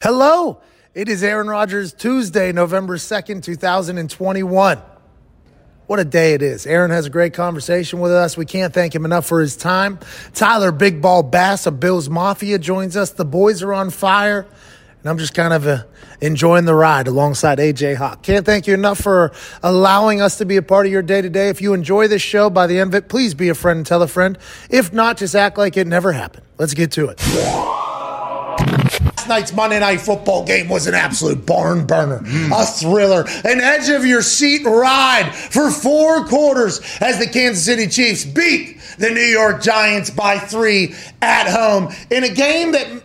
Hello, it is Aaron Rodgers Tuesday, November 2nd, 2021. What a day it is. Aaron has a great conversation with us. We can't thank him enough for his time. Tyler Big Ball Bass of Bills Mafia joins us. The boys are on fire, and I'm just kind of uh, enjoying the ride alongside AJ Hawk. Can't thank you enough for allowing us to be a part of your day today. If you enjoy this show by the end of it, please be a friend and tell a friend. If not, just act like it never happened. Let's get to it. Last night's Monday Night Football game was an absolute barn burner, mm. a thriller, an edge of your seat ride for four quarters as the Kansas City Chiefs beat the New York Giants by three at home in a game that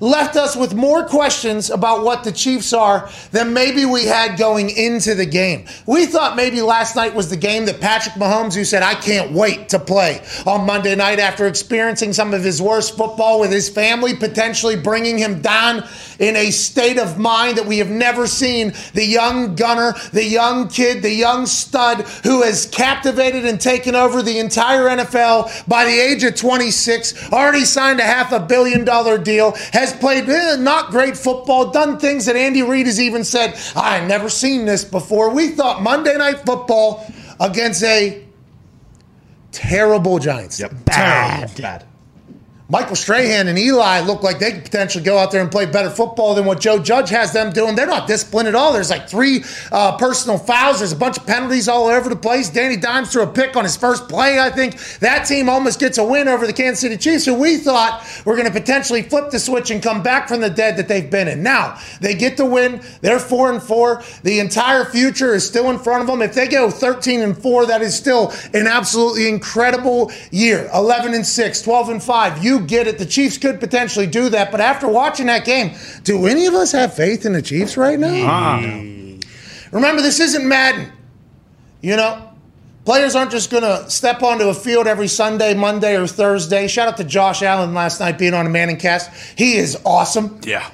left us with more questions about what the Chiefs are than maybe we had going into the game. We thought maybe last night was the game that Patrick Mahomes, who said, I can't wait to play on Monday night after experiencing some of his worst football with his family, potentially bringing him down in a state of mind that we have never seen. The young gunner, the young kid, the young stud who has captivated and taken over the entire NFL by the age of 26, already signed a half a billion dollar deal, has played eh, not great football, done things that Andy Reid has even said, I've never seen this before. We thought Monday Night Football against a terrible Giants. Yep. Bad. Terrible. Bad. Michael Strahan and Eli look like they could potentially go out there and play better football than what Joe Judge has them doing. They're not disciplined at all. There's like three uh, personal fouls. There's a bunch of penalties all over the place. Danny Dimes threw a pick on his first play. I think that team almost gets a win over the Kansas City Chiefs, who we thought were going to potentially flip the switch and come back from the dead that they've been in. Now they get the win. They're four and four. The entire future is still in front of them. If they go 13 and four, that is still an absolutely incredible year. 11 and six, 12 and five. You get it. The Chiefs could potentially do that. But after watching that game, do any of us have faith in the Chiefs right now? Uh-uh. Uh-uh. Remember, this isn't Madden. You know, players aren't just going to step onto a field every Sunday, Monday, or Thursday. Shout out to Josh Allen last night being on a Manning cast. He is awesome. Yeah.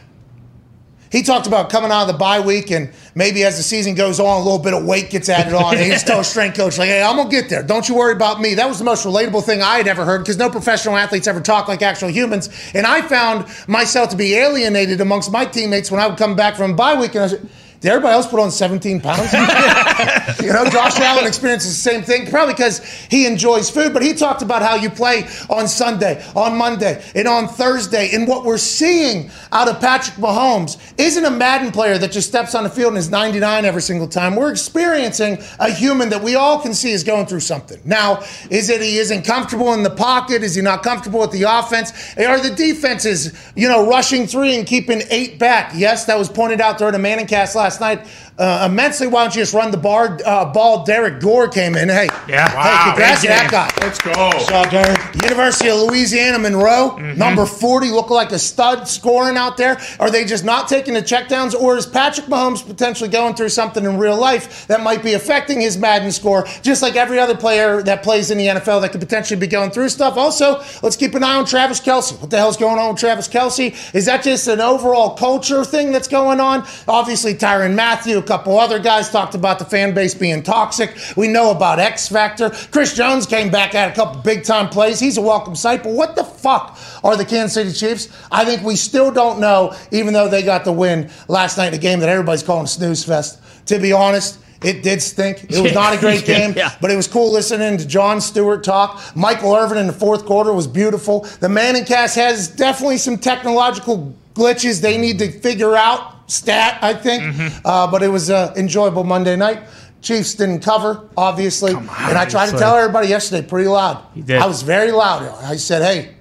He talked about coming out of the bye week and maybe as the season goes on, a little bit of weight gets added on. And he's telling a strength coach, like, hey, I'm going to get there. Don't you worry about me. That was the most relatable thing I had ever heard because no professional athletes ever talk like actual humans. And I found myself to be alienated amongst my teammates when I would come back from bye week and I said, did everybody else put on 17 pounds? you know, Josh Allen experiences the same thing, probably because he enjoys food, but he talked about how you play on Sunday, on Monday, and on Thursday. And what we're seeing out of Patrick Mahomes isn't a Madden player that just steps on the field and is 99 every single time. We're experiencing a human that we all can see is going through something. Now, is it he isn't comfortable in the pocket? Is he not comfortable with the offense? Are the defenses, you know, rushing three and keeping eight back? Yes, that was pointed out during the Manning cast last night uh, immensely. Why don't you just run the bar, uh, ball? Derrick Gore came in. Hey, Yeah. hey, Wow, congrats to that guy. Let's go. So, Derek, University of Louisiana Monroe, Mm-hmm. number 40, look like a stud scoring out there. Are they just not taking the checkdowns, or is Patrick Mahomes potentially going through something in real life that might be affecting his Madden score, just like every other player that plays in the NFL that could potentially be going through stuff? Also, let's keep an eye on Travis Kelce. What the hell's going on with Travis Kelce? Is that just an overall culture thing that's going on? Obviously, Tyrann Mathieu, a couple other guys talked about the fan base being toxic. We know about X Factor. Chris Jones came back at a couple big time plays. He's a welcome sight. But what the fuck are the Kansas City Chiefs? I think we still don't know, even though they got the win last night in a game that everybody's calling snooze fest. To be honest, it did stink. It was not a great game, Yeah. but it was cool listening to John Stewart talk. Michael Irvin in the fourth quarter was beautiful. The Manning cast has definitely some technological glitches they need to figure out. Stat, I think, Mm-hmm. uh, but it was an enjoyable Monday night. Chiefs didn't cover, obviously, and I tried to tell everybody yesterday pretty loud. I was very loud. I said, "Hey,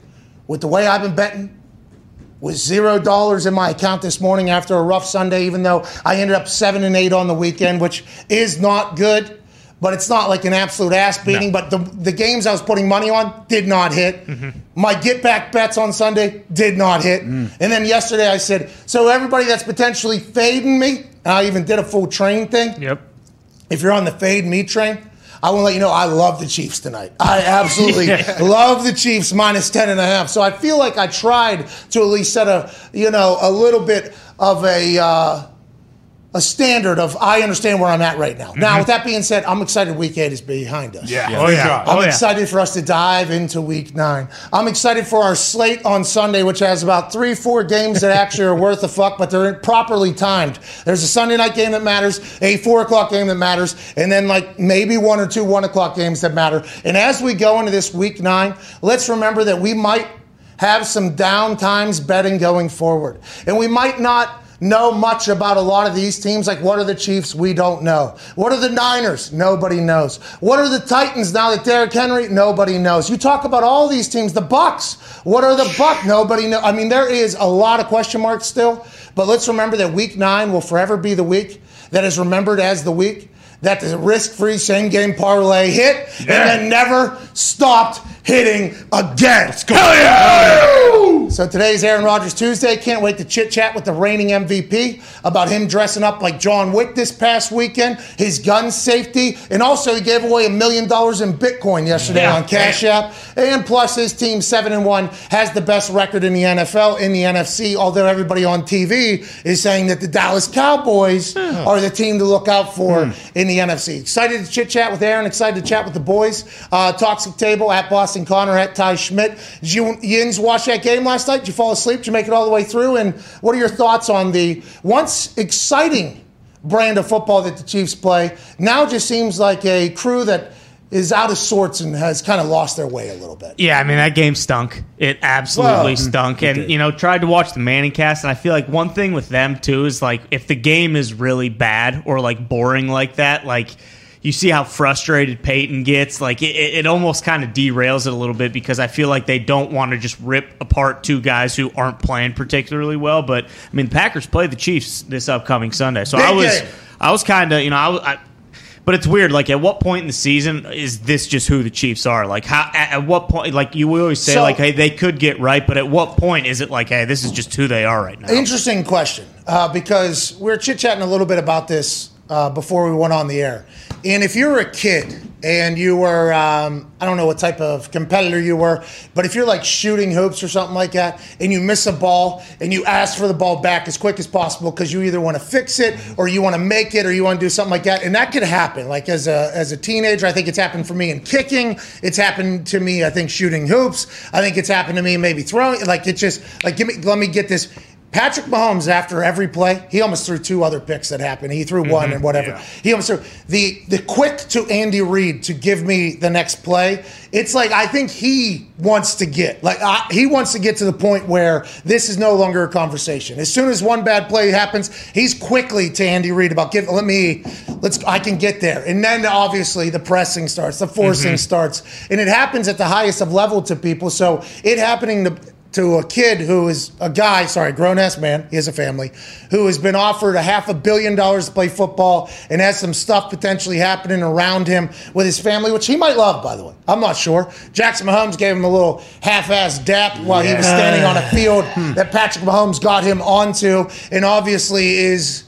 with the way I've been betting, with zero dollars in my account this morning after a rough Sunday, even though I ended up seven and eight on the weekend, which is not good. But it's not like an absolute ass beating. No. But the, the games I was putting money on did not hit. My get back bets on Sunday did not hit. And then yesterday I said, so everybody that's potentially fading me, and I even did a full train thing Yep. if you're on the fade me train, I want to let you know I love the Chiefs tonight. I absolutely love the Chiefs minus 10 and a half. So I feel like I tried to at least set a, you know, a little bit of a, uh, a standard of I understand where I'm at right now. Now, mm-hmm. with that being said, I'm excited week eight is behind us. Yeah. Oh, yeah. I'm Oh, yeah. excited for us to dive into week nine. I'm excited for our slate on Sunday, which has about three, four games that actually are worth a fuck, but they're properly timed. There's a Sunday night game that matters, a four o'clock game that matters, and then like maybe one or two one o'clock games that matter. And as we go into this week nine, let's remember that we might have some down times betting going forward. And we might not know much about a lot of these teams. Like, what are the Chiefs? We don't know. What are the Niners? Nobody knows. What are the Titans now that Derrick Henry? Nobody knows. You talk about all these teams. The Bucks. What are the Buck? Nobody knows. I mean, there is a lot of question marks still. But let's remember that Week Nine will forever be the week that is remembered as the week that the risk-free same-game parlay hit and then never stopped hitting again. Let's go. So today's Aaron Rodgers Tuesday. Can't wait to chit chat with the reigning MVP about him dressing up like John Wick this past weekend, his gun safety, and also he gave away a million dollars in Bitcoin yesterday Yeah. on Cash App. And plus, his team seven and one has the best record in the NFL in the NFC. Although everybody on TV is saying that the Dallas Cowboys are the team to look out for in the NFC. Excited to chit chat with Aaron. Excited to chat with the boys. Uh, Toxic Table at Boston Connor at Ty Schmidt. Did you Yins watch that game last night? Did you fall asleep? Did you make it all the way through? And what are your thoughts on the once exciting brand of football that the Chiefs play now just seems like a crew that is out of sorts and has kind of lost their way a little bit. Yeah, I mean that game stunk. It absolutely Well, stunk. And you know, tried to watch the Manning cast, and I feel like one thing with them too is like if the game is really bad or like boring like that, like you see how frustrated Peyton gets. Like it, it almost kind of derails it a little bit because I feel like they don't want to just rip apart two guys who aren't playing particularly well. But I mean, the Packers play the Chiefs this upcoming Sunday, so Big I was game. I was kind of you know I. was- I but it's weird. Like, at what point in the season is this just who the Chiefs are? Like, how? At, at what point? Like, you always say, So- like, hey, they could get right, but at what point is it like, hey, this is just who they are right now? Interesting question uh, because we are chit chatting a little bit about this uh, before we went on the air. And if you're a kid and you were, um, I don't know what type of competitor you were, but if you're like shooting hoops or something like that and you miss a ball and you ask for the ball back as quick as possible because you either want to fix it or you want to make it or you want to do something like that. And that could happen. Like as a, as a teenager, I think it's happened for me in kicking. It's happened to me, I think, shooting hoops. I think it's happened to me maybe throwing. Like it's just, like, give me, let me get this. Patrick Mahomes, after every play, he almost threw two other picks that happened. He threw one mm-hmm. and whatever. yeah. He almost threw the the quick to Andy Reid to give me the next play. It's like I think he wants to get like I, he wants to get to the point where this is no longer a conversation. As soon as one bad play happens, he's quickly to Andy Reid about give. Let me let's I can get there, and then obviously the pressing starts, the forcing mm-hmm. starts, and it happens at the highest of level to people. So it happening to to a kid who is a guy, sorry, grown ass man, he has a family, who has been offered a half a billion dollars to play football and has some stuff potentially happening around him with his family, which he might love, by the way. I'm not sure. Jackson Mahomes gave him a little half ass dap while he was standing on a field that Patrick Mahomes got him onto, and obviously is.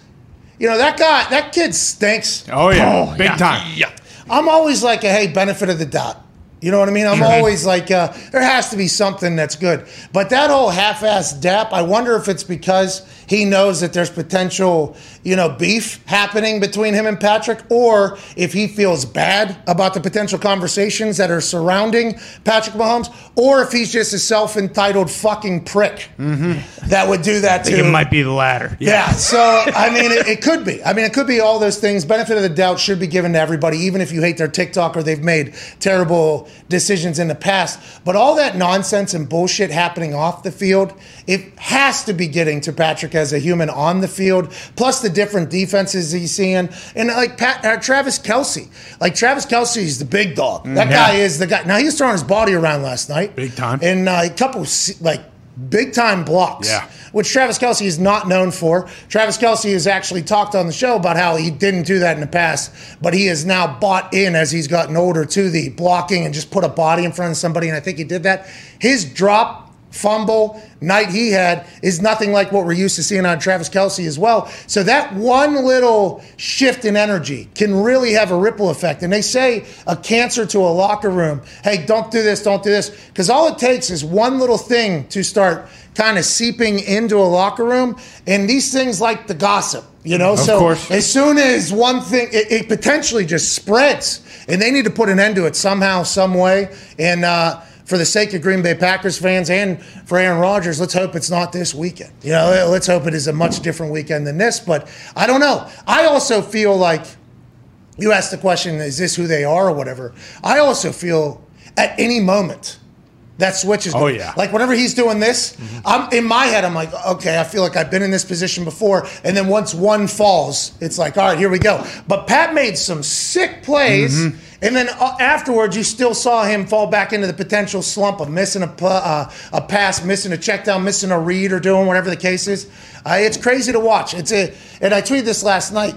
You know that guy, that kid stinks. Oh yeah, oh, big time. Yeah. I'm always like a hey, benefit of the doubt. You know what I mean? I'm always like, uh, there has to be something that's good. But that whole half-ass dap, I wonder if it's because he knows that there's potential, you know, beef happening between him and Patrick, or if he feels bad about the potential conversations that are surrounding Patrick Mahomes, or if he's just a self-entitled fucking prick that would do that to. it might be the latter. Yeah. So I mean, it, it could be. I mean, it could be all those things. Benefit of the doubt should be given to everybody, even if you hate their TikTok or they've made terrible decisions in the past. But all that nonsense and bullshit happening off the field, it has to be getting to Patrick as a human on the field. Plus the different defenses he's seeing, and like Pat, uh, Travis Kelce, like Travis Kelce is the big dog. That guy is the guy. Now he was throwing his body around last night, Big time. and uh, a couple like big time blocks Yeah. which Travis Kelce is not known for. Travis Kelce has actually talked on the show about how he didn't do that in the past, but he has now bought in as he's gotten older to the blocking and just put a body in front of somebody. And I think he did that. His drop fumble night he had is nothing like what we're used to seeing on Travis Kelce as well. So that one little shift in energy can really have a ripple effect. And they say a cancer to a locker room, hey, don't do this, don't do this. Because all it takes is one little thing to start kind of seeping into a locker room. And these things like the gossip, you know? Of so course. as soon as one thing, it, it potentially just spreads. And they need to put an end to it somehow, some way. And, uh, for the sake of Green Bay Packers fans and for Aaron Rodgers, let's hope it's not this weekend. You know, let's hope it is a much different weekend than this. But I don't know. I also feel like you asked the question, is this who they are or whatever? I also feel at any moment that switch is. Oh, gonna- yeah. Like whenever he's doing this, mm-hmm. I'm in my head. I'm like, okay, I feel like I've been in this position before. And then once one falls, it's like, all right, here we go. But Pat made some sick plays. Mm-hmm. And then uh, afterwards, you still saw him fall back into the potential slump of missing a uh, a pass, missing a check down, missing a read, or doing whatever the case is. Uh, it's crazy to watch. It's a, and I tweeted this last night.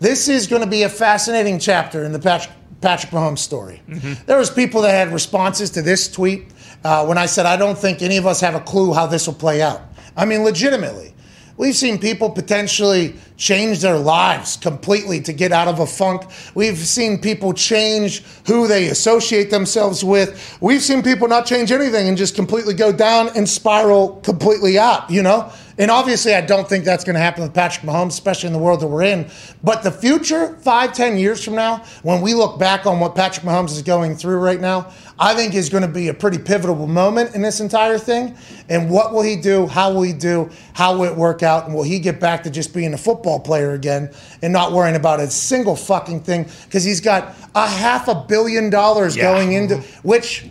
This is going to be a fascinating chapter in the Patrick, Patrick Mahomes story. There was people that had responses to this tweet uh, when I said I don't think any of us have a clue how this will play out. I mean, legitimately. We've seen people potentially change their lives completely to get out of a funk. We've seen people change who they associate themselves with. We've seen people not change anything and just completely go down and spiral completely out, you know? And obviously, I don't think that's going to happen with Patrick Mahomes, especially in the world that we're in. But the future, five, ten years from now, when we look back on what Patrick Mahomes is going through right now, I think is going to be a pretty pivotal moment in this entire thing. And what will he do? How will he do? How will it work out? And will he get back to just being a football player again and not worrying about a single fucking thing? Because he's got a half a billion dollars Yeah. going into mm-hmm. which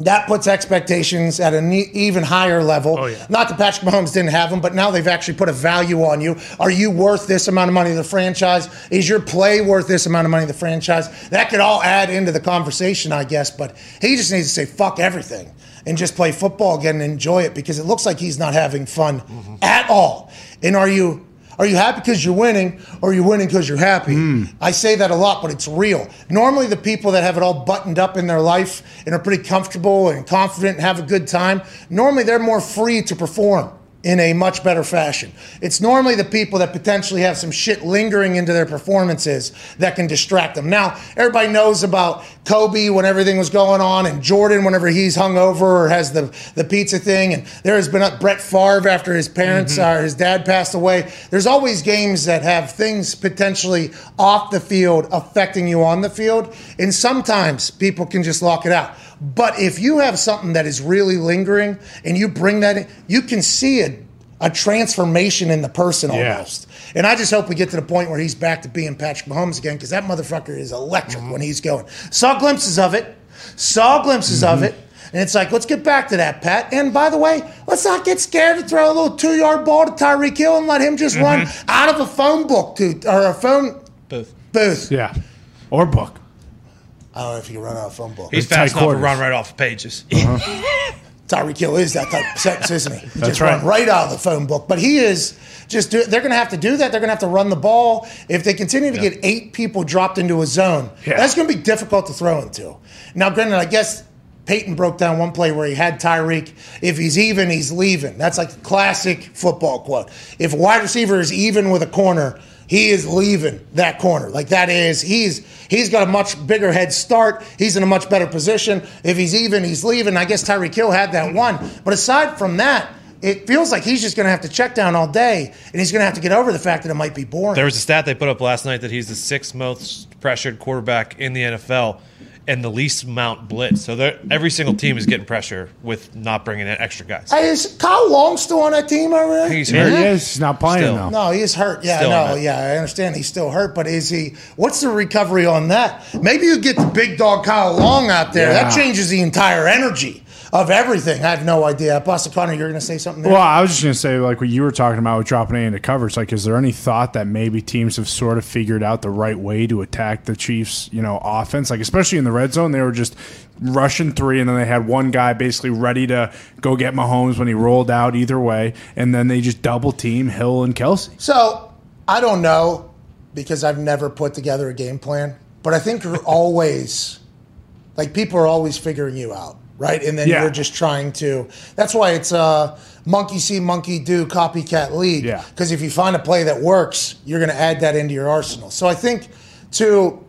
that puts expectations at an even higher level. Oh, yeah. Not that Patrick Mahomes didn't have them, but now they've actually put a value on you. Are you worth this amount of money to the franchise? Is your play worth this amount of money to the franchise? That could all add into the conversation, I guess. But he just needs to say fuck everything and just play football again and enjoy it because it looks like he's not having fun mm-hmm. at all. And are you? Are you happy because you're winning, or are you winning because you're happy? Hmm. I say that a lot, but it's real. Normally, the people that have it all buttoned up in their life and are pretty comfortable and confident and have a good time, normally they're more free to perform in a much better fashion. It's normally the people that potentially have some shit lingering into their performances that can distract them. Now, everybody knows about Kobe when everything was going on, and Jordan whenever he's hungover or has the, the pizza thing, and there has been Brett Favre after his parents or his dad passed away. There's always games that have things potentially off the field affecting you on the field, and sometimes people can just lock it out. But if you have something that is really lingering and you bring that in, you can see a, a transformation in the person Yeah. almost. And I just hope we get to the point where he's back to being Patrick Mahomes again because that motherfucker is electric mm-hmm. when he's going. Saw glimpses of it, saw glimpses of mm-hmm. it. And it's like, let's get back to that, Pat. And by the way, let's not get scared to throw a little two yard ball to Tyreek Hill and let him just run mm-hmm. out of a phone book to, or a phone booth. booth. Yeah. Or book. I don't know if he can run out of a phone book. He's Tight fast enough to quarters. run right off the pages. Uh-huh. Tyreek Hill is that type of sentence, isn't he? He just right. run right out of the phone book. But he is just. Do, they're going to have to do that. They're going to have to run the ball. If they continue to get eight people dropped into a zone, Yeah. that's going to be difficult to throw into. Now, granted, I guess Peyton broke down one play where he had Tyreek. If he's even, he's leaving. That's like a classic football quote. If a wide receiver is even with a corner. He is leaving that corner. Like that is he's he's got a much bigger head start. He's in a much better position. If he's even, he's leaving. I guess Tyreek Hill had that one. But aside from that, it feels like he's just going to have to check down all day, and he's going to have to get over the fact that it might be boring. There was a stat they put up last night that he's the sixth most pressured quarterback in the NFL and the least amount blitz. So every single team is getting pressure with not bringing in extra guys. Hey, is Kyle Long still on that team over there? I think he's There hurt. he is. He's not playing Still. though. No, he is hurt. Yeah, Still no, yeah, I understand he's still hurt, but is he? What's the recovery on that? Maybe you get the big dog Kyle Long out there. That changes the entire energy of everything. I have no idea. Pastor Connor, you're going to say something there? Well, I was just going to say, like what you were talking about with dropping A into coverage. Like, is there any thought that maybe teams have sort of figured out the right way to attack the Chiefs, you know, offense? Like, especially in the red zone, they were just rushing three, and then they had one guy basically ready to go get Mahomes when he rolled out either way, and then they just double team Hill and Kelce. So I don't know because I've never put together a game plan, but I think you're always like people are always figuring you out. Right? And then Yeah. you're just trying to. That's why it's uh, monkey see, monkey do, copycat league. Yeah. Because if you find a play that works, you're going to add that into your arsenal. So I think to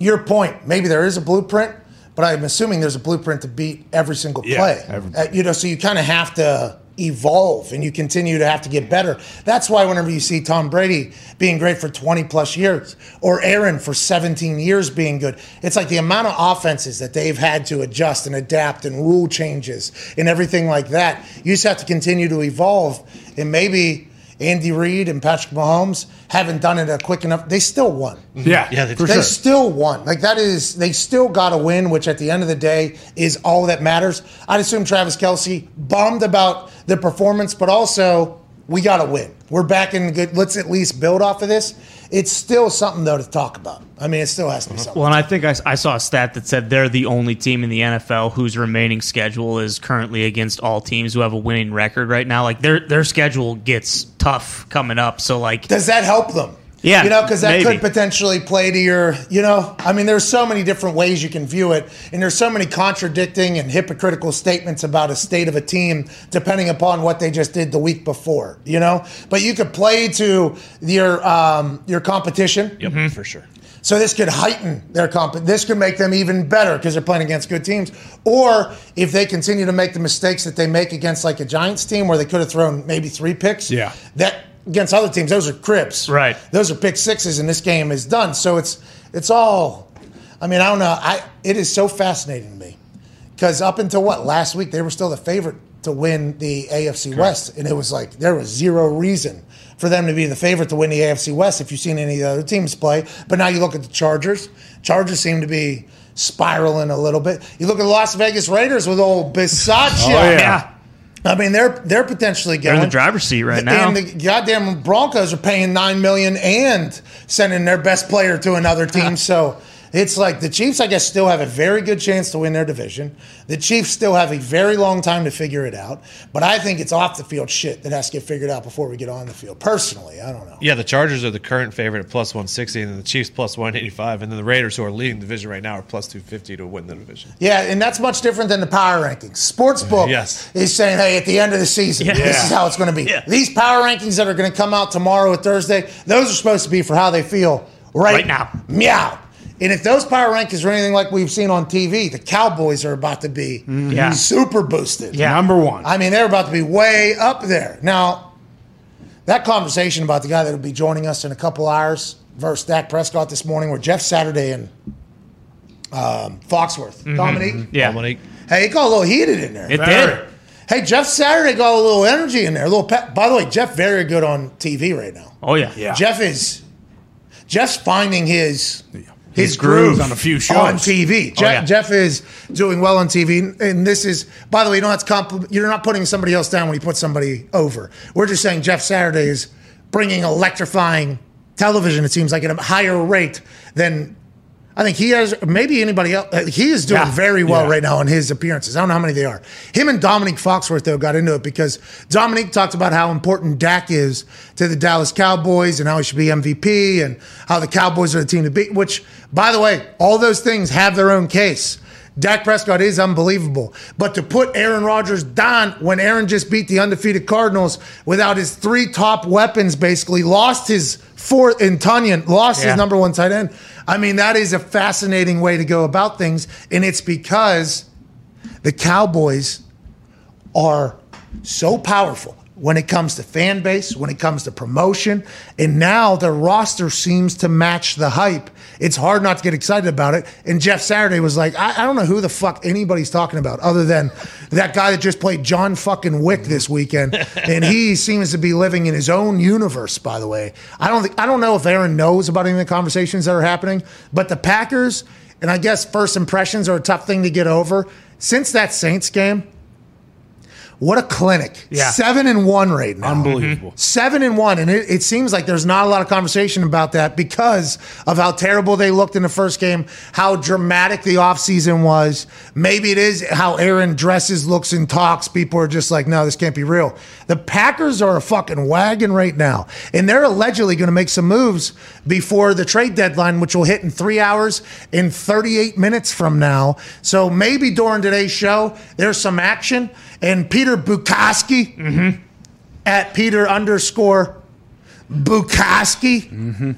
your point, maybe there is a blueprint, but I'm assuming there's a blueprint to beat every single Yeah, play. every- Uh, you know, so you kind of have to evolve and you continue to have to get better. That's why whenever you see Tom Brady being great for 20 plus years or Aaron for 17 years being good, it's like the amount of offenses that they've had to adjust and adapt and rule changes and everything like that. You just have to continue to evolve and maybe Andy Reid and Patrick Mahomes haven't done it a quick enough. They still won. Mhm. Yeah, Yeah, they- for They sure. still won. Like that is they still got a win, which at the end of the day is all that matters. I'd assume Travis Kelce bummed about the performance, but also we got to win. We're back in good. Let's at least build off of this. It's still something though to talk about. I mean, it still has to be mhm. something. Well, and I think I, I saw a stat that said they're the only team in the NFL whose remaining schedule is currently against all teams who have a winning record right now. Like their their schedule gets tough coming up. So like Does that help them? Yeah, you know, because that maybe. could potentially play to your, you know, I mean, there's so many different ways you can view it, and there's so many contradicting and hypocritical statements about a state of a team depending upon what they just did the week before, you know. But you could play to your um, your competition. Yep, for sure. So this could heighten their comp. This could make them even better because they're playing against good teams. Or if they continue to make the mistakes that they make against like a Giants team where they could have thrown maybe three picks. Yeah. That against other teams, those are cribs. Right. Those are pick sixes, and this game is done. So it's it's all. I mean, I don't know. I it is so fascinating to me because up until what last week they were still the favorite to win the AFC West, and it was like there was zero reason for them to be the favorite to win the AFC West if you've seen any of the other teams play. But now you look at the Chargers. Chargers seem to be spiraling a little bit. You look at the Las Vegas Raiders with old Bisaccia. Oh, yeah. yeah, I mean, they're they're potentially they're going. in the driver's seat right now. And the goddamn Broncos are paying nine million and sending their best player to another team. so it's like the Chiefs, I guess, still have a very good chance to win their division. The Chiefs still have a very long time to figure it out. But I think it's off the field shit that has to get figured out before we get on the field. Personally, I don't know. Yeah, the Chargers are the current favorite at plus 160, and then the Chiefs plus 185, and then the Raiders, who are leading the division right now, are plus 250 to win the division. Yeah, and that's much different than the power rankings. Sportsbook Yes. is saying, hey, at the end of the season, this is how it's going to be. Yeah. These power rankings that are going to come out tomorrow or Thursday, those are supposed to be for how they feel right, Right now. Meow. And if those power rankings are anything like we've seen on TV, the Cowboys are about to be mm-hmm. Yeah. super boosted. Yeah. Number one. I mean, they're about to be way up there. Now, that conversation about the guy that will be joining us in a couple hours versus Dak Prescott this morning, where Jeff Saturday and um, Foxworth, mm-hmm. Dominique, mm-hmm. yeah, Dominique, Hey, it got a little heated in there. it Very. did. hey, Jeff Saturday got a little energy in there. A little pep. By the way, Jeff very good on TV right now. Oh yeah, Yeah. Jeff is Jeff's finding his his, grooves groove on a few shows. on oh, TV. Jeff, yeah. Jeff is doing well on TV, and this is by the way, you don't have to compl- you're not putting somebody else down when you put somebody over. We're just saying Jeff Saturday is bringing electrifying television. It seems like at a higher rate than. I think he has maybe anybody else. uh, He is doing Yeah. very well Yeah. right now on his appearances. I don't know how many they are. Him and Dominique Foxworth though got into it because Dominique talked about how important Dak is to the Dallas Cowboys and how he should be MVP and how the Cowboys are the team to beat. Which, by the way, all those things have their own case. Dak Prescott is unbelievable, but to put Aaron Rodgers down when Aaron just beat the undefeated Cardinals without his three top weapons, basically lost his fourth in Tonyan, lost Yeah. his number one tight end. I mean, that is a fascinating way to go about things. And it's because the Cowboys are so powerful when it comes to fan base, when it comes to promotion, and now their roster seems to match the hype. It's hard not to get excited about it. And Jeff Saturday was like, I, I don't know who the fuck anybody's talking about other than that guy that just played John fucking Wick this weekend. and he seems to be living in his own universe, by the way. I don't think I don't know if Aaron knows about any of the conversations that are happening, but the Packers, and I guess first impressions are a tough thing to get over. Since that Saints game, What a clinic. Yeah. Seven and one right now. Unbelievable. Mm-hmm. Seven and one. And it, it seems like there's not a lot of conversation about that because of how terrible they looked in the first game, how dramatic the offseason was. Maybe it is how Aaron dresses, looks, and talks. People are just like, no, this can't be real. The Packers are a fucking wagon right now. And they're allegedly going to make some moves before the trade deadline, which will hit in three hours in 38 minutes from now. So maybe during today's show, there's some action. And Peter Bukowski mm-hmm. at Peter underscore Bukowski mm-hmm.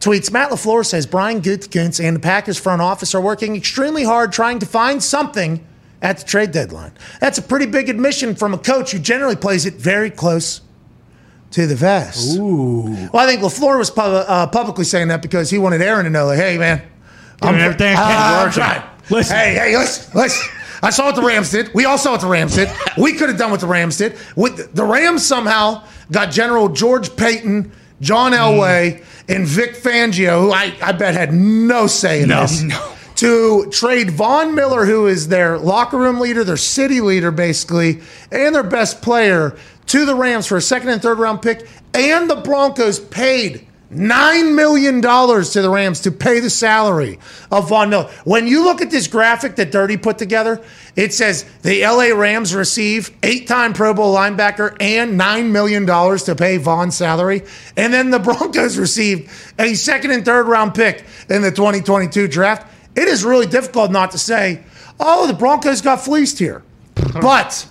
tweets Matt LaFleur says Brian Gutekunst and the Packers front office are working extremely hard trying to find something at the trade deadline. That's a pretty big admission from a coach who generally plays it very close to the vest. Ooh. Well, I think LaFleur was pub- uh, publicly saying that because he wanted Aaron to know, like, hey, man, Doing everything can. I'm trying. Listen. Hey, hey, listen, listen. I saw what the Rams did. We all saw what the Rams did. We could have done what the Rams did. With the Rams somehow got General George Paton, John mm. Elway, and Vic Fangio, who I, I bet had no say in No, this. no. To trade Von Miller, who is their locker room leader, their city leader, basically, and their best player, to the Rams for a second and third round pick. And the Broncos paid $9 million to the Rams to pay the salary of Von Miller. When you look at this graphic that Dirty put together, it says the LA Rams receive eight time Pro Bowl linebacker and $9 million to pay Von's salary. And then the Broncos received a second and third round pick in the 2022 draft. It is really difficult not to say, oh, the Broncos got fleeced here. But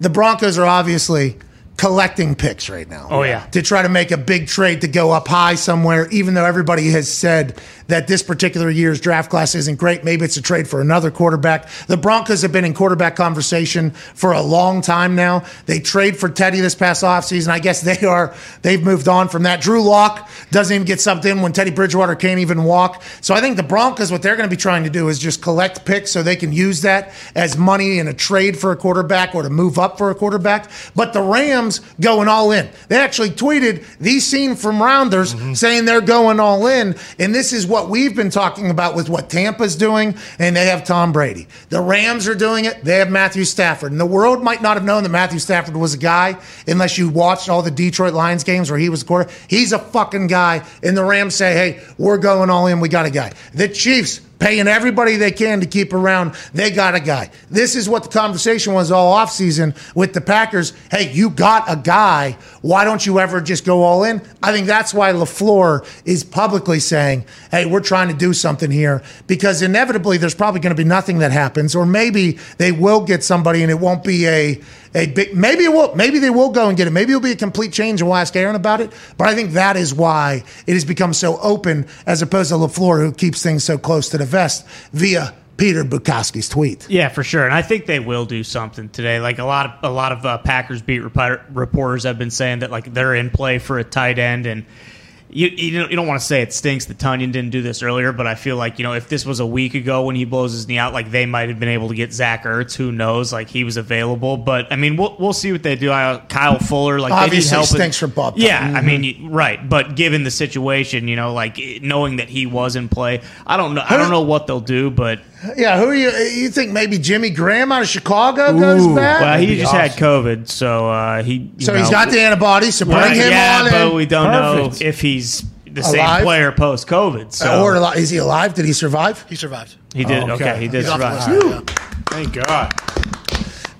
the Broncos are obviously collecting picks right now. Oh, yeah. To try to make a big trade to go up high somewhere, even though everybody has said that this particular year's draft class isn't great. Maybe it's a trade for another quarterback. The Broncos have been in quarterback conversation for a long time now. They trade for Teddy this past offseason. I guess they are they've moved on from that. Drew Lock doesn't even get in when Teddy Bridgewater can't even walk. So I think the Broncos, what they're going to be trying to do is just collect picks so they can use that as money in a trade for a quarterback or to move up for a quarterback. But the Rams going all in. They actually tweeted these seen from Rounders mm-hmm. saying they're going all in. And this is what we've been talking about with what Tampa's doing, and they have Tom Brady. The Rams are doing it. They have Matthew Stafford. And the world might not have known that Matthew Stafford was a guy unless you watched all the Detroit Lions games where he was quarter. He's a fucking guy. And the Rams say, hey, we're going all in. We got a guy. The Chiefs paying everybody they can to keep around. They got a guy. This is what the conversation was all offseason with the Packers. Hey, you got a guy. Why don't you ever just go all in? I think that's why LaFleur is publicly saying, hey, we're trying to do something here because inevitably there's probably going to be nothing that happens, or maybe they will get somebody and it won't be a a big maybe it will maybe they will go and get it. Maybe it'll be a complete change and we'll ask Aaron about it. But I think that is why it has become so open as opposed to LaFleur who keeps things so close to the vest via Peter Bukowski's tweet. Yeah, for sure, and I think they will do something today. Like a lot of a lot of uh, Packers beat repo- reporters have been saying that like they're in play for a tight end, and you you don't, you don't want to say it stinks that Tonyan didn't do this earlier, but I feel like you know if this was a week ago when he blows his knee out, like they might have been able to get Zach Ertz. Who knows? Like he was available, but I mean we'll we'll see what they do. I, Kyle Fuller, like they Obviously help. in- stinks for Bob Yeah, Tonyan. I mean you- right, but given the situation, you know, like knowing that he was in play, I don't know. I don't know what they'll do, but Yeah, who are you? You think maybe Jimmy Graham out of Chicago goes Ooh, back? well, he be just had. COVID, so uh, he. you so he's know, got the antibodies. So bring Right, him yeah, on but in. we don't Perfect. know if he's the Alive? same player post COVID. So or ali- is he alive? Did he survive? He survived. he did. Oh, okay. okay. he did He's survive. list. Yeah. Thank God.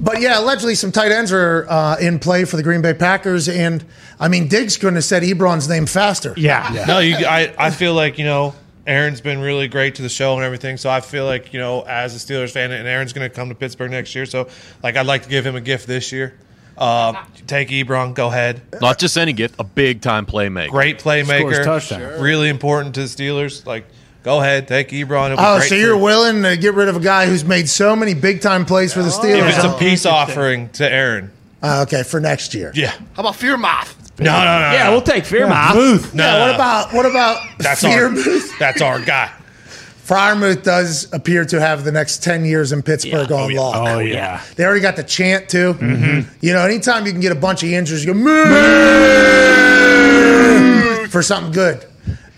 But yeah, allegedly some tight ends are uh, in play for the Green Bay Packers, and I mean Diggs couldn't have said Ebron's name faster. Yeah. No, you. I, I feel like you know Aaron's been really great to the show and everything. So I feel like you know as a Steelers fan, and Aaron's going to come to Pittsburgh next year. So like I'd like to give him a gift this year. Uh, take Ebron, go ahead. Not just any gift, a big time playmaker. Great playmaker, touchdown. really important to the Steelers. Like go ahead, take Ebron. It'll be Oh, great so you're willing to get rid of a guy who's made so many big time plays for the If Steelers? it's a peace offering to Aaron. Uh, okay, for next year. Yeah. How about Fear Moth? No, no, no. Yeah, no. we'll take Freiermuth. Booth. No, Yeah, no, what no. about what about that's our Freiermuth? that's our guy. Freiermuth does appear to have the next ten years in Pittsburgh Yeah. on Oh, yeah. lock. Oh yeah. They already got the chant too. Mm-hmm. You know, anytime you can get a bunch of injuries, you go "Moo!" for something good.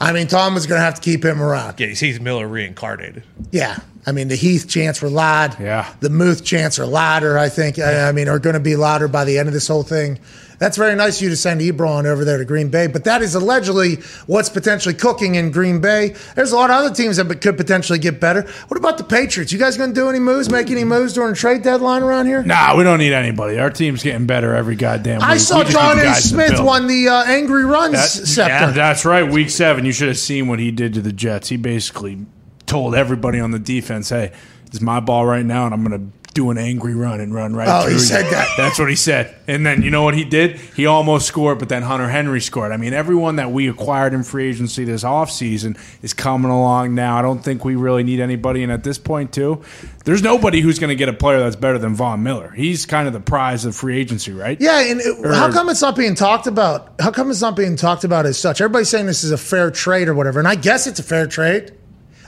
I mean, Tom is going to have to keep him around. Yeah, he's Heath Miller reincarnated. Yeah, I mean, the Heath chants were loud. Yeah. The Muth chants are louder, I think. I, I mean, are going to be louder by the end of this whole thing. That's very nice of you to send Ebron over there to Green Bay, but that is allegedly what's potentially cooking in Green Bay. There's a lot of other teams that could potentially get better. What about the Patriots? You guys going to do any moves, make any moves during trade deadline around here? Nah, we don't need anybody. Our team's getting better every goddamn week. I saw just Jonnu Smith won the uh, Angry Runs That- scepter. That's right. Week seven, you should have seen what he did to the Jets. He basically told everybody on the defense, "Hey, it's my ball right now, and I'm going to do an angry run and run right Oh, he you." said that. That's what he said. And then you know what he did? He almost scored, but then Hunter Henry scored. I mean, everyone that we acquired in free agency this offseason is coming along now. I don't think we really need anybody. And at this point, too, there's nobody who's going to get a player that's better than Von Miller. He's kind of the prize of free agency, right? Yeah, and it, how come it's not being talked about? How come it's not being talked about as such? Everybody's saying this is a fair trade or whatever, and I guess it's a fair trade.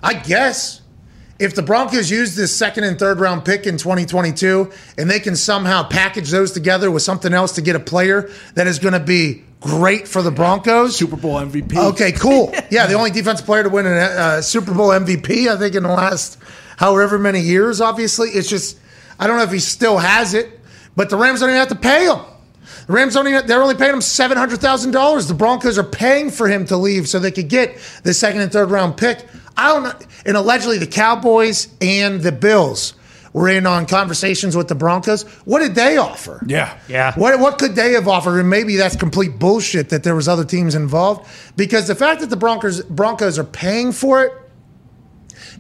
I guess if the Broncos use this second and third round pick in 2022 and they can somehow package those together with something else to get a player that is going to be great for the Broncos. Super Bowl MVP. Okay, cool. Yeah, the only defensive player to win a uh, Super Bowl MVP, I think, in the last however many years. Obviously, it's just I don't know if he still has it, but the Rams don't even have to pay him. The Rams don't even, they're only paying him seven hundred thousand dollars. The Broncos are paying for him to leave so they could get the second and third round pick. I don't know. And allegedly, the Cowboys and the Bills were in on conversations with the Broncos. What did they offer? Yeah. Yeah. What what could they have offered? And maybe that's complete bullshit that there was other teams involved. Because the fact that the Broncos Broncos are paying for it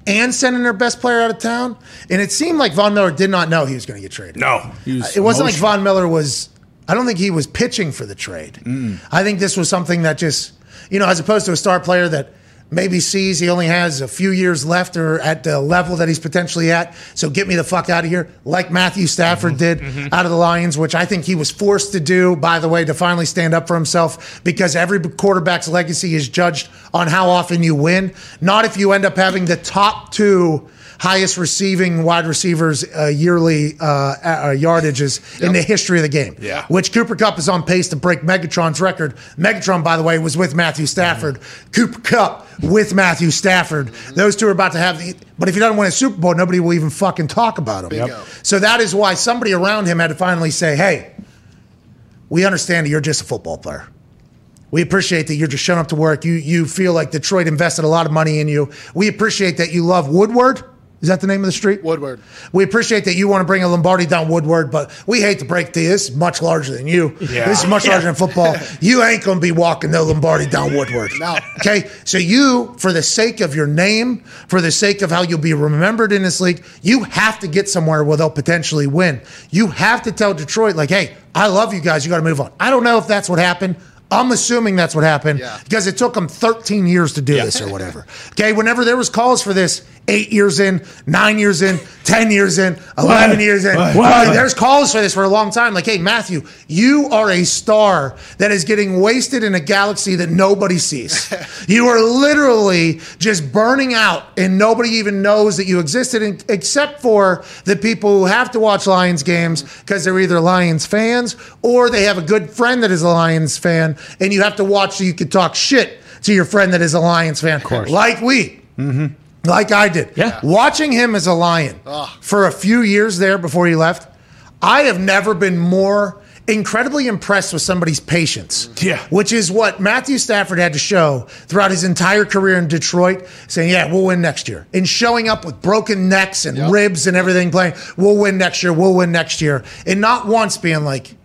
and sending their best player out of town, and it seemed like Von Miller did not know he was going to get traded. No. He was It wasn't like. Von Miller was. I don't think he was pitching for the trade. I think this was something that just, you know, as opposed to a star player that maybe sees he only has a few years left or at the level that he's potentially at. So get me the fuck out of here, like Matthew Stafford mm-hmm. did mm-hmm. out of the Lions, which I think he was forced to do, by the way, to finally stand up for himself because every quarterback's legacy is judged on how often you win, not if you end up having the top two highest receiving wide receivers uh, yearly uh, uh, yardages in the history of the game. Yeah. Which Cooper Kupp is on pace to break Megatron's record. Megatron, by the way, was with Matthew Stafford. Cooper Kupp with Matthew Stafford. Those two are about to have the. But if he doesn't win a Super Bowl, nobody will even fucking talk about him. Bingo. So that is why somebody around him had to finally say, hey, we understand that you're just a football player. We appreciate that you're just showing up to work. You you feel like Detroit invested a lot of money in you. We appreciate that you love Woodward. Is that the name of the street? Woodward. We appreciate that you want to bring a Lombardi down Woodward, but we hate to break to you. This is much larger than you. Yeah. This is much larger than football. You ain't going to be walking no Lombardi down Woodward. No. Okay? So you, for the sake of your name, for the sake of how you'll be remembered in this league, you have to get somewhere where they'll potentially win. You have to tell Detroit, like, hey, I love you guys. You got to move on. I don't know if that's what happened. I'm assuming that's what happened Yeah. because it took them 13 years to do this or whatever. Okay, whenever there was calls for this, eight years in, nine years in, 10 years in, 11 What? years in, What? there's calls for this for a long time. Like, hey, Matthew, you are a star that is getting wasted in a galaxy that nobody sees. you are literally just burning out and nobody even knows that you existed in, except for the people who have to watch Lions games because they're either Lions fans or they have a good friend that is a Lions fan and you have to watch so you can talk shit to your friend that is a Lions fan. Of course. Like we. Mm-hmm. Like I did. Yeah. Watching him as a Lion ah. for a few years there before he left, I have never been more incredibly impressed with somebody's patience. Mm-hmm. Yeah. Which is what Matthew Stafford had to show throughout his entire career in Detroit, saying, Yeah, we'll win next year. And showing up with broken necks and Yep. ribs and everything, playing, We'll win next year, we'll win next year. And not once being like,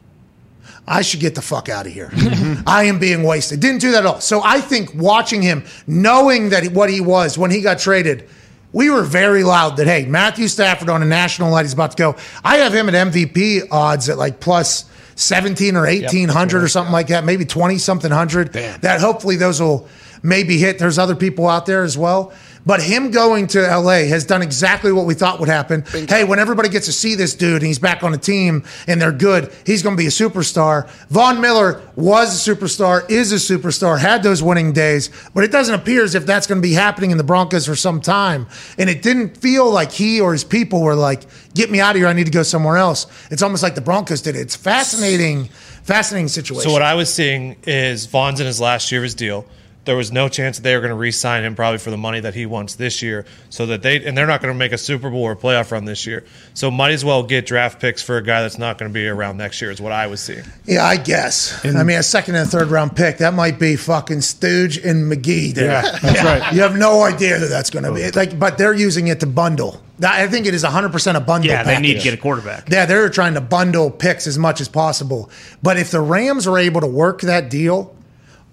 I should get the fuck out of here. I am being wasted. Didn't do that at all. So I think watching him, knowing that what he was when he got traded, we were very loud that, hey, Matthew Stafford on a national light he's about to go. I have him at MVP odds at like plus 17 or 1800 or something like that, maybe 20 something hundred. That hopefully those will maybe hit. There's other people out there as well. But him going to LA has done exactly what we thought would happen. Hey, when everybody gets to see this dude and he's back on the team and they're good, he's going to be a superstar. Von Miller was a superstar, is a superstar, had those winning days, but it doesn't appear as if that's going to be happening in the Broncos for some time. And it didn't feel like he or his people were like, get me out of here. I need to go somewhere else. It's almost like the Broncos did it. It's fascinating, fascinating situation. So what I was seeing is Von's in his last year of his deal. There was no chance that they were going to re-sign him probably for the money that he wants this year. So that they and they're not going to make a Super Bowl or playoff run this year. So might as well get draft picks for a guy that's not going to be around next year. Is what I was seeing. Yeah, I guess. I mean, a second and third round pick that might be fucking Stooge and McGee. Dude. Yeah, that's right. You have no idea who that's going to be. Like, but they're using it to bundle. I think it is 100% a bundle. Yeah, they need to get a quarterback. Yeah, they're trying to bundle picks as much as possible. But if the Rams are able to work that deal,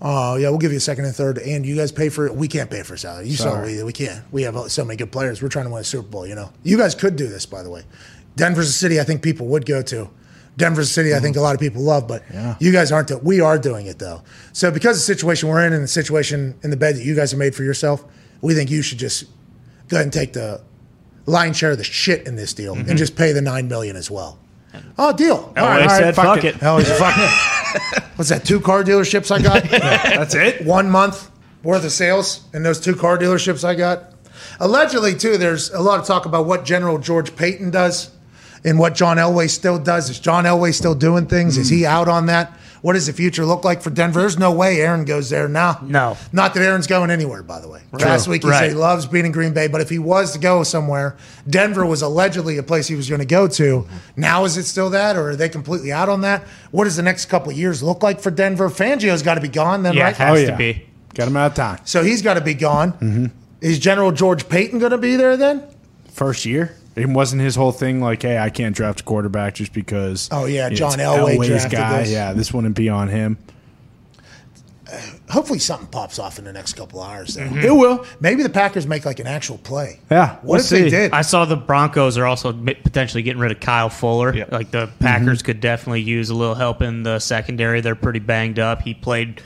oh yeah, we'll give you a second and third, and you guys pay for it. We can't pay for salary. You saw Sorry. we we can't. We have so many good players. We're trying to win a Super Bowl. You know, you guys could do this, by the way. Denver's a city I think people would go to. Denver's a city I think a lot of people love, but Yeah. you guys aren't. Do- we are doing it though. So because of the situation we're in and the situation in the bed that you guys have made for yourself, we think you should just go ahead and take the lion's share of the shit in this deal and mm-hmm. just pay the nine million as well. Oh, deal. Elway All right, all right, fuck "Fuck it." Fuck it. What's that? Two car dealerships I got. That's it. One month worth of sales in those two car dealerships I got. Allegedly, too, there's a lot of talk about what General George Paton does and what John Elway still does. Is John Elway still doing things? Is he out on that? What does the future look like for Denver? There's no way Aaron goes there now. No. Not that Aaron's going anywhere, by the way. Last week he said he loves being in Green Bay, but if he was to go somewhere, Denver was allegedly a place he was going to go to. Now is it still that, or are they completely out on that? What does the next couple of years look like for Denver? Fangio's got to be gone then, Yeah, right? it has Oh, yeah. to be. Got him out of time. So he's got to be gone. Mm-hmm. Is General George Paton going to be there then? First year. It wasn't his whole thing like, hey, I can't draft a quarterback just because. Oh, yeah, it's John Elway Elway's drafted guy. this. Yeah, this wouldn't be on him. Hopefully something pops off in the next couple hours. Though. It will. Maybe the Packers make like an actual play. Yeah, What we'll if they did? I saw the Broncos are also potentially getting rid of Kyle Fuller. Yep. Like the Packers mm-hmm. could definitely use a little help in the secondary. They're pretty banged up. He played,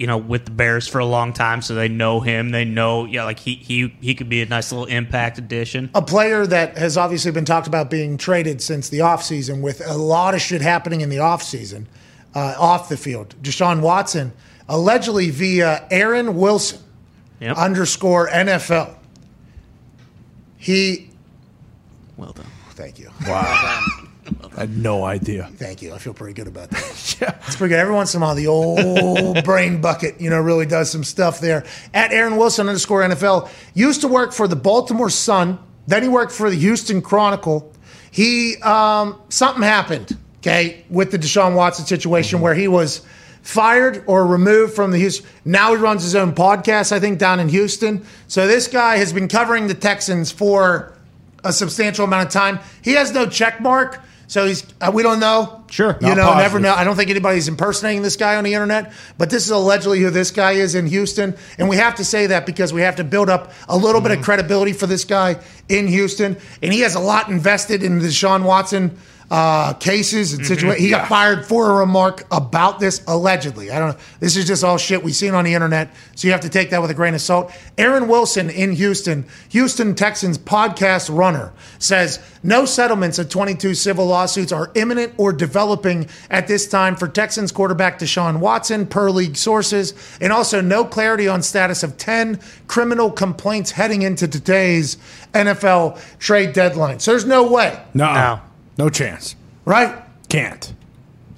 you know, with the Bears for a long time, so they know him. They know, yeah, like he he he could be a nice little impact addition. a player that has obviously been talked about being traded since the offseason with a lot of shit happening in the offseason uh, off the field. Deshaun Watson, allegedly via Aaron Wilson Yep. underscore NFL. He, well done. thank you. Wow. I had no idea. Thank you. I feel pretty good about that. yeah. It's pretty good. Every once in a while, the old brain bucket, you know, really does some stuff there. At Aaron Wilson underscore NFL, used to work for the Baltimore Sun. Then he worked for the Houston Chronicle. He, um, something happened, okay, with the Deshaun Watson situation where he was fired or removed from the Houston. Now he runs his own podcast, I think, down in Houston. So this guy has been covering the Texans for a substantial amount of time. He has no check mark. So he's, uh, we don't know. Sure. You know, positive. never know. I don't think anybody's impersonating this guy on the internet, but this is allegedly who this guy is in Houston. And we have to say that because we have to build up a little bit of credibility for this guy in Houston. And he has a lot invested in the Deshaun Watson uh, cases and situations. He got fired for a remark about this allegedly. I don't know. This is just all shit we've seen on the internet. So you have to take that with a grain of salt. Aaron Wilson in Houston, Houston Texans podcast runner, says no settlements of 22 civil lawsuits are imminent or developing at this time for Texans quarterback Deshaun Watson, per league sources, and also no clarity on status of 10 criminal complaints heading into today's NFL trade deadline. So there's no way, No. No. No chance. right? Can't.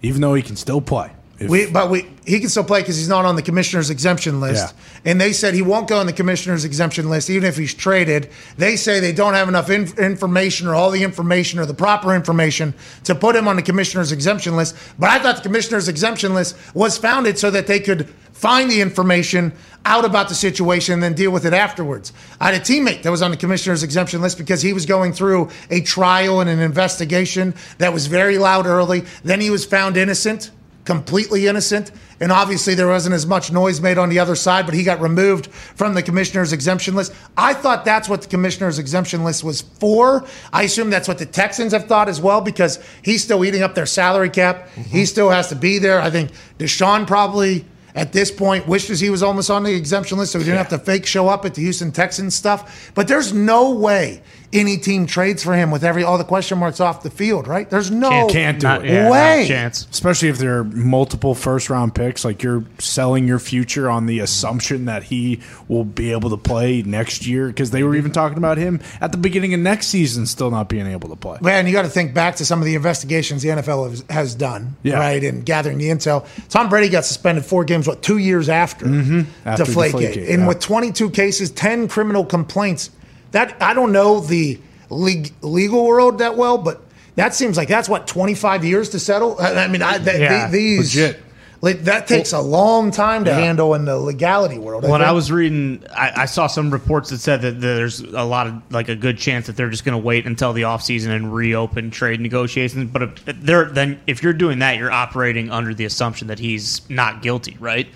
Even though he can still play. We, but we, he can still play because he's not on the commissioner's exemption list. Yeah. And they said he won't go on the commissioner's exemption list, even if he's traded. They say they don't have enough in, information or all the information or the proper information to put him on the commissioner's exemption list. But I thought the commissioner's exemption list was founded so that they could find the information out about the situation and then deal with it afterwards. I had a teammate that was on the commissioner's exemption list because he was going through a trial and an investigation that was very loud early. Then he was found innocent completely innocent. And obviously, there wasn't as much noise made on the other side, but he got removed from the commissioner's exemption list. I thought that's what the commissioner's exemption list was for. I assume that's what the Texans have thought as well because he's still eating up their salary cap. He mm-hmm. still has to be there. I think Deshaun probably. At this point, wishes he was almost on the exemption list so he didn't have to fake show up at the Houston Texans stuff. But there's no way any team trades for him with every all the question marks off the field, right? There's no Can't- Can't do Not, it. yeah, Way. chance. Especially if there are multiple first round picks, like you're selling your future on the assumption that he will be able to play next year. Because they were even talking about him at the beginning of next season still not being able to play. Man, you got to think back to some of the investigations the NFL has, has done, Yeah. right, and gathering the intel. Tom Brady got suspended four games what two years after, mm-hmm. After Deflategate, Deflategate, and yeah. with 22 cases, 10 criminal complaints. That I don't know the leg, legal world that well, but that seems like that's what 25 years to settle. I, I mean, I, th- Yeah, th- these legit. like, that takes a long time to Yeah. handle in the legality world. When think. I was reading, I, I saw some reports that said that there's a lot of like a good chance that they're just going to wait until the offseason and reopen trade negotiations. But if they're then if you're doing that, you're operating under the assumption that he's not guilty, right?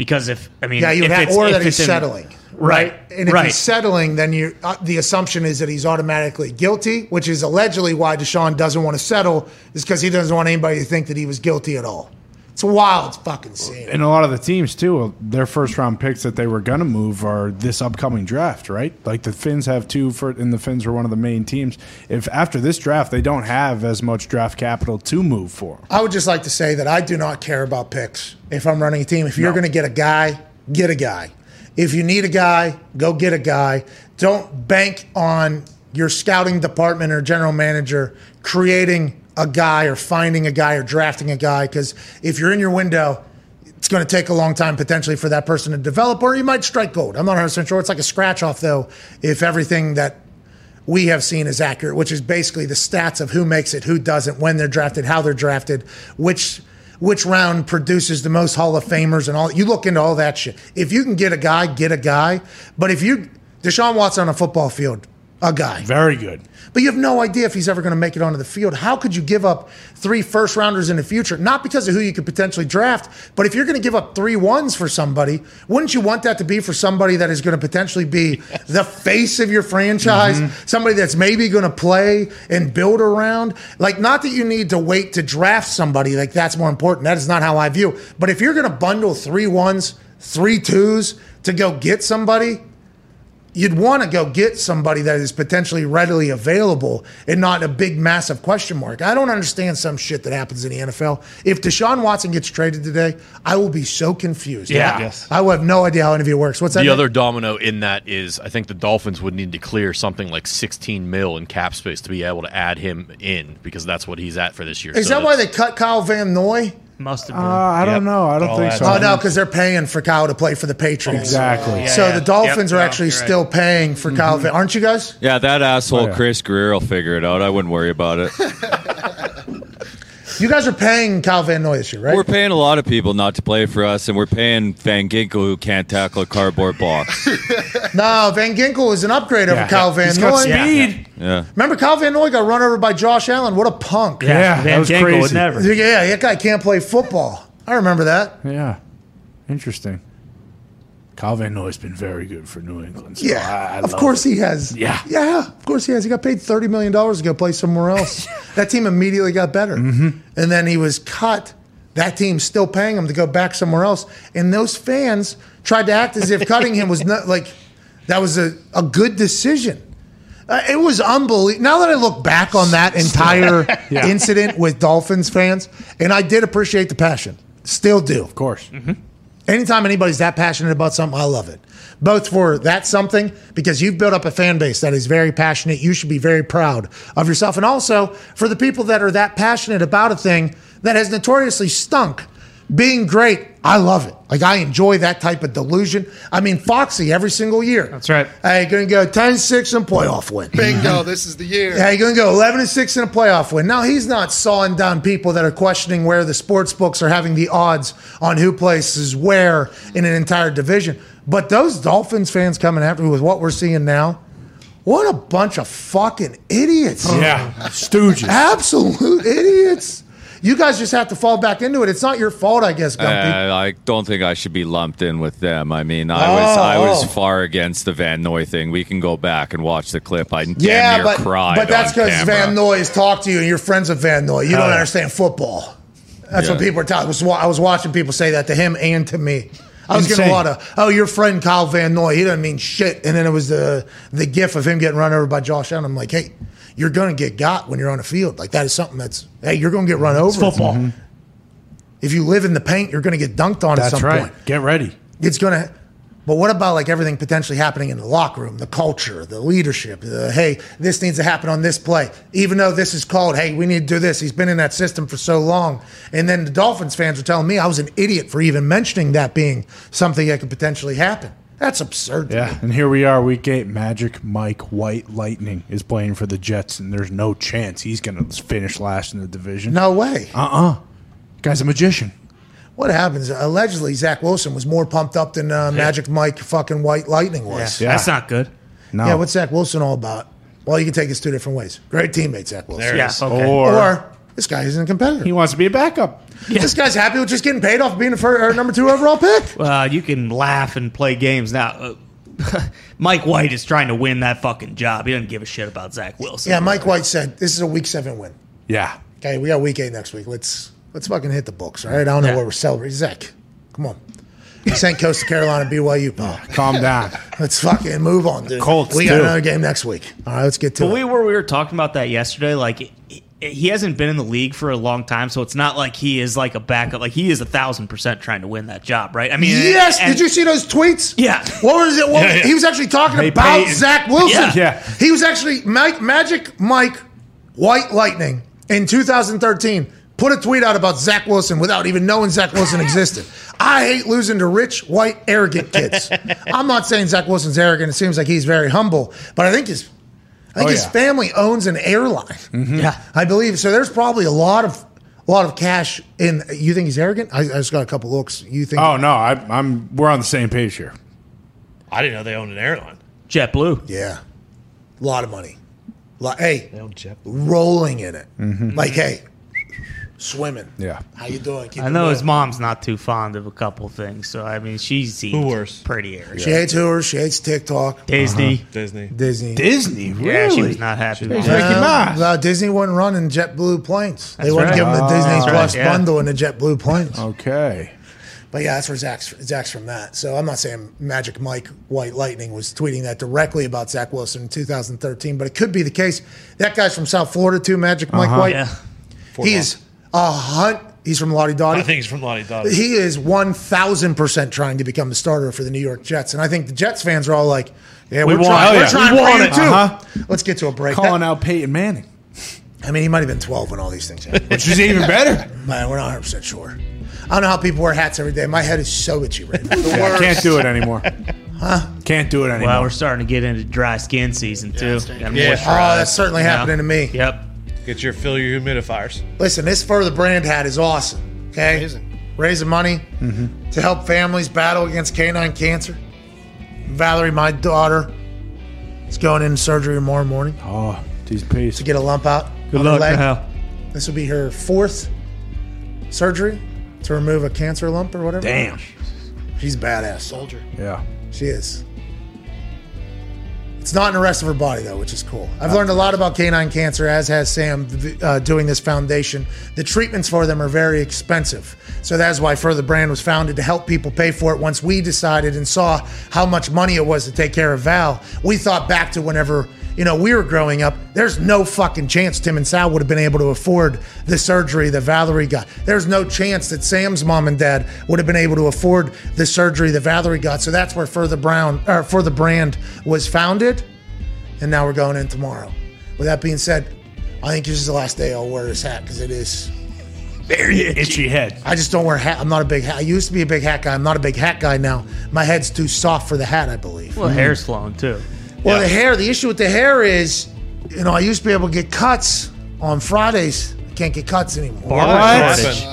Because if I mean, Yeah, you if have, it's- or if that he's in- settling, right? And if right. he's settling, then you uh, the assumption is that he's automatically guilty, which is allegedly why Deshaun doesn't want to settle, is because he doesn't want anybody to think that he was guilty at all. It's a wild fucking scene. And a lot of the teams too, uh, their first round picks that they were gonna move are this upcoming draft, right? Like the Fins have two for, and the Fins were one of the main teams. If after this draft they don't have as much draft capital to move for, I would just like to say that I do not care about picks. If I'm running a team, if you're No. going to get a guy, get a guy. If you need a guy, go get a guy. Don't bank on your scouting department or general manager creating a guy or finding a guy or drafting a guy because if you're in your window, it's going to take a long time potentially for that person to develop, or you might strike gold. I'm not 100% sure. It's like a scratch off, though, if everything that we have seen is accurate, which is basically the stats of who makes it, who doesn't, when they're drafted, how they're drafted, which which round produces the most Hall of Famers and all. You look into all that shit. If you can get a guy, get a guy. But if you Deshaun Watson on a football field, a guy. very good. But you have no idea if he's ever going to make it onto the field. How could you give up three first rounders in the future? Not because of who you could potentially draft, but if you're going to give up three ones for somebody, wouldn't you want that to be for somebody that is going to potentially be the face of your franchise? Mm-hmm. Somebody that's maybe going to play and build around? Like, not that you need to wait to draft somebody, like, that's more important. That is not how I view. But if you're going to bundle three ones, three twos to go get somebody, you'd want to go get somebody that is potentially readily available and not a big massive question mark. I don't understand some shit that happens in the NFL. If Deshaun Watson gets traded today, I will be so confused. Yeah. I- Yes. I will have no idea how any of it works. What's that? The Nick? other domino in that is I think the Dolphins would need to clear something like 16 mil in cap space to be able to add him in because that's what he's at for this year. is So that why they cut Kyle Van Noy? Must have Uh, been. I don't Yep. know. I don't All think that. so. Oh no, because they're paying for Kyle to play for the Patriots. exactly. Yeah. So the Dolphins Yep, are no, actually you're right. still paying for Kyle Van, aren't you guys? Yeah, that asshole Oh, yeah. Chris Grier will figure it out. I wouldn't worry about it. You guys are paying Kyle Van Noy this year, right? we're paying a lot of people not to play for us, and we're paying Van Ginkel who can't tackle a cardboard box. no, Van Ginkel is an upgrade over Yeah. Kyle Van He's Noy. got speed. Yeah. Remember, Kyle Van Noy got run over by Josh Allen. What a punk! Yeah, that Van was Ginkel crazy. would never. Yeah, that guy can't play football. I remember that. Yeah, interesting. Van Noy's been very good for New England. so Yeah, I- I of course it. he has. Yeah. yeah, of course he has. He got paid thirty million dollars to go play somewhere else. that team immediately got better, Mm-hmm. and then he was cut. That team's still paying him to go back somewhere else, and those fans tried to act as if cutting him was not like that was a, a good decision. Uh, it was unbelievable. Now that I look back on that entire Yeah. incident with Dolphins fans, and I did appreciate the passion, still do. Of course. Anytime anybody's that passionate about something, I love it. Both for that something, because you've built up a fan base that is very passionate. You should be very proud of yourself. And also for the people that are that passionate about a thing that has notoriously stunk. Being great, I love it. Like I enjoy that type of delusion. I mean, Foxy every single year. That's right. Hey, gonna go 10-6 in playoff win. Bingo, this is the year. Yeah, you're going to go 11 and 6 in a playoff win. Now, he's not sawing down people that are questioning where the sports books are having the odds on who places where in an entire division. But those Dolphins fans coming after me with what we're seeing now, what a bunch of fucking idiots. Yeah, Stooges. Absolute idiots. You guys just have to fall back into it. It's not your fault, I guess, Gumpy. Uh, I don't think I should be lumped in with them. I mean, I was I Oh. was far against the Van Noy thing. We can go back and watch the clip. I damn yeah, near but, cried. but that's because. Van Noy has talked to you and you're friends with Van Noy. You Hell don't yeah. understand football. That's Yeah. what people are talking. I was, wa- I was watching people say that to him and to me. I was getting a lot of, oh, your friend Kyle Van Noy, he doesn't mean shit. And then it was the the gif of him getting run over by Josh Allen. I'm like, hey, you're going to get got when you're on a field. Like that is something that's, hey, you're going to get run over. football. Mm-hmm. If you live in the paint, you're going to get dunked on at That's some right. point. Get ready. It's going to. But what about like everything potentially happening in the locker room, the culture, the leadership? The, hey, this needs to happen on this play, even though this is called. Hey, we need to do this. He's been in that system for so long, and then the Dolphins fans are telling me I was an idiot for even mentioning that being something that could potentially happen. That's absurd. Yeah, me. and here we are, week eight. Magic Mike White Lightning is playing for the Jets, and there's no chance he's going to finish last in the division. No way. Uh-uh. Guy's a magician. What happens? Allegedly, Zach Wilson was more pumped up than uh, Magic Mike fucking White Lightning was. Yeah. That's not good. No. Yeah, what's Zach Wilson all about? Well, you can take this two different ways. Great teammate, Zach Wilson. There it Yeah. is. Okay. Or, Or this guy isn't a competitor. he wants to be a backup. This guy's happy with just getting paid off being a first, or number two overall pick. Uh, you can laugh and play games now. Uh, Mike White is trying to win that fucking job. He doesn't give a shit about Zach Wilson. Yeah, Mike White said this is a week seven win. Yeah. Okay, we got week eight next week. Let's let's fucking hit the books. All right, I don't know Yeah. what we're celebrating. Zach, come on. St. Coast Carolina, BYU, pal. Calm down. Let's fucking move on, dude. Colts, we got too. another game next week. All right, let's get to But it. we were we were talking about that yesterday. Like he- he hasn't been in the league for a long time, so it's not like he is like a backup. Like he is a thousand percent trying to win that job, right? I mean, Yes. and- Did you see those tweets? Yeah. What was it? What, Yeah, yeah. He was actually talking Hey, about Peyton. Zach Wilson. Yeah. Yeah. He was actually Mike, Magic Mike White Lightning in 2013 put a tweet out about Zach Wilson without even knowing Zach Wilson existed. I hate losing to rich, white, arrogant kids. I'm not saying Zach Wilson's arrogant. It seems like he's very humble, but I think his I think Oh, his yeah. family owns an airline. Mm-hmm. Yeah. I believe so. There's probably a lot of a lot of cash in. You think he's arrogant? I, I just got a couple looks. You think? Oh, no. I, I'm. We're on the same page here. I didn't know they owned an airline. JetBlue. Yeah, a lot of money. Lot, hey, They own jet. rolling in it. Mm-hmm. Like, hey, swimming. Yeah. How you doing? Keep I know his mom's not too fond of a couple things, so I mean, she seems Who worse? pretty arrogant. She hates Hooters. She hates TikTok, Disney. Disney. Disney. Disney, really? Yeah, she was not happy. About Mickey that. Uh, Mouse. uh, Disney wouldn't run in JetBlue planes. they wouldn't right. give them the Disney That's Plus right, yeah. bundle in the JetBlue planes. Okay. But yeah, that's where Zach's, Zach's from that. So I'm not saying Magic Mike White Lightning was tweeting that directly about Zach Wilson in 2013, but it could be the case. That guy's from South Florida too, Magic Mike White. Yeah. He is a hunt. He's from Lottie Dottie. I think he's from Lottie Dottie. He is 1,000% trying to become the starter for the New York Jets. And I think the Jets fans are all like, yeah, We we're want- trying, oh, we're yeah. trying We for want you it. too. Uh-huh. Let's get to a break. Calling That- out Peyton Manning, I mean, he might have been 12 when all these things happened. which is even better. Man, we're not 100% sure. I don't know how people wear hats every day. My head is so itchy right now. Yeah, can't do it anymore. Huh? Can't do it anymore. Well, we're starting to get into dry skin season too. And Yeah. Oh, that's certainly you know? happening to me. Yep. Get your fill your humidifiers. Listen, this For the Brand hat is awesome. Okay? Amazing. Raising money to help families battle against canine cancer. Valerie, my daughter, is going in surgery tomorrow morning oh, geez, peace. to get a lump out. Good on luck, leg. Hal. This will be her fourth surgery to remove a cancer lump or whatever. Damn. She's badass. Soldier. Yeah. She is. It's not in the rest of her body though, which is cool. I've learned a lot about canine cancer, as has Sam uh, doing this foundation. The treatments for them are very expensive, so that's why Further Brand was founded to help people pay for it. Once we decided and saw how much money it was to take care of Val, we thought back to whenever you know we were growing up. There's no fucking chance Tim and Sal would have been able to afford the surgery that Valerie got. There's no chance that Sam's mom and dad would have been able to afford the surgery that Valerie got. So that's where Further Brown or For the Brand was founded, and now we're going in tomorrow. With that being said, I think this is the last day I'll wear this hat because it is. Very itchy head. I just don't wear hat. I'm not a big hat. I used to be a big hat guy. I'm not a big hat guy now. My head's too soft for the hat, I believe. Well, hair's flowing too. Well, the hair, the issue with the hair is, you know, I used to be able to get cuts on Fridays. I can't get cuts anymore. Barber What? shortage.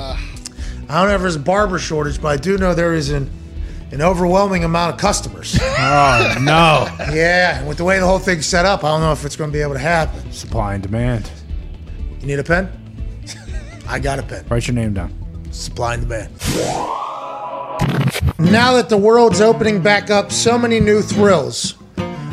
I don't know if there's a barber shortage, but I do know there is an, an overwhelming amount of customers. Oh, no. yeah, with the way the whole thing's set up, I don't know if it's going to be able to happen. Supply and demand. You need a pen? I got a pen. Write your name down. Supply and demand. Now that the world's opening back up, so many new thrills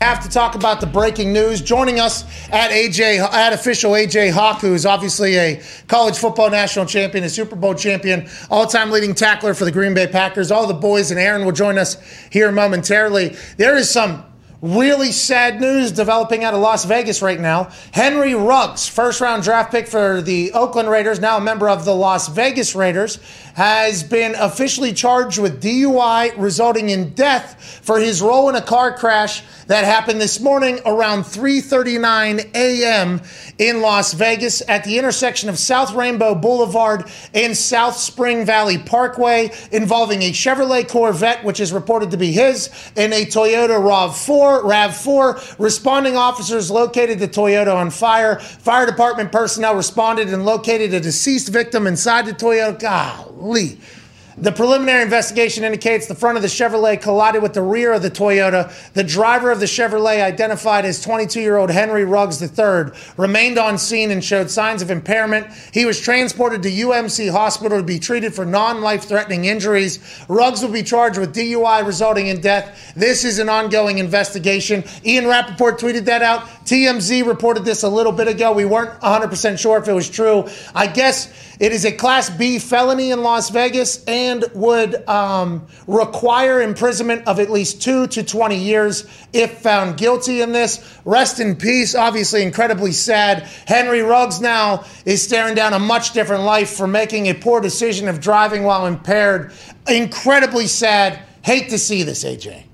Have to talk about the breaking news. Joining us at AJ at official AJ Hawk, who is obviously a college football national champion, a Super Bowl champion, all-time leading tackler for the Green Bay Packers. All the boys and Aaron will join us here momentarily. There is some really sad news developing out of Las Vegas right now. Henry Ruggs, first round draft pick for the Oakland Raiders, now a member of the Las Vegas Raiders, has been officially charged with DUI resulting in death for his role in a car crash that happened this morning around 3:39 a.m. in Las Vegas at the intersection of South Rainbow Boulevard and South Spring Valley Parkway involving a Chevrolet Corvette which is reported to be his and a Toyota RAV4 RAV4 responding officers located the Toyota on fire fire department personnel responded and located a deceased victim inside the Toyota golly the preliminary investigation indicates the front of the Chevrolet collided with the rear of the Toyota. The driver of the Chevrolet, identified as 22 year old Henry Ruggs III, remained on scene and showed signs of impairment. He was transported to UMC Hospital to be treated for non life threatening injuries. Ruggs will be charged with DUI resulting in death. This is an ongoing investigation. Ian Rapoport tweeted that out. TMZ reported this a little bit ago. We weren't 100% sure if it was true. I guess it is a Class B felony in Las Vegas and would um, require imprisonment of at least two to 20 years if found guilty in this. Rest in peace. Obviously, incredibly sad. Henry Ruggs now is staring down a much different life for making a poor decision of driving while impaired. Incredibly sad. Hate to see this, AJ.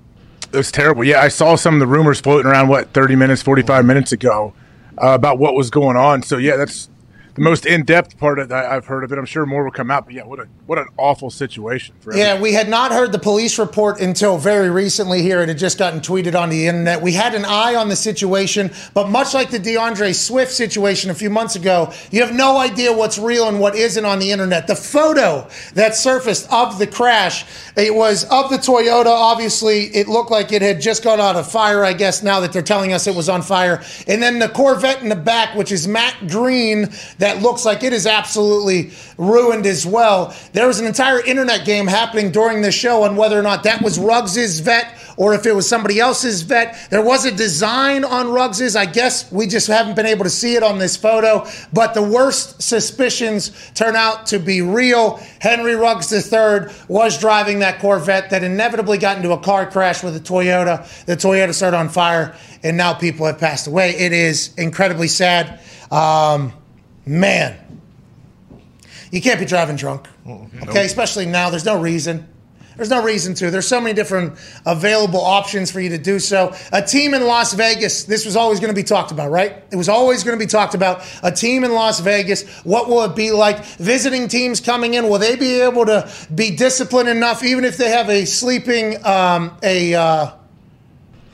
It was terrible. Yeah, I saw some of the rumors floating around what 30 minutes, 45 minutes ago uh, about what was going on. So yeah, that's the most in-depth part of that I've heard of it. I'm sure more will come out. But yeah, what a what an awful situation for Yeah, we had not heard the police report until very recently here. It had just gotten tweeted on the internet. We had an eye on the situation, but much like the DeAndre Swift situation a few months ago, you have no idea what's real and what isn't on the internet. The photo that surfaced of the crash, it was of the Toyota. Obviously, it looked like it had just gone out of fire, I guess, now that they're telling us it was on fire. And then the Corvette in the back, which is matte green, that looks like it is absolutely ruined as well. There was an entire internet game happening during the show on whether or not that was Ruggs's vet or if it was somebody else's vet. There was a design on Ruggs's. I guess we just haven't been able to see it on this photo. But the worst suspicions turn out to be real. Henry Ruggs III was driving that Corvette that inevitably got into a car crash with a Toyota. The Toyota started on fire, and now people have passed away. It is incredibly sad. Um, man, you can't be driving drunk. Okay, especially now. There's no reason. There's no reason to. There's so many different available options for you to do so. A team in Las Vegas, this was always going to be talked about, right? It was always going to be talked about. A team in Las Vegas, what will it be like? Visiting teams coming in, will they be able to be disciplined enough, even if they have a sleeping, um, a, uh,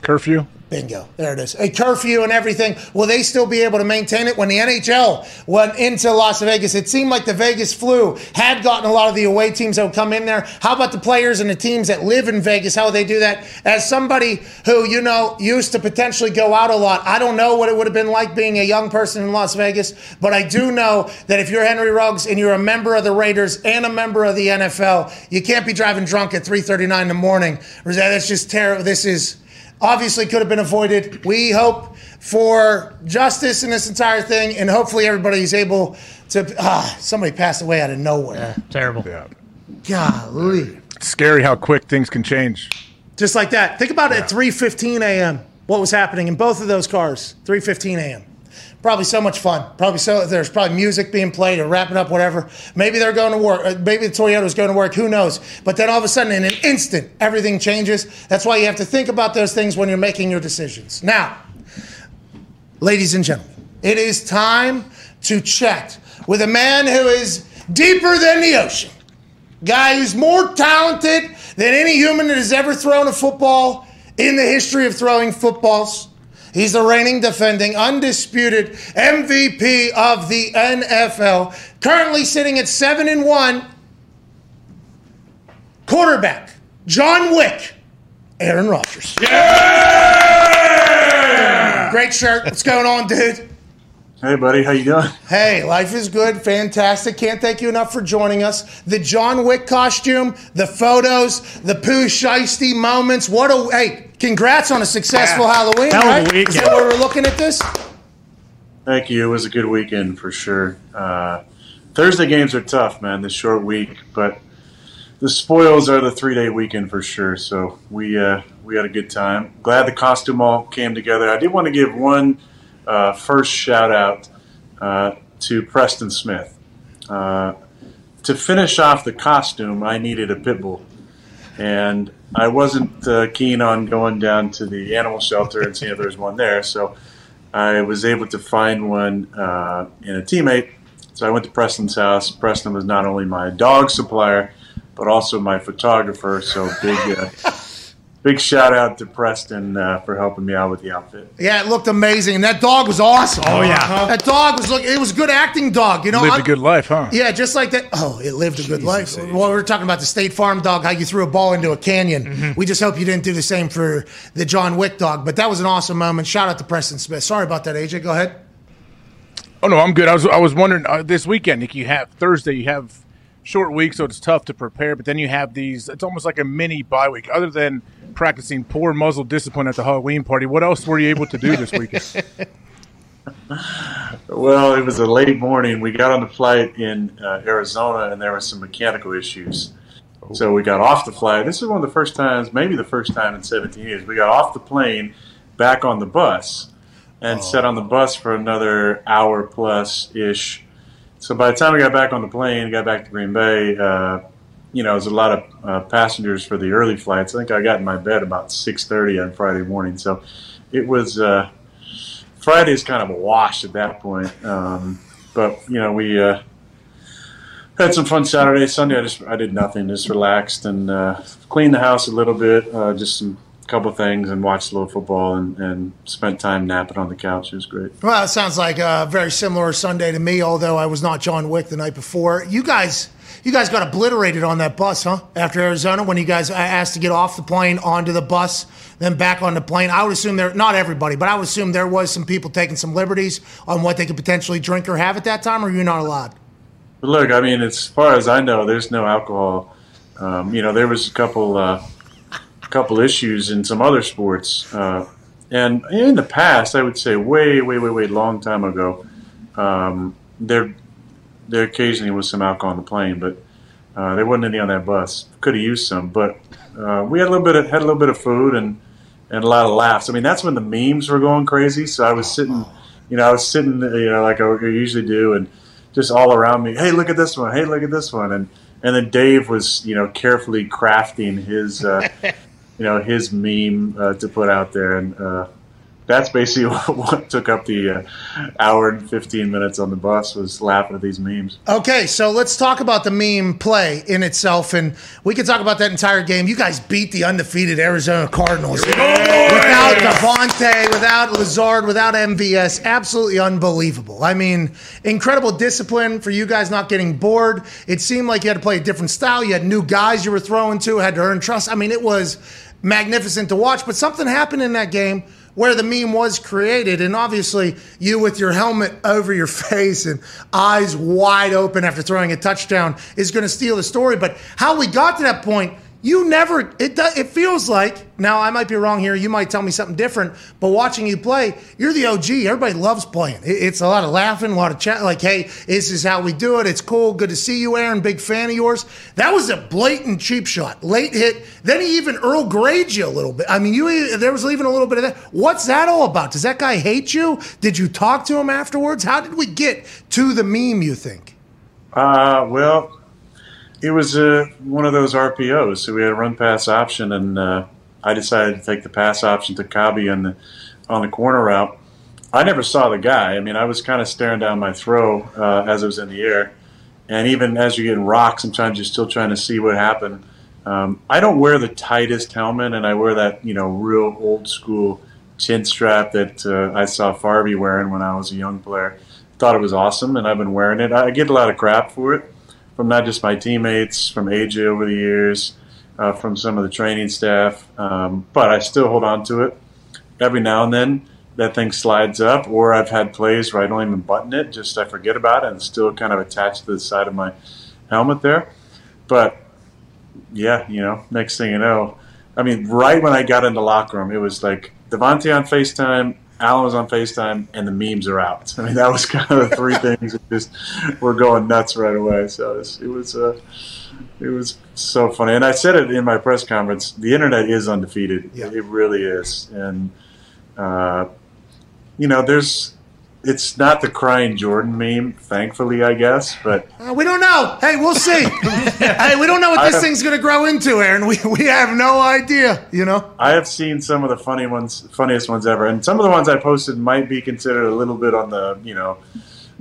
curfew. Bingo. There it is. A curfew and everything. Will they still be able to maintain it? When the NHL went into Las Vegas, it seemed like the Vegas flu had gotten a lot of the away teams that would come in there. How about the players and the teams that live in Vegas? How would they do that? As somebody who, you know, used to potentially go out a lot, I don't know what it would have been like being a young person in Las Vegas, but I do know that if you're Henry Ruggs and you're a member of the Raiders and a member of the NFL, you can't be driving drunk at 3:39 in the morning. That's just terrible. This is obviously could have been avoided. We hope for justice in this entire thing, and hopefully everybody's able to. Ah, somebody passed away out of nowhere. Terrible. Yeah. Golly, It's scary how quick things can change. just like that. Think about it at 3:15 a.m. What was happening in both of those cars? 3:15 a.m. Probably so much fun. Probably so. There's probably music being played or wrapping up, whatever. Maybe they're going to work. uh, Maybe the Toyota's going to work. Who knows? But then all of a sudden, in an instant, everything changes. That's why you have to think about those things when you're making your decisions. Now, ladies and gentlemen, it is time to chat with a man who is deeper than the ocean. Guy who's more talented than any human that has ever thrown a football in the history of throwing footballs. He's the reigning, defending, undisputed MVP of the NFL. Currently sitting at seven and one. Quarterback John Wick, Aaron Rodgers. Yeah! Great shirt. What's going on, dude? Hey, buddy, how you doing? Hey, life is good, fantastic. Can't thank you enough for joining us. The John Wick costume, the photos, the Pooh Shiesty moments. What a hey! Congrats on a successful Halloween. Hell of a? Is weekend. that where we're looking at this? Thank you. It was a good weekend for sure. Uh, Thursday games are tough, man. This short week, but the spoils are the three-day weekend for sure. So we uh, we had a good time. Glad the costume all came together. I did want to give one uh, first shout out uh, to Preston Smith. Uh, to finish off the costume, I needed a pit bull, and I wasn't uh, keen on going down to the animal shelter and seeing if there was one there. So I was able to find one uh, in a teammate. So I went to Preston's house. Preston was not only my dog supplier, but also my photographer. So big, uh, big shout out to Preston uh, for helping me out with the outfit. Yeah, it looked amazing, and that dog was awesome. Oh yeah. that dog was look. It was a good acting dog. You know, Lived I'm- a good life, huh? Yeah, just like that. Oh, it lived a good life. Well, we were talking about the State Farm dog, how you threw a ball into a canyon. Mm-hmm. We just hope you didn't do the same for the John Wick dog. But that was an awesome moment. Shout out to Preston Smith. Sorry about that, AJ. Go ahead. Oh no, I'm good. I was I was wondering uh, this weekend. Nick, you have Thursday. You have short week, so it's tough to prepare. But then you have these. It's almost like a mini bye week. Other than practicing poor muzzle discipline at the Halloween party, what else were you able to do this weekend? Well, it was a late morning. We got on the flight in uh, Arizona, and there were some mechanical issues. So we got off the flight. This is one of the first times, maybe the first time in 17 years, we got off the plane, back on the bus, and sat on the bus for another hour plus ish. So by the time we got back on the plane, got back to Green Bay, uh, you know, there was a lot of uh, passengers for the early flights. I think I got in my bed about 6:30 on Friday morning. So it was. Uh, Friday's kind of a wash at that point. Um, but you know, we uh, had some fun Saturday, Sunday. I just I did nothing, just relaxed and uh, cleaned the house a little bit, uh, just some couple things, and watched a little football and, and spent time napping on the couch. It was great. Well, it sounds like a very similar Sunday to me, although I was not John Wick the night before. You guys, you guys got obliterated on that bus, huh? After Arizona, when you guys asked to get off the plane onto the bus, then back on the plane. I would assume there, not everybody, but I would assume there was some people taking some liberties on what they could potentially drink or have at that time, or you're not allowed. Look, I mean, as far as I know, there's no alcohol. Um, you know, there was a couple uh, couple issues in some other sports, uh, and in the past, I would say way, way, way, way, long time ago, um, there there occasionally was some alcohol on the plane, but uh, there wasn't any on that bus. Could have used some, but uh, we had a little bit of had a little bit of food and and a lot of laughs. I mean, that's when the memes were going crazy. So I was sitting, you know, I was sitting, you know, like I usually do, and just all around me. Hey, look at this one. Hey, look at this one. And and then Dave was, you know, carefully crafting his, uh, you know, his meme uh, to put out there, and uh, that's basically what took up the uh, hour and fifteen minutes on the bus was laughing at these memes. Okay, so let's talk about the meme play in itself, and we can talk about that entire game. You guys beat the undefeated Arizona Cardinals without without Davante, without Lazard, without MVS, absolutely unbelievable. I mean, incredible discipline for you guys not getting bored. It seemed like you had to play a different style. You had new guys you were throwing to, had to earn trust. I mean, it was magnificent to watch. But something happened in that game where the meme was created. And obviously, you with your helmet over your face and eyes wide open after throwing a touchdown is going to steal the story. But how we got to that point, you never it does it feels like now i might be wrong here you might tell me something different but watching you play you're the og everybody loves playing. It's a lot of laughing a lot of chat like hey this is how we do it it's cool good to see you aaron big fan of yours. That was a blatant cheap shot late hit then he even earl grayed you a little bit. I mean you there was even a little bit of that. What's that all about? Does that guy hate you? Did you talk to him afterwards? How did we get to the meme you think? Uh well it was uh, one of those RPOs. So we had a run pass option, and uh, I decided to take the pass option to Cobby on the on the corner route. I never saw the guy. I mean, I was kind of staring down my throw uh, as it was in the air, and even as you're getting rocked, sometimes you're still trying to see what happened. Um, I don't wear the tightest helmet, and I wear that you know real old school chin strap that uh, I saw Farby wearing when I was a young player. Thought it was awesome, and I've been wearing it. I get a lot of crap for it from not just my teammates, from AJ over the years, uh, from some of the training staff. Um, but I still hold on to it. Every now and then, that thing slides up, or I've had plays where I don't even button it, just I forget about it, and still kind of attached to the side of my helmet there. But yeah, you know, next thing you know, I mean, right when I got in the locker room, it was like Davante on FaceTime, Allen was on FaceTime, and the memes are out. I mean, that was kind of the three things that just were going nuts right away. So it was, it was, uh, it was so funny. And I said it in my press conference. The internet is undefeated. Yeah. It really is. And uh, you know, there's it's not the crying Jordan meme, thankfully, I guess. But uh, we don't know. Hey, we'll see. hey, we don't know what this have, thing's going to grow into, Aaron. We we have no idea. You know. I have seen some of the funny ones, funniest ones ever, and some of the ones I posted might be considered a little bit on the you know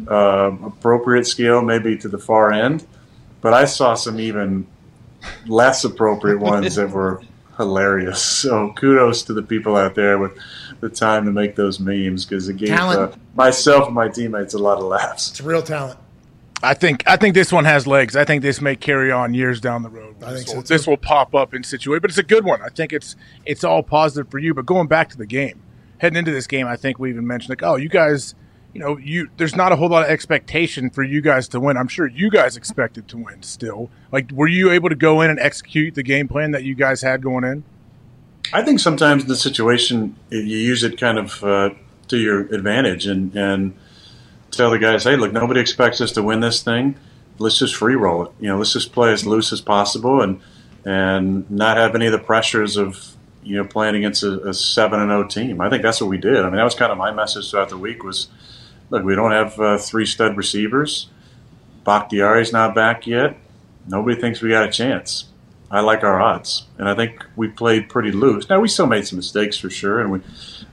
uh, appropriate scale, maybe to the far end. But I saw some even less appropriate ones that were hilarious. So kudos to the people out there with the time to make those memes because it gave uh, myself and my teammates a lot of laughs. It's real talent. I think I think this one has legs. I think this may carry on years down the road. I think so will, this will pop up in situation, but it's a good one. I think it's it's all positive for you. But going back to the game, heading into this game, I think we even mentioned like, oh, you guys, you know, you there's not a whole lot of expectation for you guys to win. I'm sure you guys expected to win still. Like, were you able to go in and execute the game plan that you guys had going in? I think sometimes in the situation you use it kind of uh, to your advantage and and tell the guys, hey, look, nobody expects us to win this thing. Let's just free roll it. You know, let's just play as loose as possible and and not have any of the pressures of you know playing against a, seven and zero oh team. I think that's what we did. I mean, that was kind of my message throughout the week was, look, we don't have uh, three stud receivers. Bakhtiari's not back yet. Nobody thinks we got a chance. I like our odds, and I think we played pretty loose. Now we still made some mistakes for sure, and we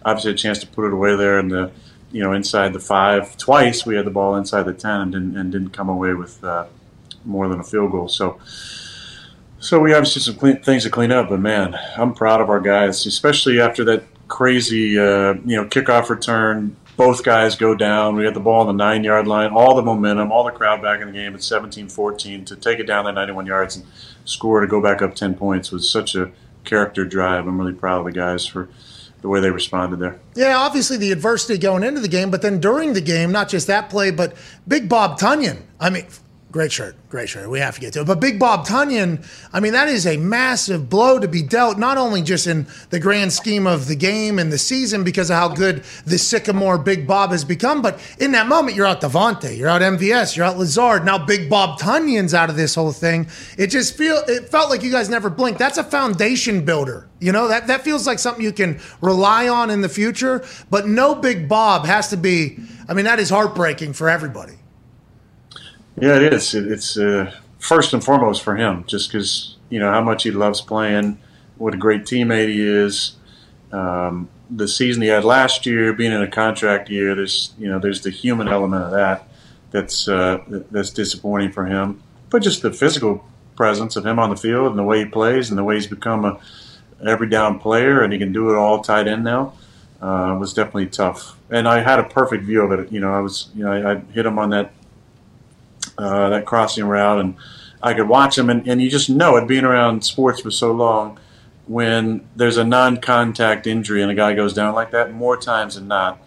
obviously had a chance to put it away there in the you know inside the five twice. We had the ball inside the ten and didn't, and didn't come away with uh, more than a field goal. So. So we obviously some clean, things to clean up, but man, I'm proud of our guys, especially after that crazy, uh, you know, kickoff return. Both guys go down. We had the ball on the nine yard line, all the momentum, all the crowd back in the game at 17-14 to take it down that 91 yards and score to go back up 10 points was such a character drive. I'm really proud of the guys for the way they responded there. Yeah, obviously the adversity going into the game, but then during the game, not just that play, but Big Bob Tonyan. I mean, Great shirt, great shirt. We have to get to it. But Big Bob Tonyan, I mean, that is a massive blow to be dealt, not only just in the grand scheme of the game and the season because of how good the Sycamore Big Bob has become, but in that moment, you're out Davante, you're out MVS, you're out Lazard. Now Big Bob Tonyan's out of this whole thing. It just feel it felt like you guys never blinked. That's a foundation builder. You know, that, that feels like something you can rely on in the future. But no Big Bob has to be, I mean, that is heartbreaking for everybody. Yeah, it is. It, it's uh, first and foremost for him, just because you know how much he loves playing, what a great teammate he is. Um, the season he had last year, being in a contract year, there's you know there's the human element of that that's uh, that's disappointing for him. But just the physical presence of him on the field and the way he plays and the way he's become a every down player, and he can do it all tight end now. Uh, was definitely tough, and I had a perfect view of it. You know, I was, you know, I, I hit him on that uh, that crossing route, and I could watch them, and, and you just know it being around sports for so long. When there's a non-contact injury and a guy goes down like that, more times than not,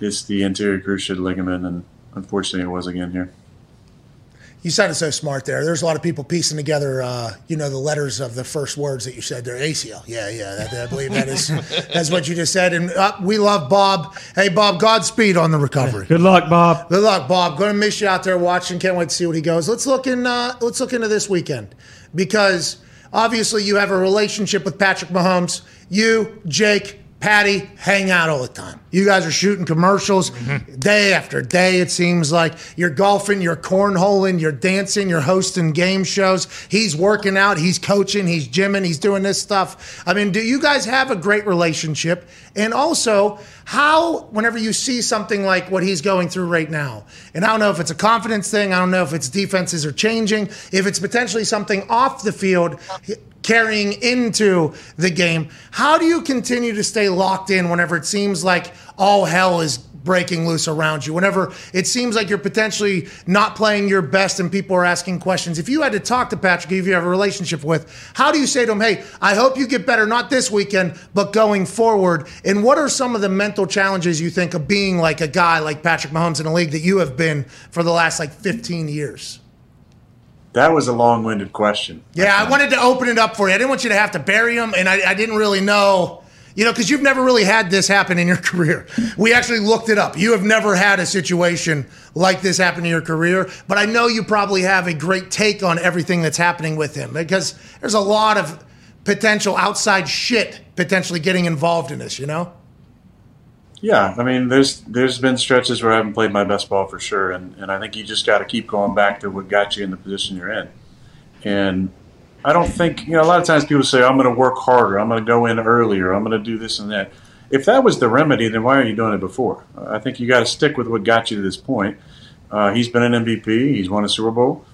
it's the anterior cruciate ligament, and unfortunately, it was again here. You sounded so smart there. There's a lot of people piecing together, uh, you know, the letters of the first words that you said there. ACL. Yeah, yeah. That, I believe that is that's what you just said. And uh, we love Bob. Hey, Bob, Godspeed on the recovery. Good luck, Bob. Good luck, Bob. Going to miss you out there watching. Can't wait to see what he goes. Let's look in. Uh, let's look into this weekend because obviously you have a relationship with Patrick Mahomes. You, Jake, Patty hang out all the time. You guys are shooting commercials mm-hmm. day after day, it seems like. You're golfing, you're cornholing, you're dancing, you're hosting game shows. He's working out, he's coaching, he's gymming, he's doing this stuff. I mean, do you guys have a great relationship? And also, how, whenever you see something like what he's going through right now, and I don't know if it's a confidence thing, I don't know if it's defenses are changing, if it's potentially something off the field carrying into the game. How do you continue to stay locked in whenever it seems like all hell is breaking loose around you? Whenever it seems like you're potentially not playing your best and people are asking questions. If you had to talk to Patrick, if you have a relationship with, how do you say to him, hey, I hope you get better, not this weekend, but going forward? And what are some of the mental challenges you think of being like a guy like Patrick Mahomes in a league that you have been for the last like 15 years? That was a long-winded question. Yeah, I wanted to open it up for you. I didn't want you to have to bury him, and I, I didn't really know, you know, because you've never really had this happen in your career. We actually looked it up. You have never had a situation like this happen in your career, but I know you probably have a great take on everything that's happening with him because there's a lot of potential outside shit potentially getting involved in this, you know? Yeah, I mean, there's there's been stretches where I haven't played my best ball for sure, and, and I think you just got to keep going back to what got you in the position you're in. And I don't think you know. A lot of times people say, "I'm going to work harder. I'm going to go in earlier. I'm going to do this and that." If that was the remedy, then why aren't you doing it before? I think you got to stick with what got you to this point. Uh, he's been an MVP. He's won a Super Bowl.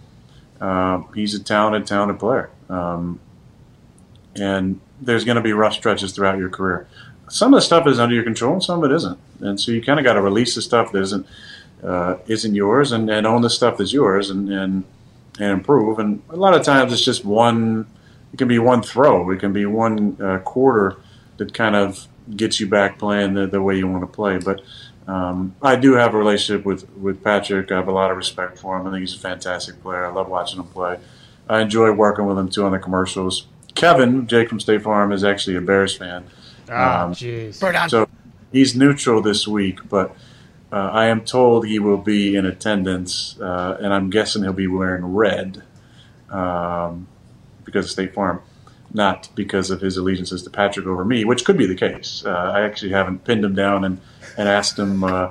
Uh, he's a talented, talented player. Um, and there's going to be rough stretches throughout your career some of the stuff is under your control and some of it isn't. And so you kind of got to release the stuff that isn't uh, isn't yours and, and own the stuff that's yours and, and and improve. And a lot of times it's just one. It can be one throw. It can be one uh, quarter that kind of gets you back playing the, the way you want to play. But um, I do have a relationship with with Patrick. I have a lot of respect for him. I think he's a fantastic player. I love watching him play. I enjoy working with him too on the commercials. Kevin, Jake from State Farm, is actually a Bears fan. Ah, jeez. So he's neutral this week, but uh, I am told he will be in attendance, uh, and I'm guessing he'll be wearing red um, because of State Farm, not because of his allegiances to Patrick over me, which could be the case. Uh, I actually haven't pinned him down and, and asked him, uh,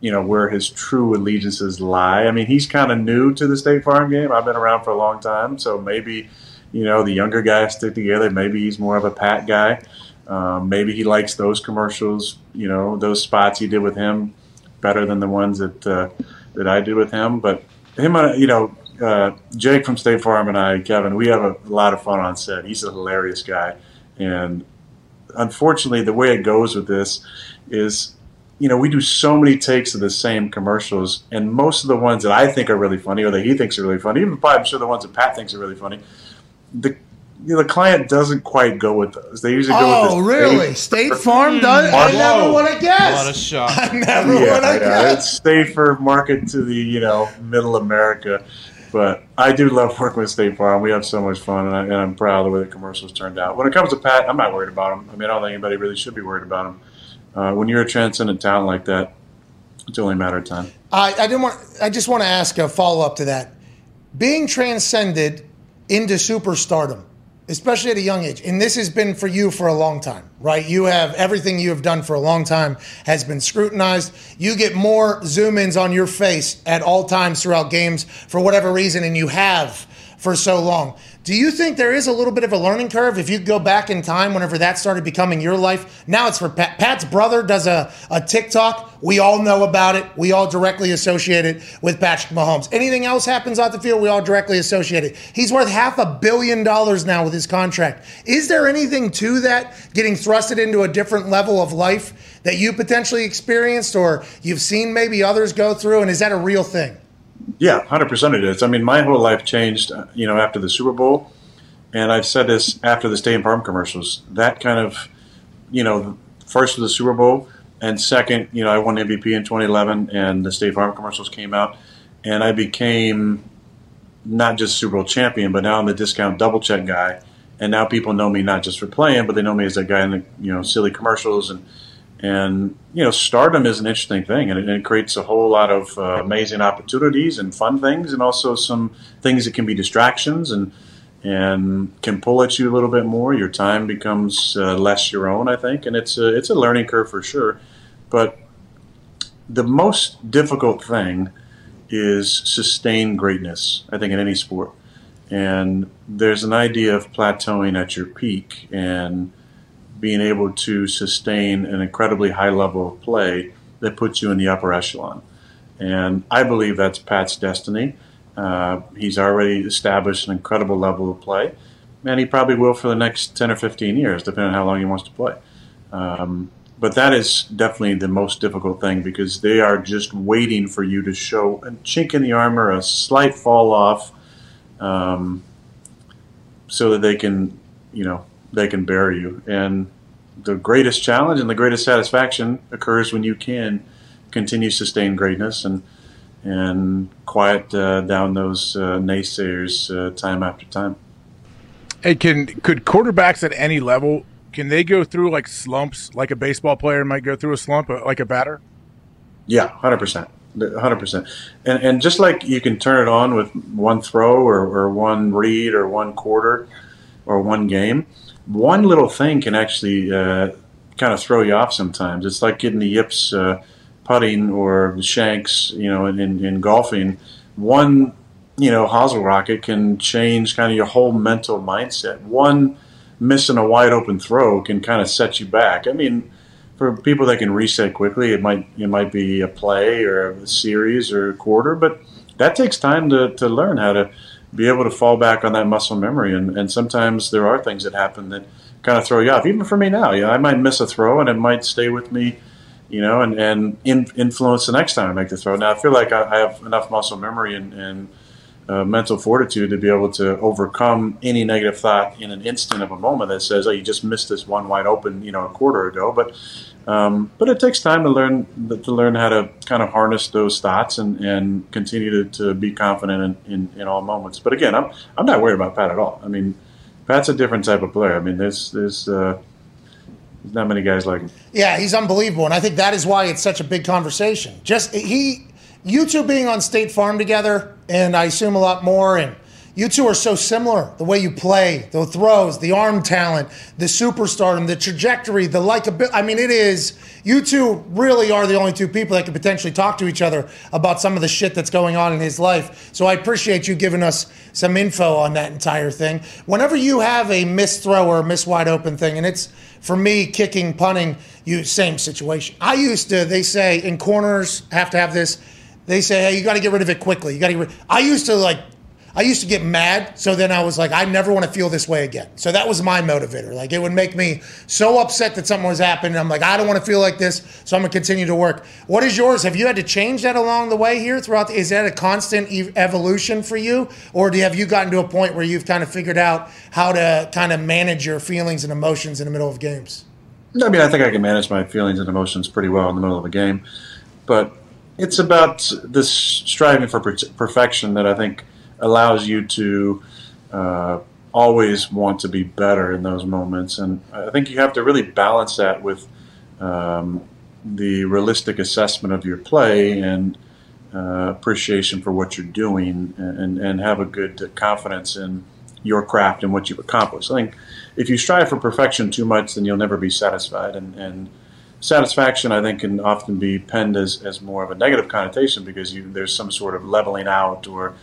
you know, where his true allegiances lie. I mean, he's kind of new to the State Farm game. I've been around for a long time, so maybe, you know, the younger guys stick together. Maybe he's more of a Pat guy. Um, maybe he likes those commercials, you know, those spots he did with him better than the ones that uh, that I do with him. But him, you know, uh, Jake from State Farm and I, Kevin, we have a lot of fun on set. He's a hilarious guy, and unfortunately, the way it goes with this is, you know, we do so many takes of the same commercials, and most of the ones that I think are really funny or that he thinks are really funny, even probably I'm sure the ones that Pat thinks are really funny, the the client doesn't quite go with those. They usually go with Oh, really? State Farm does? I never would have guessed. What a shock. I never yeah, would have yeah, guessed. it's safer market to the you know middle America, but I do love working with State Farm. We have so much fun, and, I, and I'm proud of the way the commercials turned out. When it comes to Pat, I'm not worried about him. I mean, I don't think anybody really should be worried about him. Uh, when you're a transcendent talent like that, it's only a matter of time. I, I didn't want. I just want to ask a follow up to that. Being transcended into superstardom, especially at a young age, and this has been for you for a long time, right? You have everything you have done for a long time has been scrutinized. You get more zoom ins on your face at all times throughout games for whatever reason, and you have for so long. Do you think there is a little bit of a learning curve if you go back in time whenever that started becoming your life? Now it's for Pat. Pat's brother does a, a TikTok. We all know about it. We all directly associate it with Patrick Mahomes. Anything else happens off the field, we all directly associate it. He's worth half a billion dollars now with his contract. Is there anything to that getting thrusted into a different level of life that you potentially experienced or you've seen maybe others go through? And is that a real thing? Yeah, hundred percent it is. I mean, my whole life changed, uh, you know, after the Super Bowl, and I've said this after the Stay State Farm commercials. That kind of, you know, first the Super Bowl, and second, you know, I won MVP in 2011, and the State Farm commercials came out, and I became not just Super Bowl champion, but now I'm the discount double check guy, and now people know me not just for playing, but they know me as that guy in the you know silly commercials and and you know, stardom is an interesting thing, and it, it creates a whole lot of uh, amazing opportunities and fun things, and also some things that can be distractions and and can pull at you a little bit more. Your time becomes uh, less your own, I think, and it's a it's a learning curve for sure. But the most difficult thing is sustained greatness. I think in any sport, and there's an idea of plateauing at your peak and being able to sustain an incredibly high level of play that puts you in the upper echelon. And I believe that's Pat's destiny. Uh, he's already established an incredible level of play, and he probably will for the next 10 or 15 years, depending on how long he wants to play. Um, but that is definitely the most difficult thing because they are just waiting for you to show a chink in the armor, a slight fall off, um, so that they can, you know, they can bury you. And the greatest challenge and the greatest satisfaction occurs when you can continue sustained greatness and and quiet uh, down those uh, naysayers uh, time after time. Hey, can could quarterbacks at any level can they go through like slumps like a baseball player might go through a slump uh, like a batter? Yeah, hundred percent, hundred percent. And and just like you can turn it on with one throw or, or one read or one quarter or one game, one little thing can actually uh, kind of throw you off sometimes. It's like getting the yips uh, putting or the shanks, you know, in, in, in, golfing. One, you know, hosel rocket can change kind of your whole mental mindset. One missing a wide open throw can kind of set you back. I mean, for people that can reset quickly, it might it might be a play or a series or a quarter, but that takes time to, to learn how to be able to fall back on that muscle memory. And, and sometimes there are things that happen that kind of throw you off. Even for me now, you know, I might miss a throw and it might stay with me, you know, and, and in, influence the next time I make the throw. Now, I feel like I, I have enough muscle memory and, and uh, mental fortitude to be able to overcome any negative thought in an instant of a moment that says, "Oh, you just missed this one wide open, you know, a quarter ago." But um, but it takes time to learn to learn how to kind of harness those thoughts and, and continue to, to be confident in, in, in all moments. But again, I'm I'm not worried about Pat at all. I mean, Pat's a different type of player. I mean, there's there's uh, there's not many guys like him. Yeah, he's unbelievable, and I think that is why it's such a big conversation. Just he, you two being on State Farm together, and I assume a lot more, and you two are so similar. The way you play, the throws, the arm talent, the superstardom, the trajectory, the likability. I mean, it is. You two really are the only two people that could potentially talk to each other about some of the shit that's going on in his life. So I appreciate you giving us some info on that entire thing. Whenever you have a miss throw or a miss wide open thing, and it's for me kicking, punting, you same situation. I used to. They say in corners have to have this. They say, hey, you got to get rid of it quickly. You got to. I used to like I used to get mad, so then I was like, I never want to feel this way again. So that was my motivator. Like it would make me so upset that something was happening. I'm like, I don't want to feel like this, so I'm gonna continue to work. What is yours? Have you had to change that along the way here throughout? The, is that a constant evolution for you, or do have you gotten to a point where you've kind of figured out how to kind of manage your feelings and emotions in the middle of games? I mean, I think I can manage my feelings and emotions pretty well in the middle of a game, but it's about this striving for per- perfection that I think allows you to uh, always want to be better in those moments. And I think you have to really balance that with um, the realistic assessment of your play and uh, appreciation for what you're doing and, and have a good confidence in your craft and what you've accomplished. I think if you strive for perfection too much, then you'll never be satisfied. And, and satisfaction, I think, can often be penned as, as more of a negative connotation because you, there's some sort of leveling out or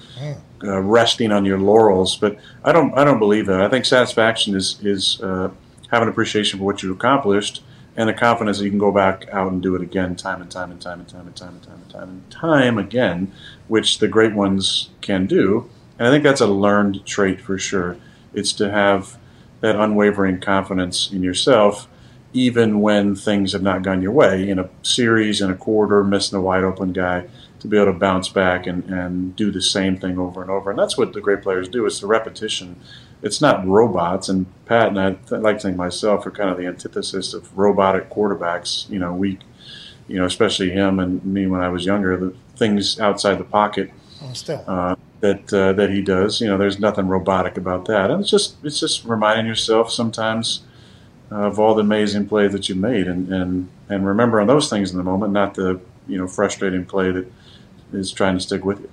uh, resting on your laurels. But I don't I don't believe that. I think satisfaction is is uh, having appreciation for what you've accomplished and the confidence that you can go back out and do it again, time and time and time and time and time and time and time and time again, which the great ones can do. And I think that's a learned trait for sure. It's to have that unwavering confidence in yourself, even when things have not gone your way in a series, in a quarter, missing a wide open guy, to be able to bounce back and, and do the same thing over and over. And that's what the great players do. It's the repetition. It's not robots. And Pat and I, I like to think myself are kind of the antithesis of robotic quarterbacks. You know, we, you know, especially him and me when I was younger, the things outside the pocket uh, that uh, that he does. You know, there's nothing robotic about that, and it's just it's just reminding yourself sometimes of all the amazing plays that you made, and and and remembering those things in the moment, not the you know frustrating play that is trying to stick with you.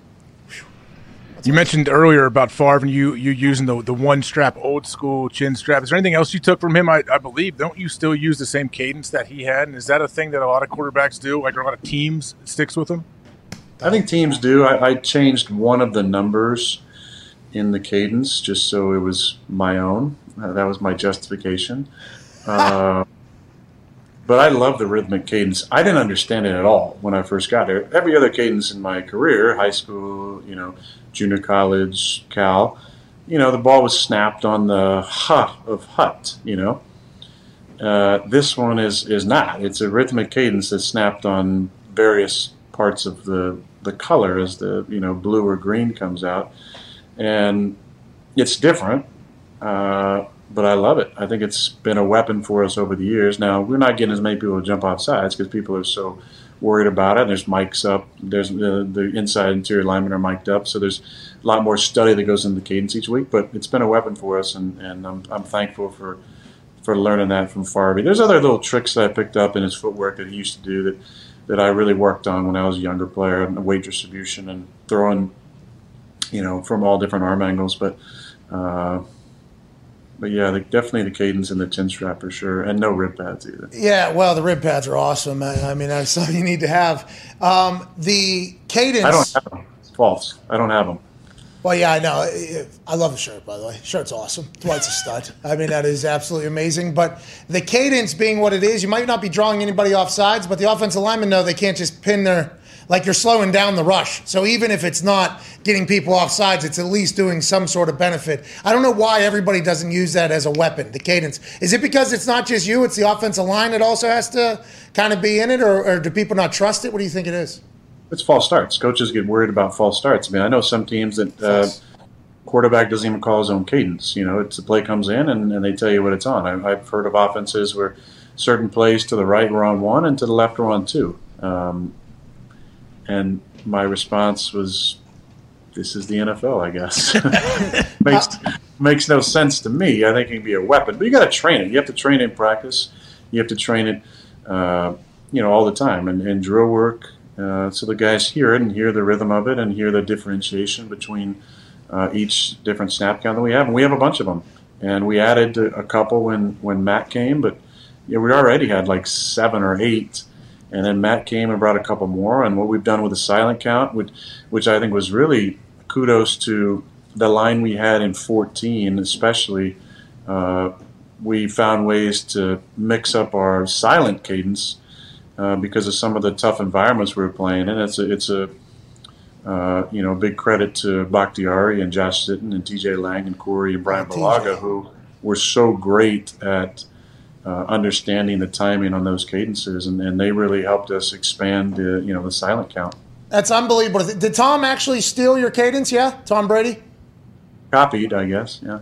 You mentioned earlier about Favre and you you using the the one strap old school chin strap. Is there anything else you took from him? I, I believe don't you still use the same cadence that he had? And is that a thing that a lot of quarterbacks do? Like a lot of teams sticks with them. I think teams do. I, I changed one of the numbers in the cadence just so it was my own. Uh, that was my justification. Uh, but I love the rhythmic cadence. I didn't understand it at all when I first got there. Every other cadence in my career, high school, you know, junior college, Cal, you know, the ball was snapped on the hut of hut, you know. Uh, this one is is not. It's a rhythmic cadence that's snapped on various parts of the the color as the you know blue or green comes out, and it's different. Uh, but I love it. I think it's been a weapon for us over the years. Now we're not getting as many people to jump off sides because people are so worried about it. And There's mics up. There's the, the inside interior linemen are mic'd up. So there's a lot more study that goes into the cadence each week. But it's been a weapon for us, and, and I'm, I'm thankful for for learning that from Farby. There's other little tricks that I picked up in his footwork that he used to do that that I really worked on when I was a younger player, and weight distribution and throwing, you know, from all different arm angles. But uh, but yeah, the, definitely the cadence and the chin strap for sure, and no rib pads either. Yeah, well, the rib pads are awesome. I, I mean, that's something you need to have. Um, the cadence. I don't have them. It's false. I don't have them. Well, yeah, I know. I love the shirt, by the way. Shirt's awesome. Dwight's a stud. I mean, that is absolutely amazing. But the cadence being what it is, you might not be drawing anybody off sides, but the offensive linemen know they can't just pin their like you're slowing down the rush. So even if it's not getting people off sides, it's at least doing some sort of benefit. I don't know why everybody doesn't use that as a weapon, the cadence. Is it because it's not just you, it's the offensive line that also has to kind of be in it, or, or do people not trust it? What do you think it is? It's false starts. Coaches get worried about false starts. I mean, I know some teams that uh, quarterback doesn't even call his own cadence. You know, it's the play comes in and, and they tell you what it's on. I, I've heard of offenses where certain plays to the right were on one and to the left were on two. Um, and my response was, "This is the NFL, I guess." makes makes no sense to me. I think it can be a weapon, but you got to train it. You have to train it in practice. You have to train it, uh, you know, all the time and, and drill work. Uh, so the guys hear it and hear the rhythm of it and hear the differentiation between uh, each different snap count that we have. And we have a bunch of them. And we added a couple when, when Matt came, but yeah, we already had like seven or eight. And then Matt came and brought a couple more. And what we've done with the silent count, which, which I think was really kudos to the line we had in 14, especially. Uh, we found ways to mix up our silent cadence uh, because of some of the tough environments we were playing in. It's a, it's a uh, you know, big credit to Bakhtiari and Josh Sitton and TJ Lang and Corey and Bryan Bulaga, who were so great at uh, understanding the timing on those cadences, and, and they really helped us expand the, you know, the silent count. That's unbelievable. Did Tom actually steal your cadence? Yeah, Tom Brady. Copied, I guess. Yeah.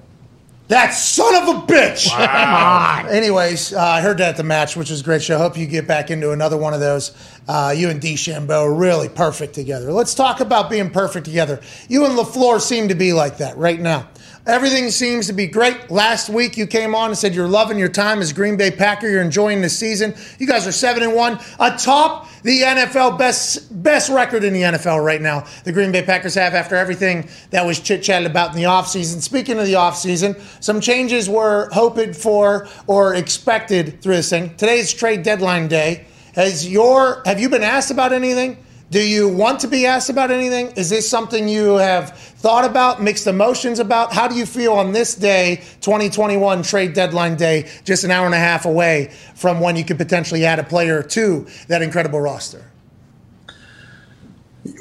That son of a bitch! Wow. Anyways, uh, I heard that at the match, which was a great show. Hope you get back into another one of those. Uh, you and DeChambeau are really perfect together. Let's talk about being perfect together. You and LaFleur seem to be like that right now. Everything seems to be great. Last week you came on and said you're loving your time as Green Bay Packer. You're enjoying the season. You guys are seven and one, atop the NFL best best record in the NFL right now. The Green Bay Packers have after everything that was chit chatted about in the offseason. Speaking of the offseason, some changes were hoped for or expected through this thing. Today's trade deadline day. Has your have you been asked about anything? Do you want to be asked about anything? Is this something you have thought about, mixed emotions about? How do you feel on this day, 2021 trade deadline day, just an hour and a half away from when you could potentially add a player to that incredible roster?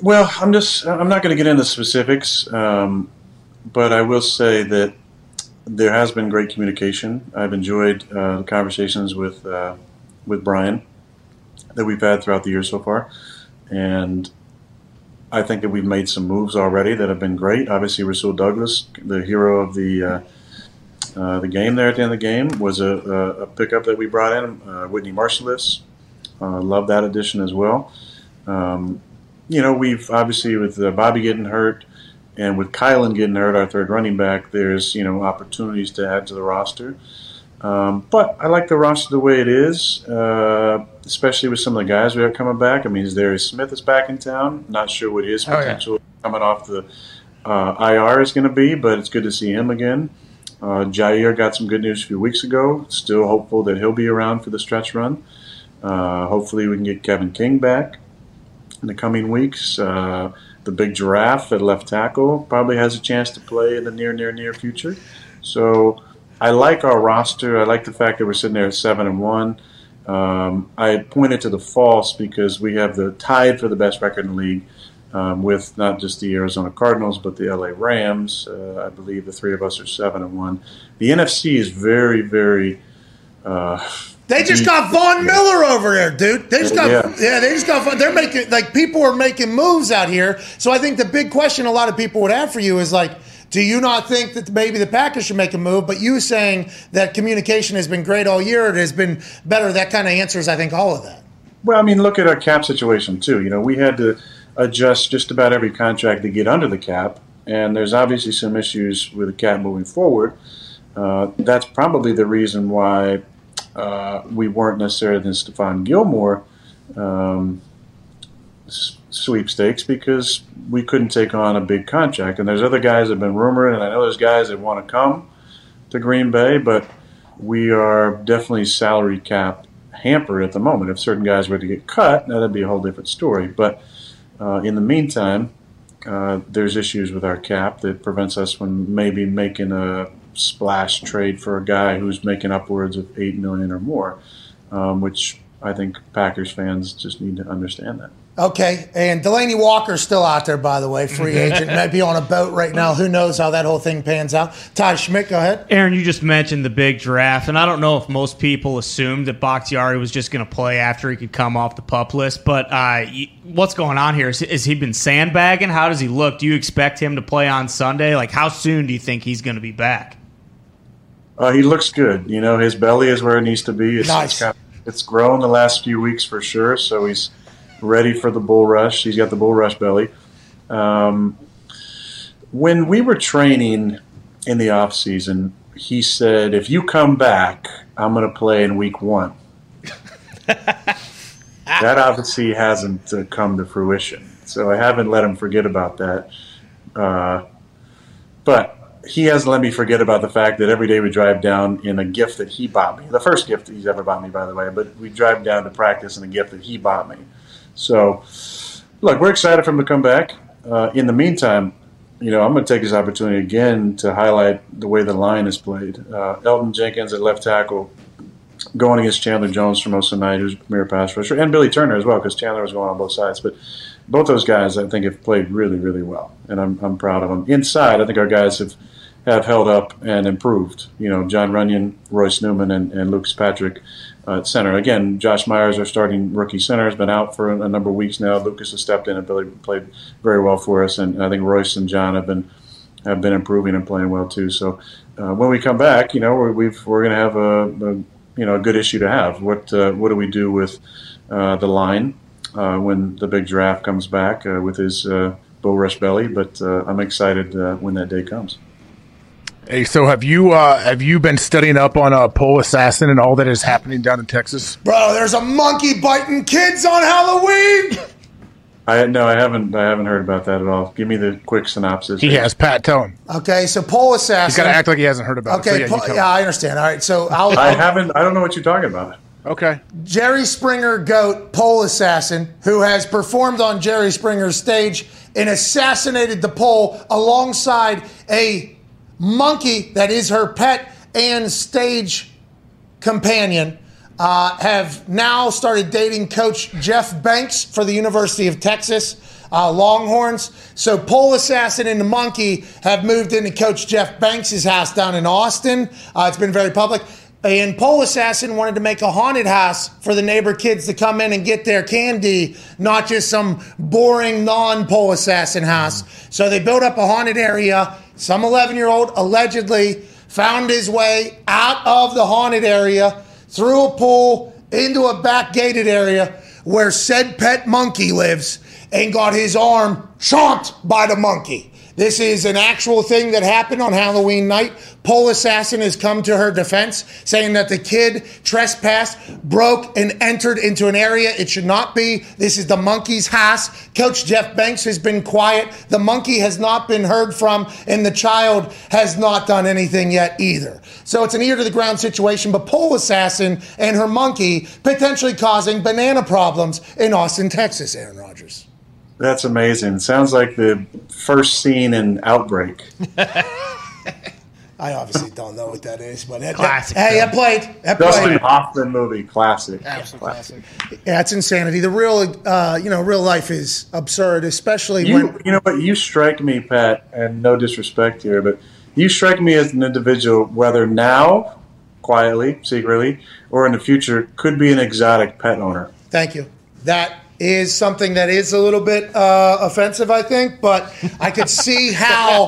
Well, I'm just I'm not going to get into specifics, um, but I will say that there has been great communication. I've enjoyed uh, the conversations with uh, with Brian that we've had throughout the year so far and I think that we've made some moves already that have been great. Obviously, Rasul Douglas, the hero of the uh, uh, the game there at the end of the game, was a, a pickup that we brought in. Uh, Whitney Mercilus, uh, love that addition as well. Um, you know, we've obviously with uh, Bobby getting hurt and with Kylin getting hurt, our third running back, there's you know opportunities to add to the roster. Um, but I like the roster the way it is, uh, especially with some of the guys we have coming back. I mean, Darius Smith is back in town. Not sure what his potential oh, yeah. coming off the uh, IR is going to be, but it's good to see him again. Uh, Jaire got some good news a few weeks ago. Still hopeful that he'll be around for the stretch run. Uh, hopefully, we can get Kevin King back in the coming weeks. Uh, the big giraffe at left tackle probably has a chance to play in the near, near, near future. So I like our roster. I like the fact that we're sitting there at seven and one. Um, I pointed to the false because we have the tied for the best record in the league um, with not just the Arizona Cardinals but the LA Rams. Uh, I believe the three of us are seven and one. The NFC is very, very. Uh, they just deep. got Von Miller over there, dude. They just got yeah. yeah. They just got. They're making like people are making moves out here. So I think the big question a lot of people would have for you is like do you not think that maybe the Packers should make a move? But you saying that communication has been great all year, it has been better. That kind of answers, I think, all of that. Well, I mean, look at our cap situation too. You know, we had to adjust just about every contract to get under the cap, and there's obviously some issues with the cap moving forward. Uh, that's probably the reason why uh, we weren't necessarily in Stephon Gilmore um, sweepstakes because we couldn't take on a big contract. And there's other guys that have been rumored, and I know there's guys that want to come to Green Bay, but we are definitely salary cap hampered at the moment. If certain guys were to get cut, that'd be a whole different story. But uh, in the meantime, uh, there's issues with our cap that prevents us from maybe making a splash trade for a guy who's making upwards of eight million or more, um, which I think Packers fans just need to understand that. Okay, and Delanie Walker's still out there, by the way, free agent. Might be on a boat right now. Who knows how that whole thing pans out? Ty Schmit, go ahead. Aaron, you just mentioned the big draft, and I don't know if most people assumed that Bakhtiari was just going to play after he could come off the pup list. But uh, what's going on here? Is, is he been sandbagging? How does he look? Do you expect him to play on Sunday? Like, how soon do you think he's going to be back? Uh, he looks good. You know, his belly is where it needs to be. It's, nice. It's, it's grown the last few weeks for sure. So he's ready for the bull rush. He's got the bull rush belly. Um, when we were training in the off season, he said, "If you come back, I'm going to play in week one." that obviously hasn't uh, come to fruition, so I haven't let him forget about that. Uh, but he hasn't let me forget about the fact that every day we drive down in a gift that he bought me. The first gift that he's ever bought me, by the way. But we drive down to practice in a gift that he bought me. So, look, we're excited for him to come back. Uh, in the meantime, you know, I'm going to take this opportunity again to highlight the way the line is played. Uh, Elgton Jenkins at left tackle going against Chandler Jones from most of the night, who's premier pass rusher, and Billy Turner as well, because Chandler was going on both sides. But both those guys, I think, have played really, really well, and I'm, I'm proud of them. Inside, I think our guys have have held up and improved. You know, Jon Runyan, Royce Newman, and, and Lucas Patrick uh, center. Again, Josh Myers, our starting rookie center, has been out for a, number of weeks now. Lucas has stepped in and Billy played very well for us, and I think Royce and Jon have been have been improving and playing well too. So uh, when we come back, you know, we're, we've, we're going to have a, a, you know a good issue to have. What uh, what do we do with uh, the line uh, when the big draft comes back uh, with his bull rush belly? But I'm excited when that day comes. Hey, so have you uh, have you been studying up on uh, Pole Assassin and all that is happening down in Texas? Bro, there's a monkey biting kids on Halloween. I no, I haven't. I haven't heard about that at all. Give me the quick synopsis. He has. Pat, tell him. Okay, so pole He's assassin. got to act like he hasn't heard about Okay, it. So, yeah, you yeah. I understand. All right, so I'll, I I'll- haven't. I don't know what you're talking about. Okay. Jerry Springer goat pole assassin who has performed on Jerry Springer's stage and assassinated the pole alongside a monkey that is her pet and stage companion. Uh, have now started dating coach Jeff Banks for the University of Texas uh, Longhorns. So Pole Assassin and the Monkey have moved into Coach Jeff Banks' house down in Austin. Uh, it's been very public. And Pole Assassin wanted to make a haunted house for the neighbor kids to come in and get their candy, not just some boring non Pole Assassin house. So they built up a haunted area. Some 11 year old allegedly found his way out of the haunted area, through a pool, into a back gated area where said pet monkey lives, and got his arm chomped by the monkey. This is an actual thing that happened on Halloween night. Pole Assassin has come to her defense, saying that the kid trespassed, broke, and entered into an area it should not be. This is the monkey's house. Coach Jeff Banks has been quiet. The monkey has not been heard from, and the child has not done anything yet either. So it's an ear to the ground situation, but Pole Assassin and her monkey potentially causing banana problems in Austin, Texas, Aaron Rodgers. That's amazing. Sounds like the first scene in Outbreak. I obviously don't know what that is, but that, Classic hey, film. I played. I Dustin played. Hoffman movie, classic. Absolute Yeah, it's insanity. The real, uh, you know, real life is absurd, especially You, when. you know what? You strike me, Pat, and no disrespect here, but you strike me as an individual, whether now, quietly, secretly, or in the future, could be an exotic pet owner. Thank you. That is something that is a little bit uh, offensive, I think, but I could see how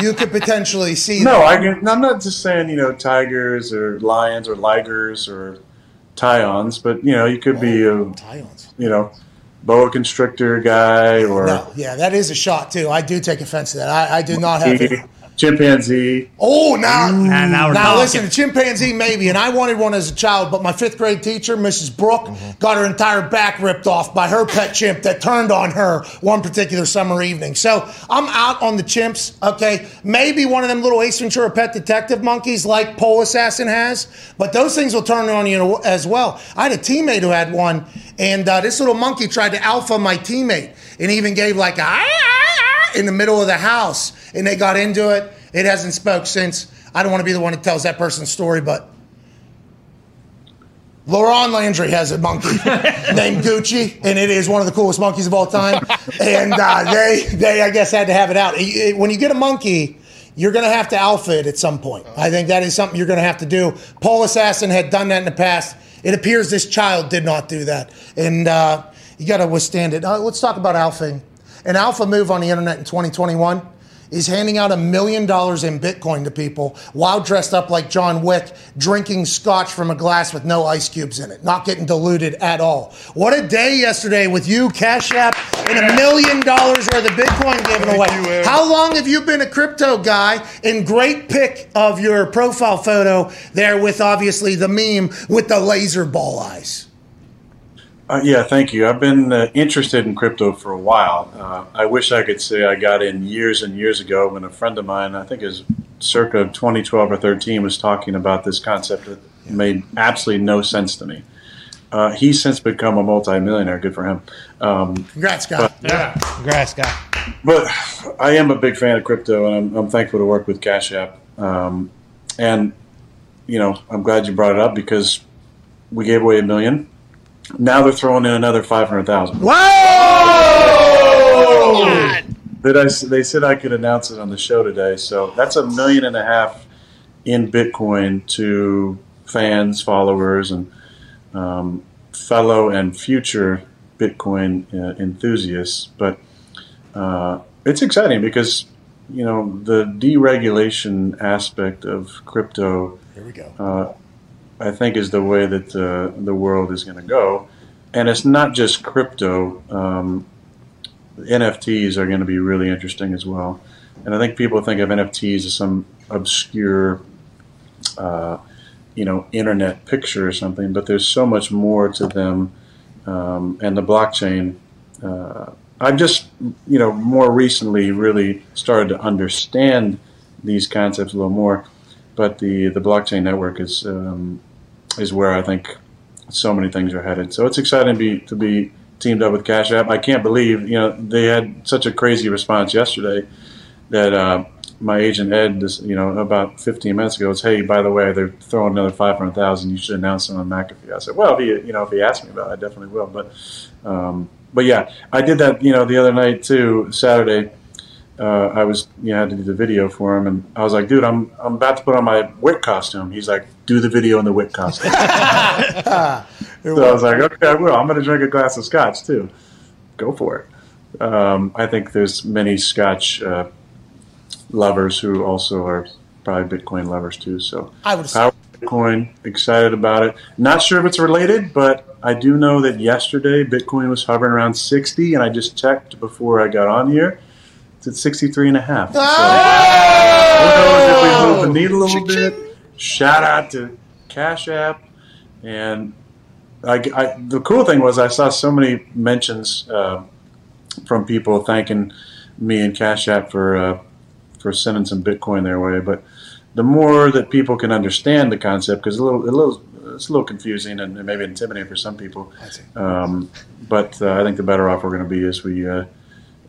you could potentially see No, that. I can, I'm not just saying, you know, tigers or lions or ligers or tyons, but, you know, you could be a, Tyons. you know, boa constrictor guy or No, yeah, that is a shot too. I do take offense to that. I, I do not have. it. Chimpanzee. Oh, now, Now- now now listen, a chimpanzee maybe, and I wanted one as a child, but my fifth grade teacher, Mrs. Brooke, Mm-hmm. got her entire back ripped off by her pet chimp that turned on her one particular summer evening. So I'm out on the chimps. Okay, maybe one of them little Ace Ventura pet detective monkeys like Pole Assassin has, but those things will turn on you as well. I had a teammate who had one, and uh, this little monkey tried to alpha my teammate, and even gave like a "Ah, ah, ah," in the middle of the house, and they got into it. It hasn't spoke since. I don't want to be the one that tells that person's story, but LaRon Landry has a monkey named Gucci, and it is one of the coolest monkeys of all time. And uh, they, they, I guess, had to have it out. It- it- When you get a monkey, you're going to have to alpha it at some point. I think that is something you're going to have to do. Pole Assassin had done that in the past. It appears this child did not do that, and uh, you got to withstand it. Uh, let's talk about alphaing. An alpha move on the internet in 2021 is handing out a million dollars in Bitcoin to people while dressed up like John Wick, drinking scotch from a glass with no ice cubes in it, not getting diluted at all. What a day yesterday with you, Cash App, and a million dollars worth of Bitcoin given away. How long have you been a crypto guy? And great pic of your profile photo there with obviously the meme with the laser ball eyes. Uh, yeah, thank you. I've been uh, interested in crypto for a while. Uh, I wish I could say I got in years and years ago when a friend of mine, I think is circa 2012 or 13, was talking about this concept that made absolutely no sense to me. Uh, he's since become a multimillionaire. Good for him. Um, Congrats, guy. Congrats, guy. but I am a big fan of crypto, and I'm, I'm thankful to work with Cash App. Um, and you know, I'm glad you brought it up because we gave away a million. Now they're throwing in another five hundred thousand. That I, they said I could announce it on the show today. So that's a million and a half in Bitcoin to fans, followers, and um, fellow and future Bitcoin uh, enthusiasts. But uh, it's exciting because you know the deregulation aspect of crypto. Here we go. Uh, I think is the way that uh, the world is going to go, and it's not just crypto. Um, NFTs are going to be really interesting as well. And I think people think of NFTs as some obscure, uh, you know, internet picture or something, but there's so much more to them. Um, and the blockchain, uh, I've just, you know, more recently really started to understand these concepts a little more. But the, the blockchain network is um, is where I think so many things are headed. So it's exciting to be to be teamed up with Cash App. I can't believe you know they had such a crazy response yesterday that uh, my agent Ed, you know, about 15 minutes ago, was, "Hey, by the way, they're throwing another 500,000. You should announce it on McAfee." I said, "Well, if he, you know, if he asks me about it, I definitely will." But, um, but yeah, I did that, you know, the other night too, Saturday. Uh, I was, you know, had to do the video for him, and I was like, "Dude, I'm, I'm about to put on my Wick costume." He's like, "Do the video in the Wick costume." so I was like, "Okay, I will. I'm going to drink a glass of scotch too. Go for it." Um, I think there's many scotch. Uh, lovers who also are probably Bitcoin lovers too. So I would Power Bitcoin, excited about it. Not sure if it's related, but I do know that yesterday Bitcoin was hovering around 60, and I just checked before I got on here. It's at 63 and a half. So, who knows if we move the needle a little bit. Shout out to Cash App. And I, I, the cool thing was I saw so many mentions uh, from people thanking me and Cash App for uh, for sending some Bitcoin their way. But the more that people can understand the concept, because a little, a little, it's a little confusing and maybe intimidating for some people. Um, but uh, I think the better off we're going to be as we uh,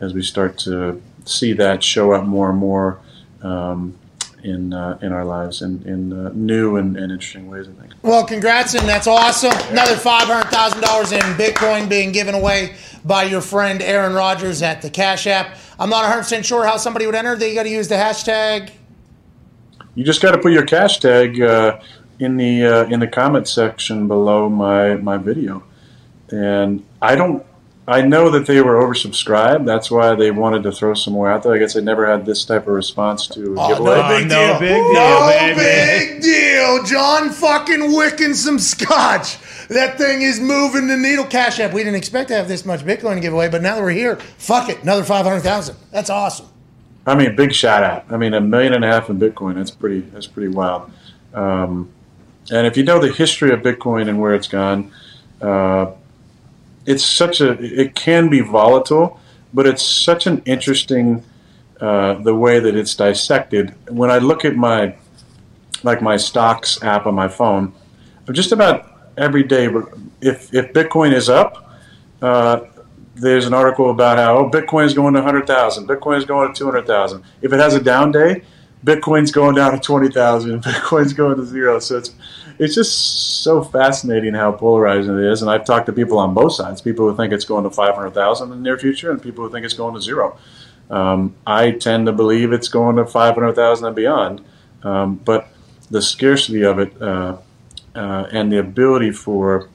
as we start to see that show up more and more um, in uh, in our lives in, in uh, new and, and interesting ways. I think. Well, congrats, and that's awesome. Another five hundred thousand dollars in Bitcoin being given away by your friend Aaron Rodgers at the Cash App. I'm not 100 percent sure how somebody would enter. They got to use the hashtag. You just got to put your cash tag uh, in the uh, in the comment section below my my video, and I don't. I know that they were oversubscribed. That's why they wanted to throw some more out there. I guess they never had this type of response to a Oh, giveaway. no big no deal. big deal, no baby. big deal. John fucking wicking some scotch. That thing is moving the needle. Cash App. We didn't expect to have this much Bitcoin to give away, but now that we're here, fuck it. Another 500,000. That's awesome. I mean, big shout out. I mean, a million and a half in Bitcoin. That's pretty. That's pretty wild. Um, and if you know the history of Bitcoin and where it's gone, uh, it's such a. It can be volatile, but it's such an interesting uh, the way that it's dissected. When I look at my like my stocks app on my phone, just about every day, if if Bitcoin is up. Uh, there's an article about how oh, Bitcoin is going to 100,000, Bitcoin is going to 200,000. If it has a down day, Bitcoin's going down to 20,000, Bitcoin's going to zero. So it's it's just so fascinating how polarizing it is. And I've talked to people on both sides, people who think it's going to 500,000 in the near future, and people who think it's going to zero. Um, I tend to believe it's going to 500,000 and beyond. Um, but the scarcity of it uh, uh, and the ability for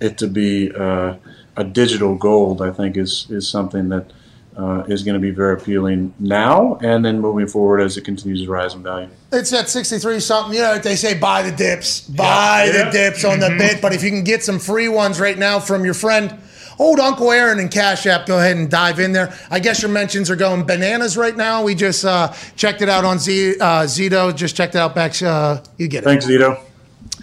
it to be uh, a digital gold, I think, is is something that uh, is going to be very appealing now and then moving forward as it continues to rise in value. It's at 63 something. You know, they say buy the dips, buy the dips on the bit. But if you can get some free ones right now from your friend, old Uncle Aaron and Cash App, go ahead and dive in there. I guess your mentions are going bananas right now. We just uh, checked it out on Z, uh, Zito. Just checked it out back. Uh, you get it. Thanks, Zito.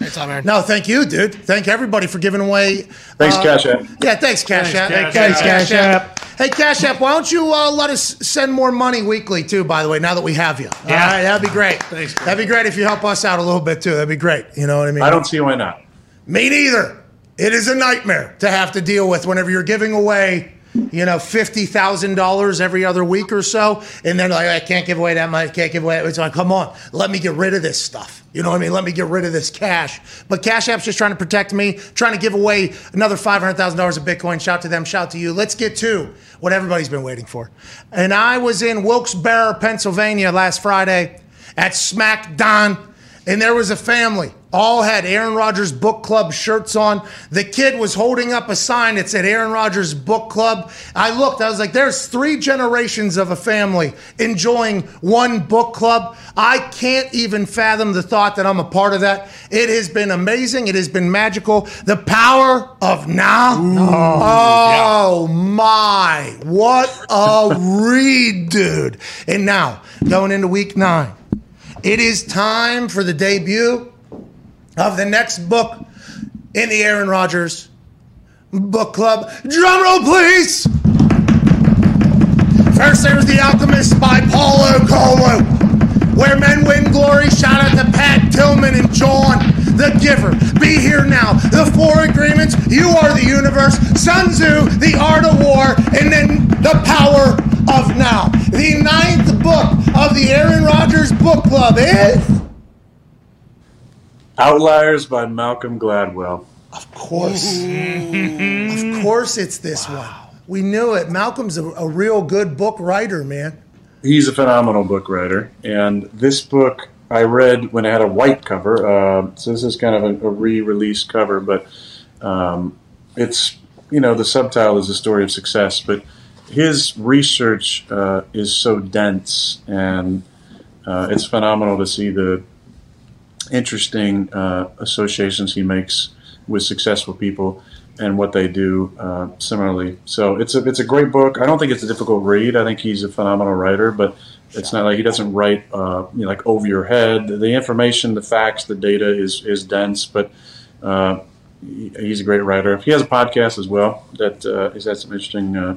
No, thank you, dude. Thank everybody for giving away. Thanks, uh, Cash App. Yeah, thanks, Cash App. Cash Thanks, App. Cash App. Hey, Cash App, why don't you uh, let us send more money weekly, too, by the way, now that we have you? All Yeah. right, that'd be great. Thanks. That'd be great if you help us out a little bit, too. That'd be great. You know what I mean? I don't see why not. Me neither. It is a nightmare to have to deal with whenever you're giving away, you know, fifty thousand dollars every other week or so, and then like I can't give away that much, can't give away. It's like, come on, let me get rid of this stuff. You know what I mean? Let me get rid of this cash. But Cash App's just trying to protect me, trying to give away another five hundred thousand dollars of Bitcoin. Shout to them, shout to you. Let's get to what everybody's been waiting for. And I was in Wilkes-Barre, Pennsylvania last Friday at SmackDown, and there was a family all had Aaron Rodgers Book Club shirts on. The kid was holding up a sign that said Aaron Rodgers Book Club. I looked, I was like, there's three generations of a family enjoying one book club. I can't even fathom the thought that I'm a part of that. It has been amazing. It has been magical. The power of now. oh my, what a read, dude. And now, going into week nine, it is time for the debut of the next book in the Aaron Rodgers Book Club. Drum roll, please. First, there's The Alchemist by Paulo Coelho. Where Men Win Glory. Shout out to Pat Tillman and John the Giver. Be here now. The Four Agreements. You are the universe. Sun Tzu, The Art of War, and then The Power of Now. The ninth book of the Aaron Rodgers Book Club is. Outliers by Malcolm Gladwell. Of course. of course, it's this one. We knew it. Malcolm's a, a real good book writer, man. He's a phenomenal book writer, and this book I read when it had a white cover. Uh, so this is kind of a, a re-released cover, but um, it's you know the subtitle is the story of success, but his research uh, is so dense, and uh, it's phenomenal to see the interesting uh, associations he makes with successful people and what they do uh, similarly. So it's a it's a great book. I don't think it's a difficult read. I think he's a phenomenal writer, but it's not like he doesn't write uh, you know, like over your head. The information, the facts, the data is is dense, but uh, he, he's a great writer. He has a podcast as well that uh, he's had some interesting uh,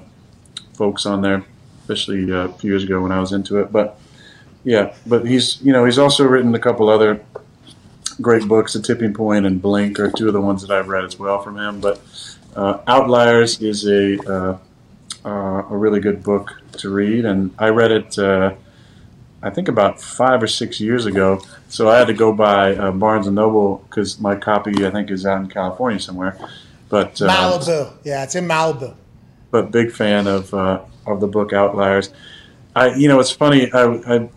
folks on there, especially uh, a few years ago when I was into it. But yeah, but he's you know he's also written a couple other great books. The Tipping Point and Blink are two of the ones that I've read as well from him. But uh, Outliers is a uh, uh, a really good book to read, and I read it. Uh, I think about five or six years ago. So I had to go by uh, Barnes and Noble because my copy I think is out in California somewhere. But uh, Malibu. Yeah, it's in Malibu. But big fan of uh, of the book Outliers. I you know it's funny. I, I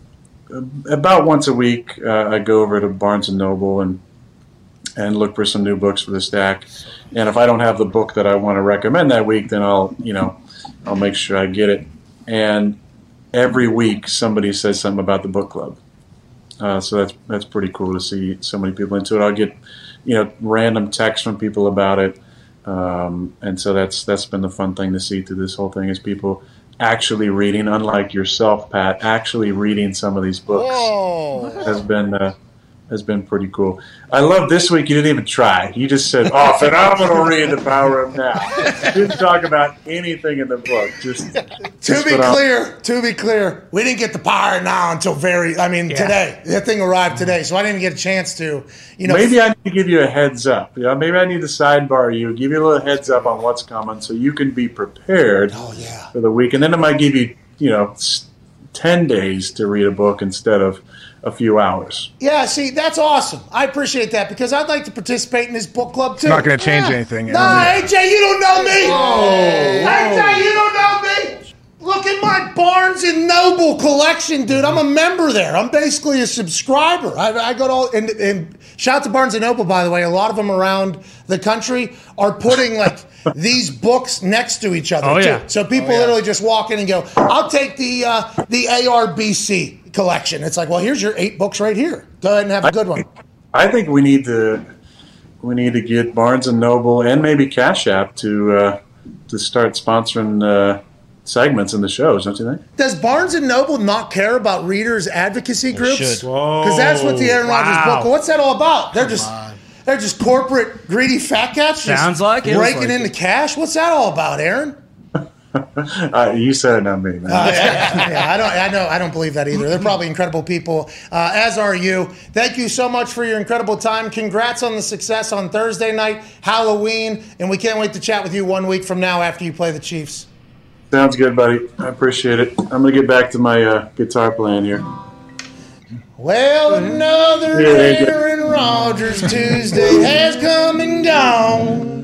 about once a week uh, I go over to Barnes and Noble and and look for some new books for the stack. And if I don't have the book that I want to recommend that week, then I'll you know I'll make sure I get it. And every week somebody says something about the book club. Uh, so that's that's pretty cool to see so many people into it. I'll get you know random texts from people about it, um, and so that's that's been the fun thing to see through this whole thing is people actually reading, unlike yourself, Pat, actually reading some of these books has been uh, has been pretty cool. I love this week. You didn't even try. You just said, "Oh, phenomenal read, the power of now." didn't talk about anything in the book. Just To just be phenomenal. clear, to be clear, we didn't get the power of now until very. I mean, today. That thing arrived today, so I didn't get a chance to. You know, Maybe I need to give you a heads up. You know, maybe I need to sidebar you, give you a little heads up on what's coming, so you can be prepared Oh yeah. for the week. And then it might give you, you know, ten days to read a book instead of a few hours. Yeah, see, that's awesome. I appreciate that because I'd like to participate in this book club too. Not going to change anything. No, AJ, you don't know me. Oh, AJ, you don't know me. Look at my Barnes and Noble collection, dude. I'm a member there. I'm basically a subscriber. I, I got all and, and shout out to Barnes and Noble, by the way. A lot of them around the country are putting like these books next to each other. Oh, too. yeah. So people literally just walk in and go, "I'll take the uh, the ARBC collection." It's like, well, here's your eight books right here. Go ahead and have a good one. I think we need to we need to get Barnes and Noble and maybe Cash App to uh, to start sponsoring uh, segments in the shows. Don't you think? Does Barnes and Noble not care about readers advocacy groups? Because that's what the Aaron Rodgers book. What's that all about? They're just they're just corporate greedy fat cats. just Sounds like it. raking Feels like in the cash. What's that all about, Aaron? Uh, you said it, not me, man. yeah, I don't. I know. I don't believe that either. They're probably incredible people, uh, as are you. Thank you so much for your incredible time. Congrats on the success on Thursday night, Halloween, and we can't wait to chat with you one week from now after you play the Chiefs. Sounds good, buddy. I appreciate it. I'm gonna get back to my uh, guitar playing here. Well, another Yeah, yeah. Aaron Rodgers Tuesday has come and gone.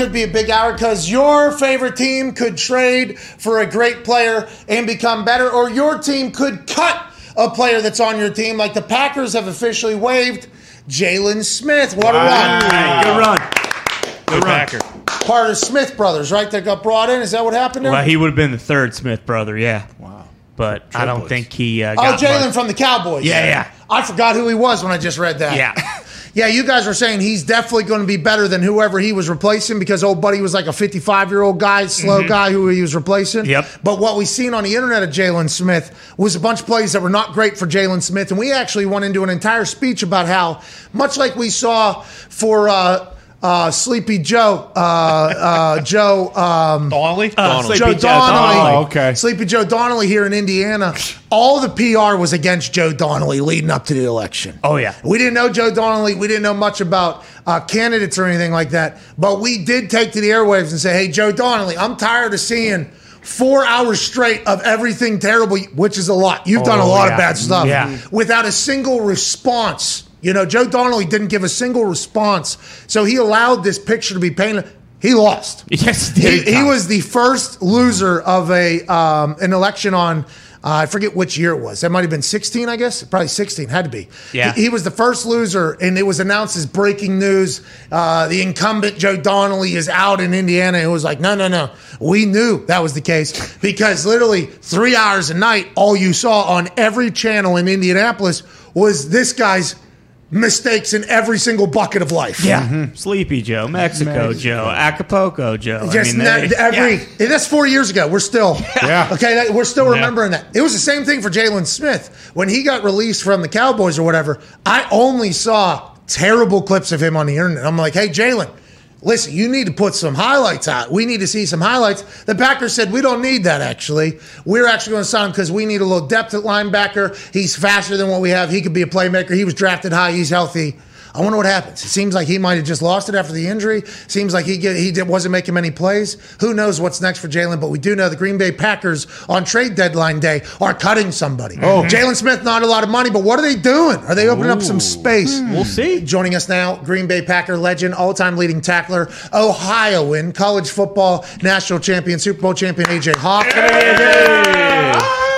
This could be a big hour because your favorite team could trade for a great player and become better, or your team could cut a player that's on your team. Like the Packers have officially waived Jaylon Smith. What a run! Good run. Good Packer. Part of Smith brothers, right? That got brought in. Is that what happened there? Well, he would have been the third Smith brother, yeah. Wow. But I don't Triplets. think he uh, oh, got Jaylon from the Cowboys. Yeah, yeah. I forgot who he was when I just read that. Yeah. Yeah, you guys were saying he's definitely going to be better than whoever he was replacing because old buddy was like a 55 year old guy, slow guy who he was replacing. Yep. But what we seen on the internet of Jaylon Smith was a bunch of plays that were not great for Jaylon Smith. And we actually went into an entire speech about how, much like we saw for uh, uh, Sleepy Joe, uh, uh, Joe. Um, Donnelly? Uh, Sleepy Joe Joe Donnelly. Donnelly. Oh, okay. Sleepy Joe Donnelly here in Indiana. All the PR was against Joe Donnelly leading up to the election. Oh, yeah. We didn't know Joe Donnelly. We didn't know much about uh, candidates or anything like that. But we did take to the airwaves and say, hey, Joe Donnelly, I'm tired of seeing four hours straight of everything terrible, which is a lot. You've done a Oh, lot yeah. of bad stuff Yeah. without a single response. You know, Joe Donnelly didn't give a single response. So he allowed this picture to be painted. He lost. Yes, He, he was the first loser of a um, an election on. Uh, I forget which year it was. That might have been 16, I guess. Probably 16. Had to be. Yeah. He, he was the first loser, and it was announced as breaking news. Uh, the incumbent Joe Donnelly is out in Indiana. It was like, no, no, no. We knew that was the case because literally three hours a night, all you saw on every channel in Indianapolis was this guy's mistakes in every single bucket of life. Yeah. Mm-hmm. Sleepy Joe, Mexico, Joe, Acapulco Joe. I Just mean, not- they- every yeah. that's four years ago. We're still Yeah. okay. that- we're still remembering that. It was the same thing for Jaylon Smith when he got released from the Cowboys or whatever. I only saw terrible clips of him on the internet. I'm like, hey, Jaylon. Listen, you need to put some highlights out. We need to see some highlights. The Packers said, We don't need that, actually. We're actually going to sign him because we need a little depth at linebacker. He's faster than what we have. He could be a playmaker. He was drafted high. He's healthy. I wonder what happens. It seems like he might have just lost it after the injury. Seems like he get, he did, wasn't making many plays. Who knows what's next for Jaylon? But we do know the Green Bay Packers on trade deadline day are cutting somebody. Oh, mm-hmm. Jaylon Smith, not a lot of money, but what are they doing? Are they opening up some space? Hmm. We'll see. Joining us now, Green Bay Packer legend, all-time leading tackler, Ohioan, college football national champion, Super Bowl champion AJ Hawk.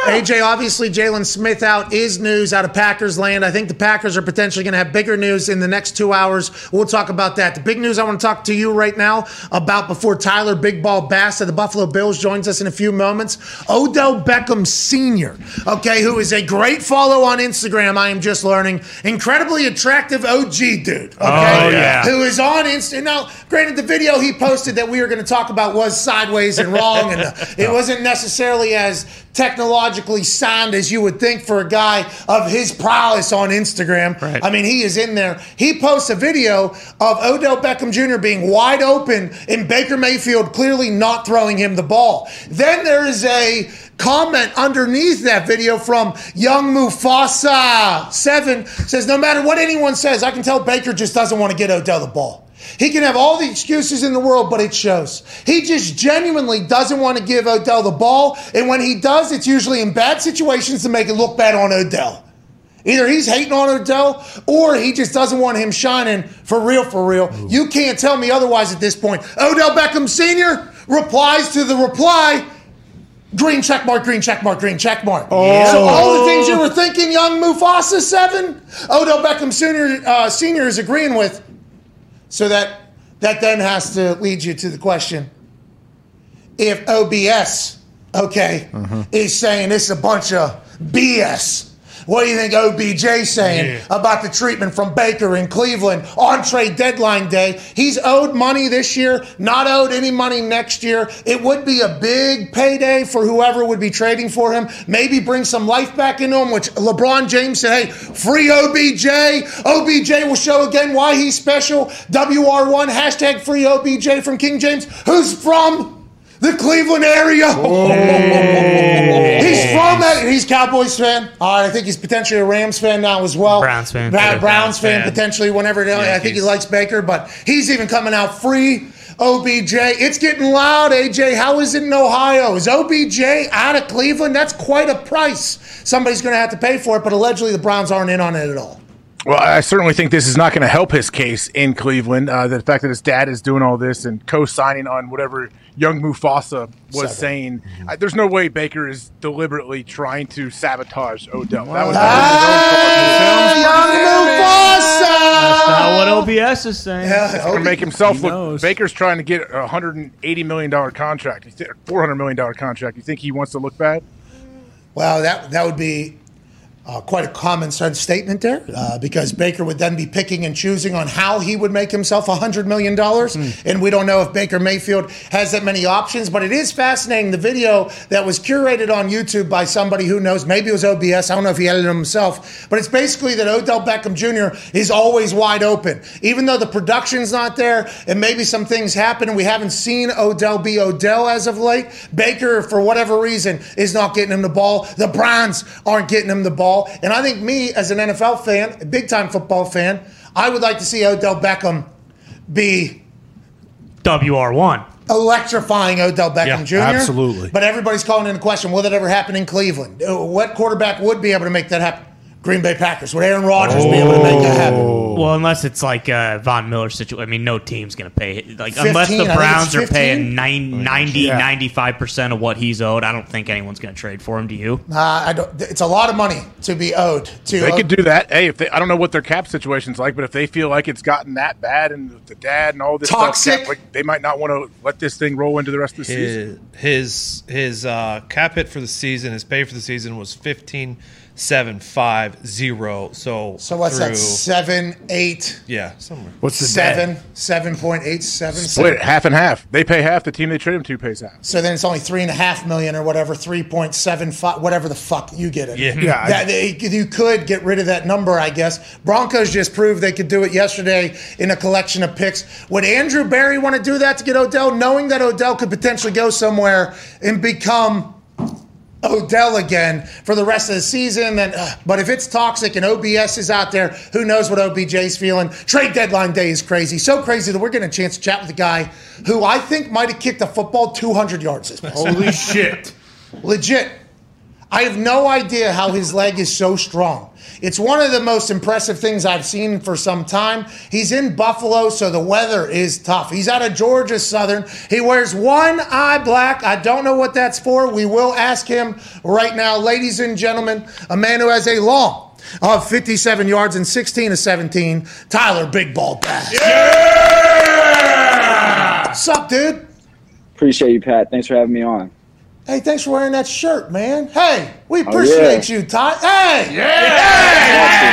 AJ, obviously, Jaylon Smith out is news out of Packers land. I think the Packers are potentially going to have bigger news in the next two hours. We'll talk about that. The big news I want to talk to you right now about before Tyler Big Ball Bass of the Buffalo Bills joins us in a few moments. Odell Beckham Sr., okay, who is a great follow on Instagram, I am just learning. Incredibly attractive OG dude, okay? Oh, yeah. Who is on Insta. Now, granted, the video he posted that we were going to talk about was sideways and wrong, and uh, it wasn't necessarily as technologically sound as you would think for a guy of his prowess on Instagram. Right. I mean, he is in there. He posts a video of Odell Beckham Jr. being wide open and Baker Mayfield clearly not throwing him the ball. Then there is a comment underneath that video from Young Mufasa Seven says, no matter what anyone says, I can tell Baker just doesn't want to get Odell the ball. He can have all the excuses in the world, but it shows. He just genuinely doesn't want to give Odell the ball. And when he does, it's usually in bad situations to make it look bad on Odell. Either he's hating on Odell or he just doesn't want him shining for real, for real. You can't tell me otherwise at this point. Odell Beckham Sr. replies to the reply green check mark, green check mark, green check mark. So all the things you were thinking, young Mufasa 7, Odell Beckham Sr. Uh, Senior is agreeing with. So that that then has to lead you to the question: If OBS, okay, is saying is a bunch of BS. What do you think OBJ saying about the treatment from Baker in Cleveland on trade deadline day? He's owed money this year, not owed any money next year. It would be a big payday for whoever would be trading for him. Maybe bring some life back into him, which LeBron James said, hey, free OBJ. OBJ will show again why he's special. WR1, hashtag free OBJ from King James, who's from the Cleveland area. He's from that. He's Cowboys fan. All right, I think he's potentially a Rams fan now as well. Browns fan. Bra- Browns Browns fan fan. potentially. Whenever I think he likes Baker, but he's even coming out free. OBJ, it's getting loud. AJ, how is it in Ohio? Is OBJ out of Cleveland? That's quite a price. Somebody's going to have to pay for it, but allegedly the Browns aren't in on it at all. Well, I certainly think this is not going to help his case in Cleveland. Uh, the fact that his dad is doing all this and co-signing on whatever young Mufasa was saying, Mm-hmm. uh, there's no way Baker is deliberately trying to sabotage Odell. That was ah, young Mufasa. That's not what OBS is saying. He's going to make himself He look. knows. Baker's trying to get a 180 million dollar contract, 400 million dollar contract. You think he wants to look bad? Well, that that would be uh, quite a common sense statement there, uh, because Baker would then be picking and choosing on how he would make himself $100 million. And we don't know if Baker Mayfield has that many options, but it is fascinating. The video that was curated on YouTube by somebody who knows, maybe it was OBS, I don't know if he edited it himself, but it's basically that Odell Beckham Jr. is always wide open. Even though the production's not there and maybe some things happen and we haven't seen Odell be Odell as of late, Baker, for whatever reason, is not getting him the ball. The Browns aren't getting him the ball. And I think me, as an NFL fan, a big time football fan, I would like to see Odell Beckham be WR1. electrifying Odell Beckham Yeah, Jr. absolutely. But everybody's calling into question, will that ever happen in Cleveland? Uh, What quarterback would be able to make that happen? Green Bay Packers. Would Aaron Rodgers be able to make that happen? Well, unless it's like a Von Miller situation. I mean, no team's going to pay. Like, 15, unless I the think Browns are 15. paying nine, 90, Yeah. 95% of what he's owed, I don't think anyone's going to trade for him. Do you? Uh, I don't, it's a lot of money to be owed to. They could do that. Hey, if they, I don't know what their cap situation's like, but if they feel like it's gotten that bad and the dad and all this Toxic? stuff, like, they might not want to let this thing roll into the rest of the season. His his his uh, cap hit for the season, his pay for the season was fifteen seven five zero. So so what's through, that? Seven, eight, Yeah, somewhere. What's the seven, seven point eight seven. Split it half and half. They pay half. The team they trade him to pays half. So then it's only three and a half million or whatever, three point seven five, whatever the fuck you get it. Yeah. Yeah, That, they- you could get rid of that number, I guess. Broncos just proved they could do it yesterday in a collection of picks. Would Andrew Berry want to do that to get Odell, knowing that Odell could potentially go somewhere and become Odell again for the rest of the season? Then, uh, but if it's toxic and OBS is out there, who knows what OBJ's feeling? Trade deadline day is crazy, so crazy that we're getting a chance to chat with a guy who I think might have kicked a football 200 yards this past Holy shit. Legit. I have no idea how his leg is so strong. It's one of the most impressive things I've seen for some time. He's in Buffalo, so the weather is tough. He's out of Georgia Southern. He wears one eye black. I don't know what that's for. We will ask him right now. Ladies and gentlemen, a man who has a long of 57 yards and 16 to 17, Tyler Big Ball Bass. Yeah! What's up, dude? Appreciate you, Pat. Thanks for having me on. Hey, thanks for wearing that shirt, man. Hey, we Oh, appreciate you, Ty. Hey, yeah,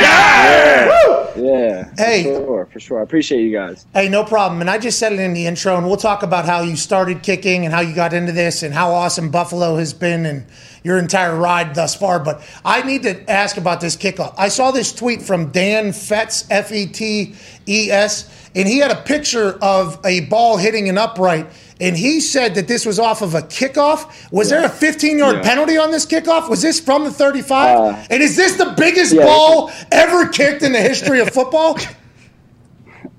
yeah, yeah. Yeah. Hey. For sure, for sure. I appreciate you guys. hey, no problem. And I just said it in the intro, and we'll talk about how you started kicking and how you got into this and how awesome Buffalo has been and your entire ride thus far. But I need to ask about this kickoff. I saw this tweet from Dan Fetes, F E T E S, and he had a picture of a ball hitting an upright. And he said that this was off of a kickoff. Was there a 15 yard Yeah. penalty on this kickoff? Was this from the 35? Uh, and is this the biggest yeah. ball ever kicked in the history of football?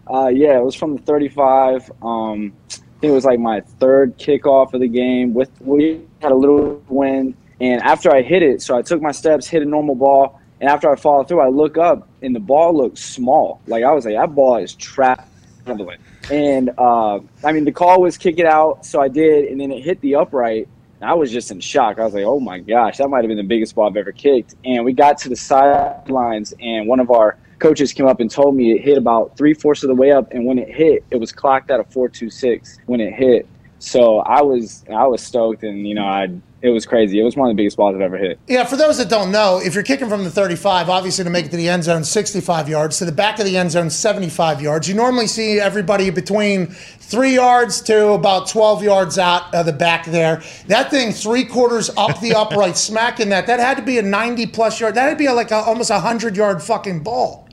Uh, yeah, it was from the 35. Um, I think it was like my third kickoff of the game. With we had a little wind, and after I hit it, so I took my steps, hit a normal ball, and after I follow through, I look up, and the ball looks small. Like I was like, that ball is traveling. And uh, I mean, the call was kick it out, so I did, and then it hit the upright. And I was just in shock. I was like, "Oh my gosh, that might have been the biggest ball I've ever kicked." And we got to the sidelines, and one of our coaches came up and told me it hit about three fourths of the way up, and when it hit, it was clocked at a four two six when it hit. So I was I was stoked, and you know, I it was crazy. It was one of the biggest balls I've ever hit. Yeah, for those that don't know, if you're kicking from the 35, obviously to make it to the end zone, 65 yards, to the back of the end zone, 75 yards. You normally see everybody between three yards to about 12 yards out of the back there. That thing, three quarters up the upright, smacking that, that had to be a 90 plus yard. That would be like a, almost a 100 yard fucking ball.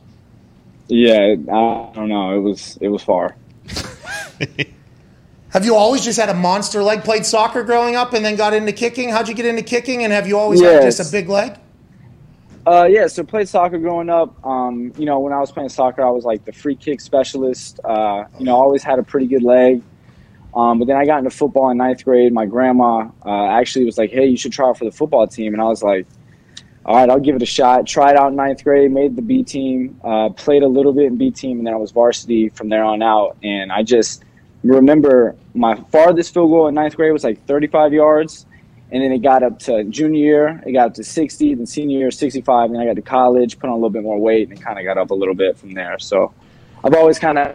Yeah, I don't know. It was it was far. Have you always just had a monster leg, played soccer growing up, and then got into kicking? How'd you get into kicking? And have you always had just a big leg? Uh, yeah, so played soccer growing up. Um, you know, when I was playing soccer, I was like the free kick specialist. Uh, you know, always had a pretty good leg. Um, but then I got into football in ninth grade. My grandma uh, actually was like, "Hey, you should try out for the football team," and I was like, all right, I'll give it a shot. Tried out in ninth grade, made the B team, uh, played a little bit in B team, and then I was varsity from there on out. And I just remember my farthest field goal in ninth grade was like 35 yards. And then it got up to junior year, it got up to 60, then senior year, 65. Then I got to college, put on a little bit more weight, and it kind of got up a little bit from there. So I've always kind of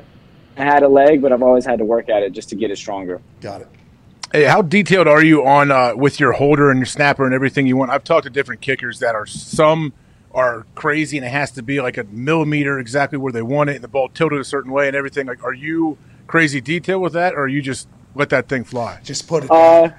had a leg, but I've always had to work at it just to get it stronger. Got it. Hey, how detailed are you on uh, with your holder and your snapper and everything you want? I've talked to different kickers that are some are crazy and it has to be like a millimeter exactly where they want it and the ball tilted a certain way and everything. Like, are you crazy detail with that, or you just let that thing fly? Just put it. Uh,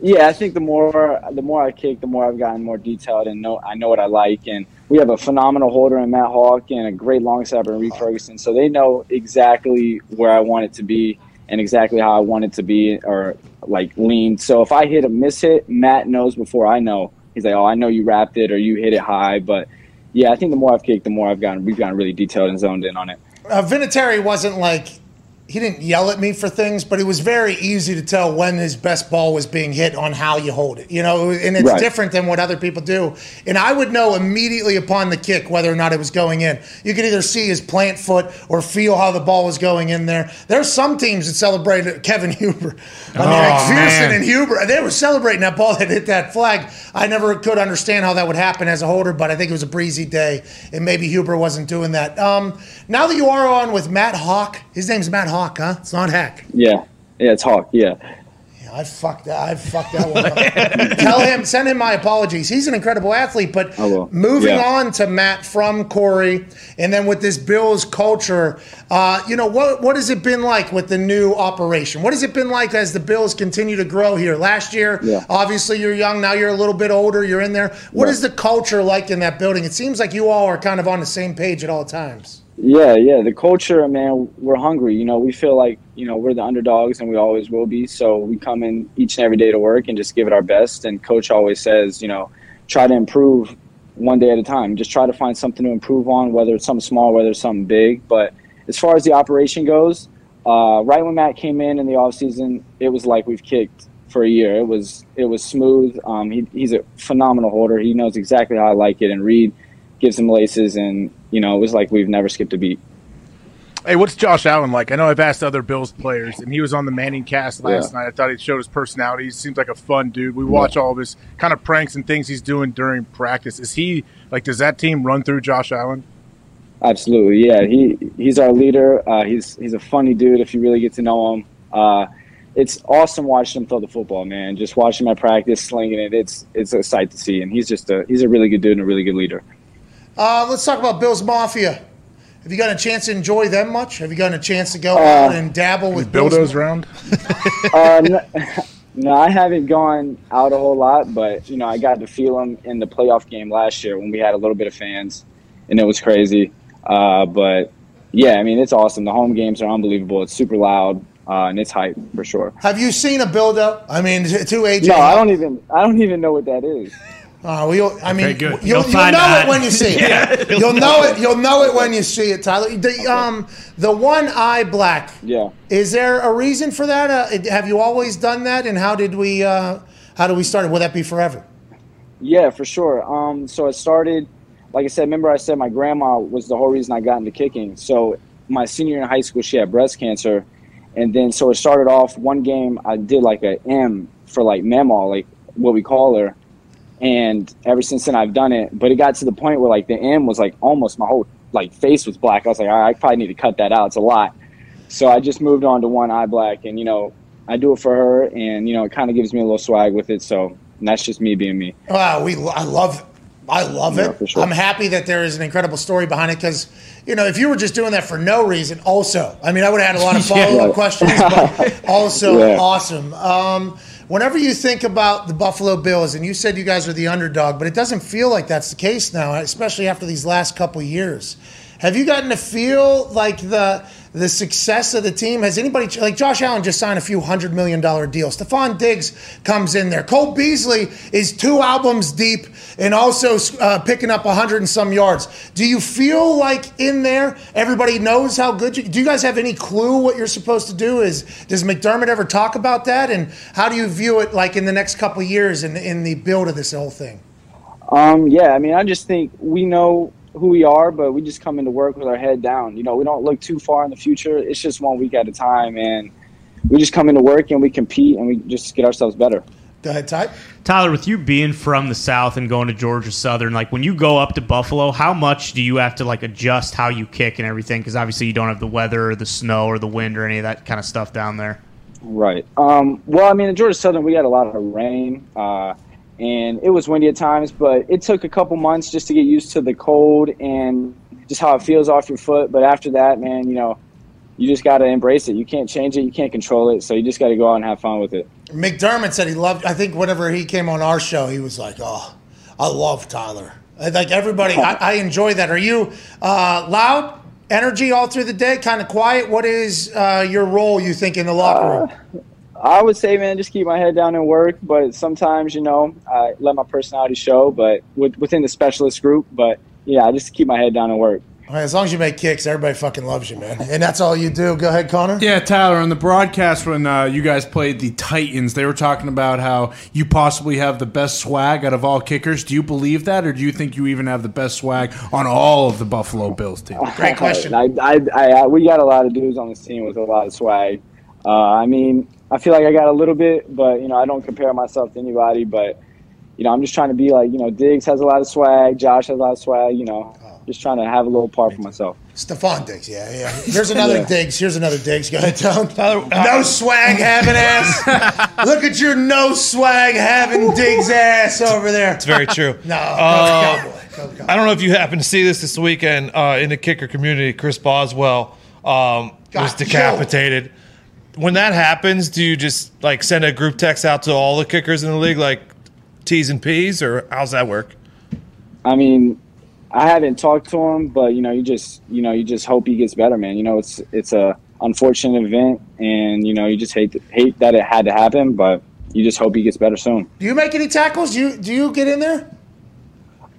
yeah, I think the more the more I kick, the more I've gotten more detailed and know I know what I like. And we have a phenomenal holder in Matt Haack and a great long snapper in Reid Ferguson, so they know exactly where I want it to be and exactly how I want it to be or like lean. So if I hit a miss hit, Matt knows before I know. He's like, "Oh, I know you wrapped it or you hit it high." But yeah, I think the more I've kicked, the more I've gotten we've gotten really detailed and zoned in on it. Uh, Vinatieri wasn't like he didn't yell at me for things, but it was very easy to tell when his best ball was being hit on how you hold it. You know, and it's Right. different than what other people do. And I would know immediately upon the kick whether or not it was going in. You could either see his plant foot or feel how the ball was going in there. There's some teams that celebrated Kevin Huber. I mean, like Oh, Pearson and Huber, they were celebrating that ball that hit that flag. I never could understand how that would happen as a holder, but I think it was a breezy day, and maybe Huber wasn't doing that. Um, now that you are on with Matt Haack, his name's Matt Haack, huh? It's not Hack. Yeah, yeah, it's Hawk. Yeah, Yeah, I fucked that. I fucked that one up. Tell him, send him my apologies. He's an incredible athlete, but moving Yeah. on to Matt from Corey, and then with this Bills culture, uh, you know what? What has it been like with the new operation? What has it been like as the Bills continue to grow here? Last year, Yeah. obviously you're young. Now you're a little bit older. You're in there. What Right. is the culture like in that building? It seems like you all are kind of on the same page at all times. Yeah, yeah. The culture, man, we're hungry. You know, we feel like you know we're the underdogs, and we always will be. So we come in each and every day to work and just give it our best. And coach always says, you know, try to improve one day at a time. Just try to find something to improve on, whether it's something small, whether it's something big. But as far as the operation goes, uh, right when Matt came in in the offseason, it was like we've kicked for a year. It was it was smooth. Um, he, he's a phenomenal holder. He knows exactly how I like it. And Reed gives him laces, and you know it was like we've never skipped a beat. Hey, what's Josh Allen like? I know I've asked other Bills players, and he was on the Manning cast last Yeah. night. I thought he showed his personality. He seems like a fun dude. We watch all of his kind of pranks and things he's doing during practice. Is he like? Does that team run through Josh Allen? Absolutely, yeah. He he's our leader. Uh, he's he's a funny dude if you really get to know him. Uh, it's awesome watching him throw the football, man. Just watching him at practice, slinging it. It's it's a sight to see, and he's just a he's a really good dude and a really good leader. Uh, let's talk about Bills Mafia. Have you gotten a chance to enjoy them much? Have you gotten a chance to go Uh, out and dabble with Bills? Bildos round. uh, no, no, I haven't gone out a whole lot, but you know, I got to feel them in the playoff game last year when we had a little bit of fans, and it was crazy. Uh, but yeah, I mean, it's awesome. The home games are unbelievable. It's super loud, uh, and it's hype for sure. Have you seen a build-up? I mean, to to AJ. No, I don't even I don't even know what that is. Uh, we, I mean, good. you'll, you'll You'll know out. it when you see it. You'll know it. You'll know it when you see it, Tyler. The um, the one eye black. Yeah. Is there a reason for that? Uh, have you always done that? And how did we? Uh, how did we start it? Will that be forever? Yeah, for sure. Um, so it started, like I said, remember I said my grandma was the whole reason I got into kicking. So my senior year in high school, she had breast cancer. And then, so it started off one game, I did like a M for like Memo, like what we call her. And ever since then, I've done it. But it got to the point where like the M was like almost my whole like face was black. I was like, all right, I probably need to cut that out. It's a lot. So I just moved on to one eye black. And, you know, I do it for her. And, you know, it kind of gives me a little swag with it. So that's just me being me. Wow, we I love I love Yeah, it. sure. I'm happy that there is an incredible story behind it because you know if you were just doing that for no reason, also, I mean, I would have had a lot of follow up Right. questions, but also Yeah. awesome. Um, whenever you think about the Buffalo Bills, and you said you guys are the underdog, but it doesn't feel like that's the case now, especially after these last couple years. Have you gotten to feel like the the success of the team? Has anybody like Josh Allen just signed a few hundred million dollar deals? Stefon Diggs comes in there. Cole Beasley is two albums deep and also uh, picking up a hundred and some yards. Do you feel like in there everybody knows how good you? Do you guys have any clue what you're supposed to do? Is does McDermott ever talk about that? And how do you view it like in the next couple years in in the build of this whole thing? Um, yeah, I mean, I just think we know who we are, but we just come into work with our head down. You know, we don't look too far in the future. It's just one week at a time, and we just come into work and we compete and we just get ourselves better. Go ahead, Ty. Tyler, with you being from the South and going to Georgia Southern, like when you go up to Buffalo, how much do you have to like adjust how you kick and everything? Because obviously you don't have the weather or the snow or the wind or any of that kind of stuff down there. Right. Um, well, I mean, in Georgia Southern, we got a lot of rain, uh, and it was windy at times, but it took a couple months just to get used to the cold and just how it feels off your foot. But after that, man, you know, you just got to embrace it. You can't change it. You can't control it. So you just got to go out and have fun with it. McDermott said he loved. I think whenever he came on our show, he was like, "Oh, I love Tyler." Like everybody, I, I enjoy that. Are you uh, loud, energy all through the day, kind of quiet? What is uh, your role? You think in the locker room? I would say, man, just keep my head down and work. But sometimes, you know, I let my personality show. But with, within the specialist group, but yeah, I just keep my head down and work. All right, as long as you make kicks, everybody fucking loves you, man. And that's all you do. Go ahead, Connor. Yeah, Tyler, on the broadcast when uh, you guys played the Titans, they were talking about how you possibly have the best swag out of all kickers. Do you believe that, or do you think you even have the best swag on all of the Buffalo Bills team? Great question. I, I, I, I, we got a lot of dudes on this team with a lot of swag. Uh, I mean, I feel like I got a little bit, but you know, I don't compare myself to anybody. But you know, I'm just trying to be like, you know, Diggs has a lot of swag, Josh has a lot of swag. You know, just trying to have a little part for myself. Stefon Diggs, yeah, yeah. Here's another Yeah. Diggs. Here's another Diggs. Go ahead, Tom. no swag having ass. Look at your no swag having Diggs ass over there. It's very true. No, Uh, go Cowboy. Go I don't know if you happen to see this this weekend uh, in the kicker community. Chris Boswell um, was Got decapitated. When that happens, do you just like send a group text out to all the kickers in the league, like T's and P's, or how's that work? I mean, I haven't talked to him, but you know, you just you know, you just hope he gets better, man. You know, it's it's a unfortunate event, and you know, you just hate hate that it had to happen, but you just hope he gets better soon. Do you make any tackles? Do you do you get in there?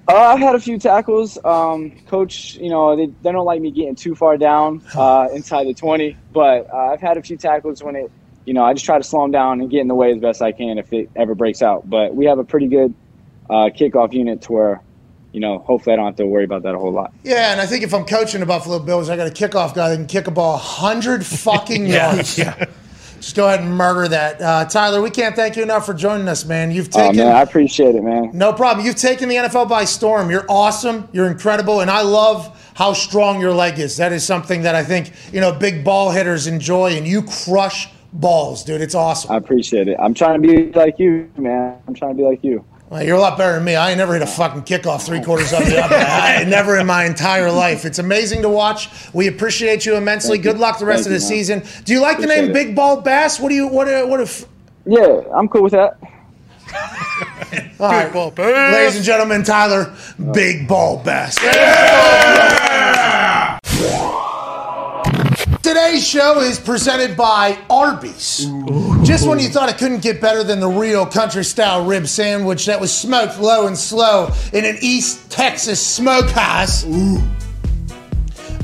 Uh, I've had a few tackles. Um, coach, you know, they, they don't like me getting too far down uh, inside the 20, but uh, I've had a few tackles when it, you know, I just try to slow them down and get in the way as best I can if it ever breaks out. But we have a pretty good uh, kickoff unit to where, you know, hopefully I don't have to worry about that a whole lot. Yeah, and I think if I'm coaching the Buffalo Bills, I got a kickoff guy that can kick a ball hundred fucking yards. yeah. Just go ahead and murder that, uh, Tyler. We can't thank you enough for joining us, man. You've taken. Oh, taken man, I appreciate it, man. No problem. You've taken the NFL by storm. You're awesome. You're incredible. And I love how strong your leg is. That is something that I think, you know, big ball hitters enjoy. And you crush balls, dude. It's awesome. I appreciate it. I'm trying to be like you, man. I'm trying to be like you. Well, you're a lot better than me. I ain't never hit a fucking kickoff three quarters of the other. I, never in my entire life. It's amazing to watch. We appreciate you immensely. Thank you. Good luck the rest Thank of the you, season. Do you like the name it. Big Ball Bass? What do you, what, uh, what if, Yeah, I'm cool with that. all right, ladies and gentlemen, Tyler, Big Ball Bass. Today's show is presented by Arby's. Just when you thought it couldn't get better than the real country style rib sandwich that was smoked low and slow in an East Texas smokehouse,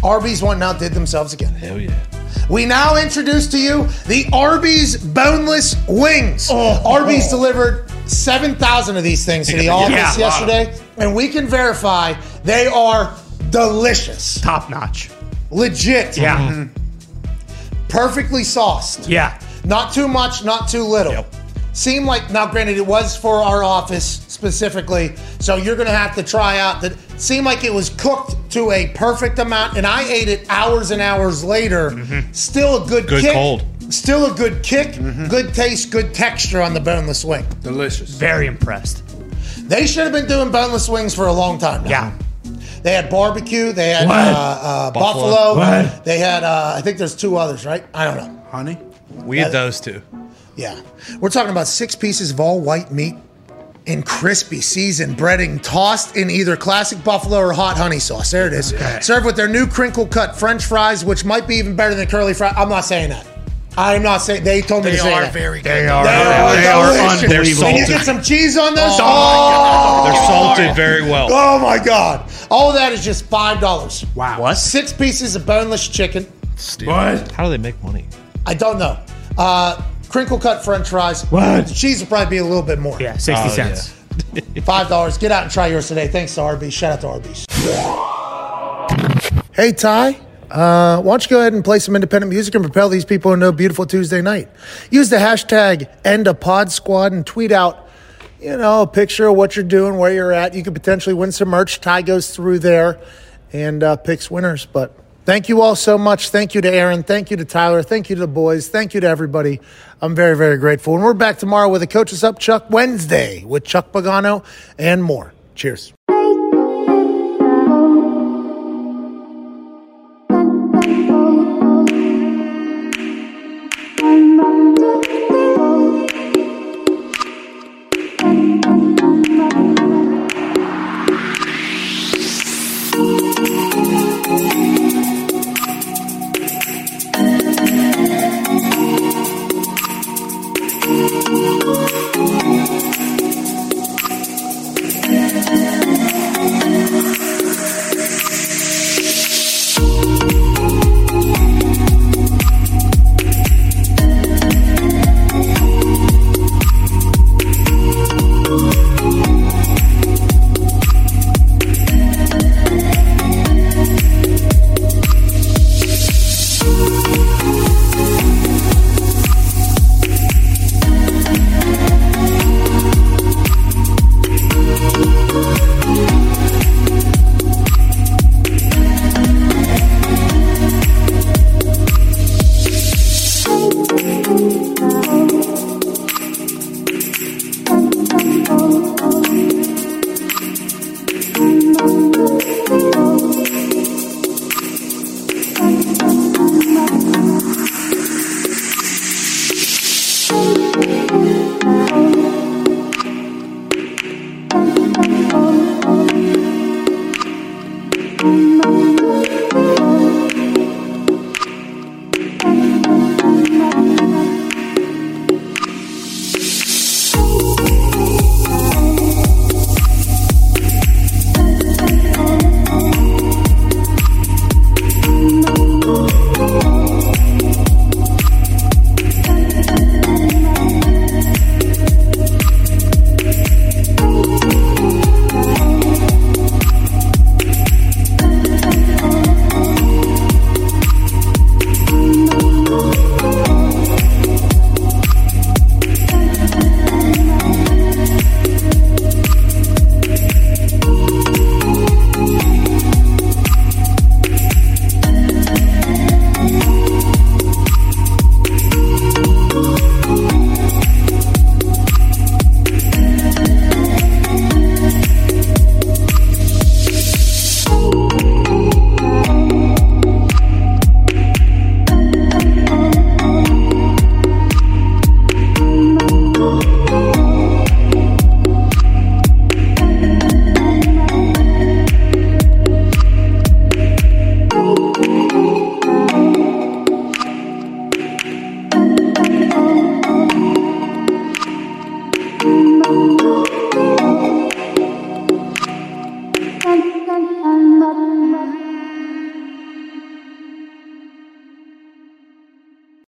Arby's went and outdid themselves again. Hell yeah. We now introduce to you the Arby's boneless wings. Oh. Arby's delivered 7,000 of these things to the office Yeah, a lot of yesterday, and we can verify they are delicious. Top notch. Legit. Yeah. Mm-hmm. Mm-hmm. Perfectly sauced. Yeah. Not too much, not too little. Seemed like now, granted, it was for our office specifically, so you're gonna have to try out that. Seemed like it was cooked to a perfect amount, and I ate it hours and hours later. Mm-hmm. Still a good, Good kick. cold. Still a good kick, mm-hmm. good taste, good texture on the boneless wing. Delicious. Very impressed. They should have been doing boneless wings for a long time now. Yeah. They had barbecue. They had What? uh, uh, buffalo. Buffalo. What? They had, uh, I think there's two others, right? I don't know. Honey? We had those two. Yeah. We're talking about six pieces of all white meat in crispy seasoned breading tossed in either classic buffalo or hot honey sauce. There it is. Served with their new crinkle cut french fries, which might be even better than curly fries. I'm not saying that. I'm not saying they told me They to say are that. very good. They are. They are, They are delicious. unbelievable. And you get some cheese on this. Oh, Oh, They're salted very well. oh my god! All of that is just five dollars. Wow. What? Six pieces of boneless chicken. What? How do they make money? I don't know. Uh, crinkle cut French fries. What? The cheese will probably be a little bit more. Yeah, 60 Oh, cents. Five dollars. Get out and try yours today. Thanks to Arby's. Shout out to Arby's. Hey Ty, uh, why don't you go ahead and play some independent music and propel these people into a beautiful Tuesday night? Use the hashtag End a Pod Squad and tweet out, you know, a picture of what you're doing, where you're at. You could potentially win some merch. Ty goes through there and uh, picks winners. But thank you all so much. Thank you to Aaron. Thank you to Tyler. Thank you to the boys. Thank you to everybody. I'm very, very grateful. And we're back tomorrow with a Coaches Up Chuck Wednesday with Chuck Pagano and more. Cheers.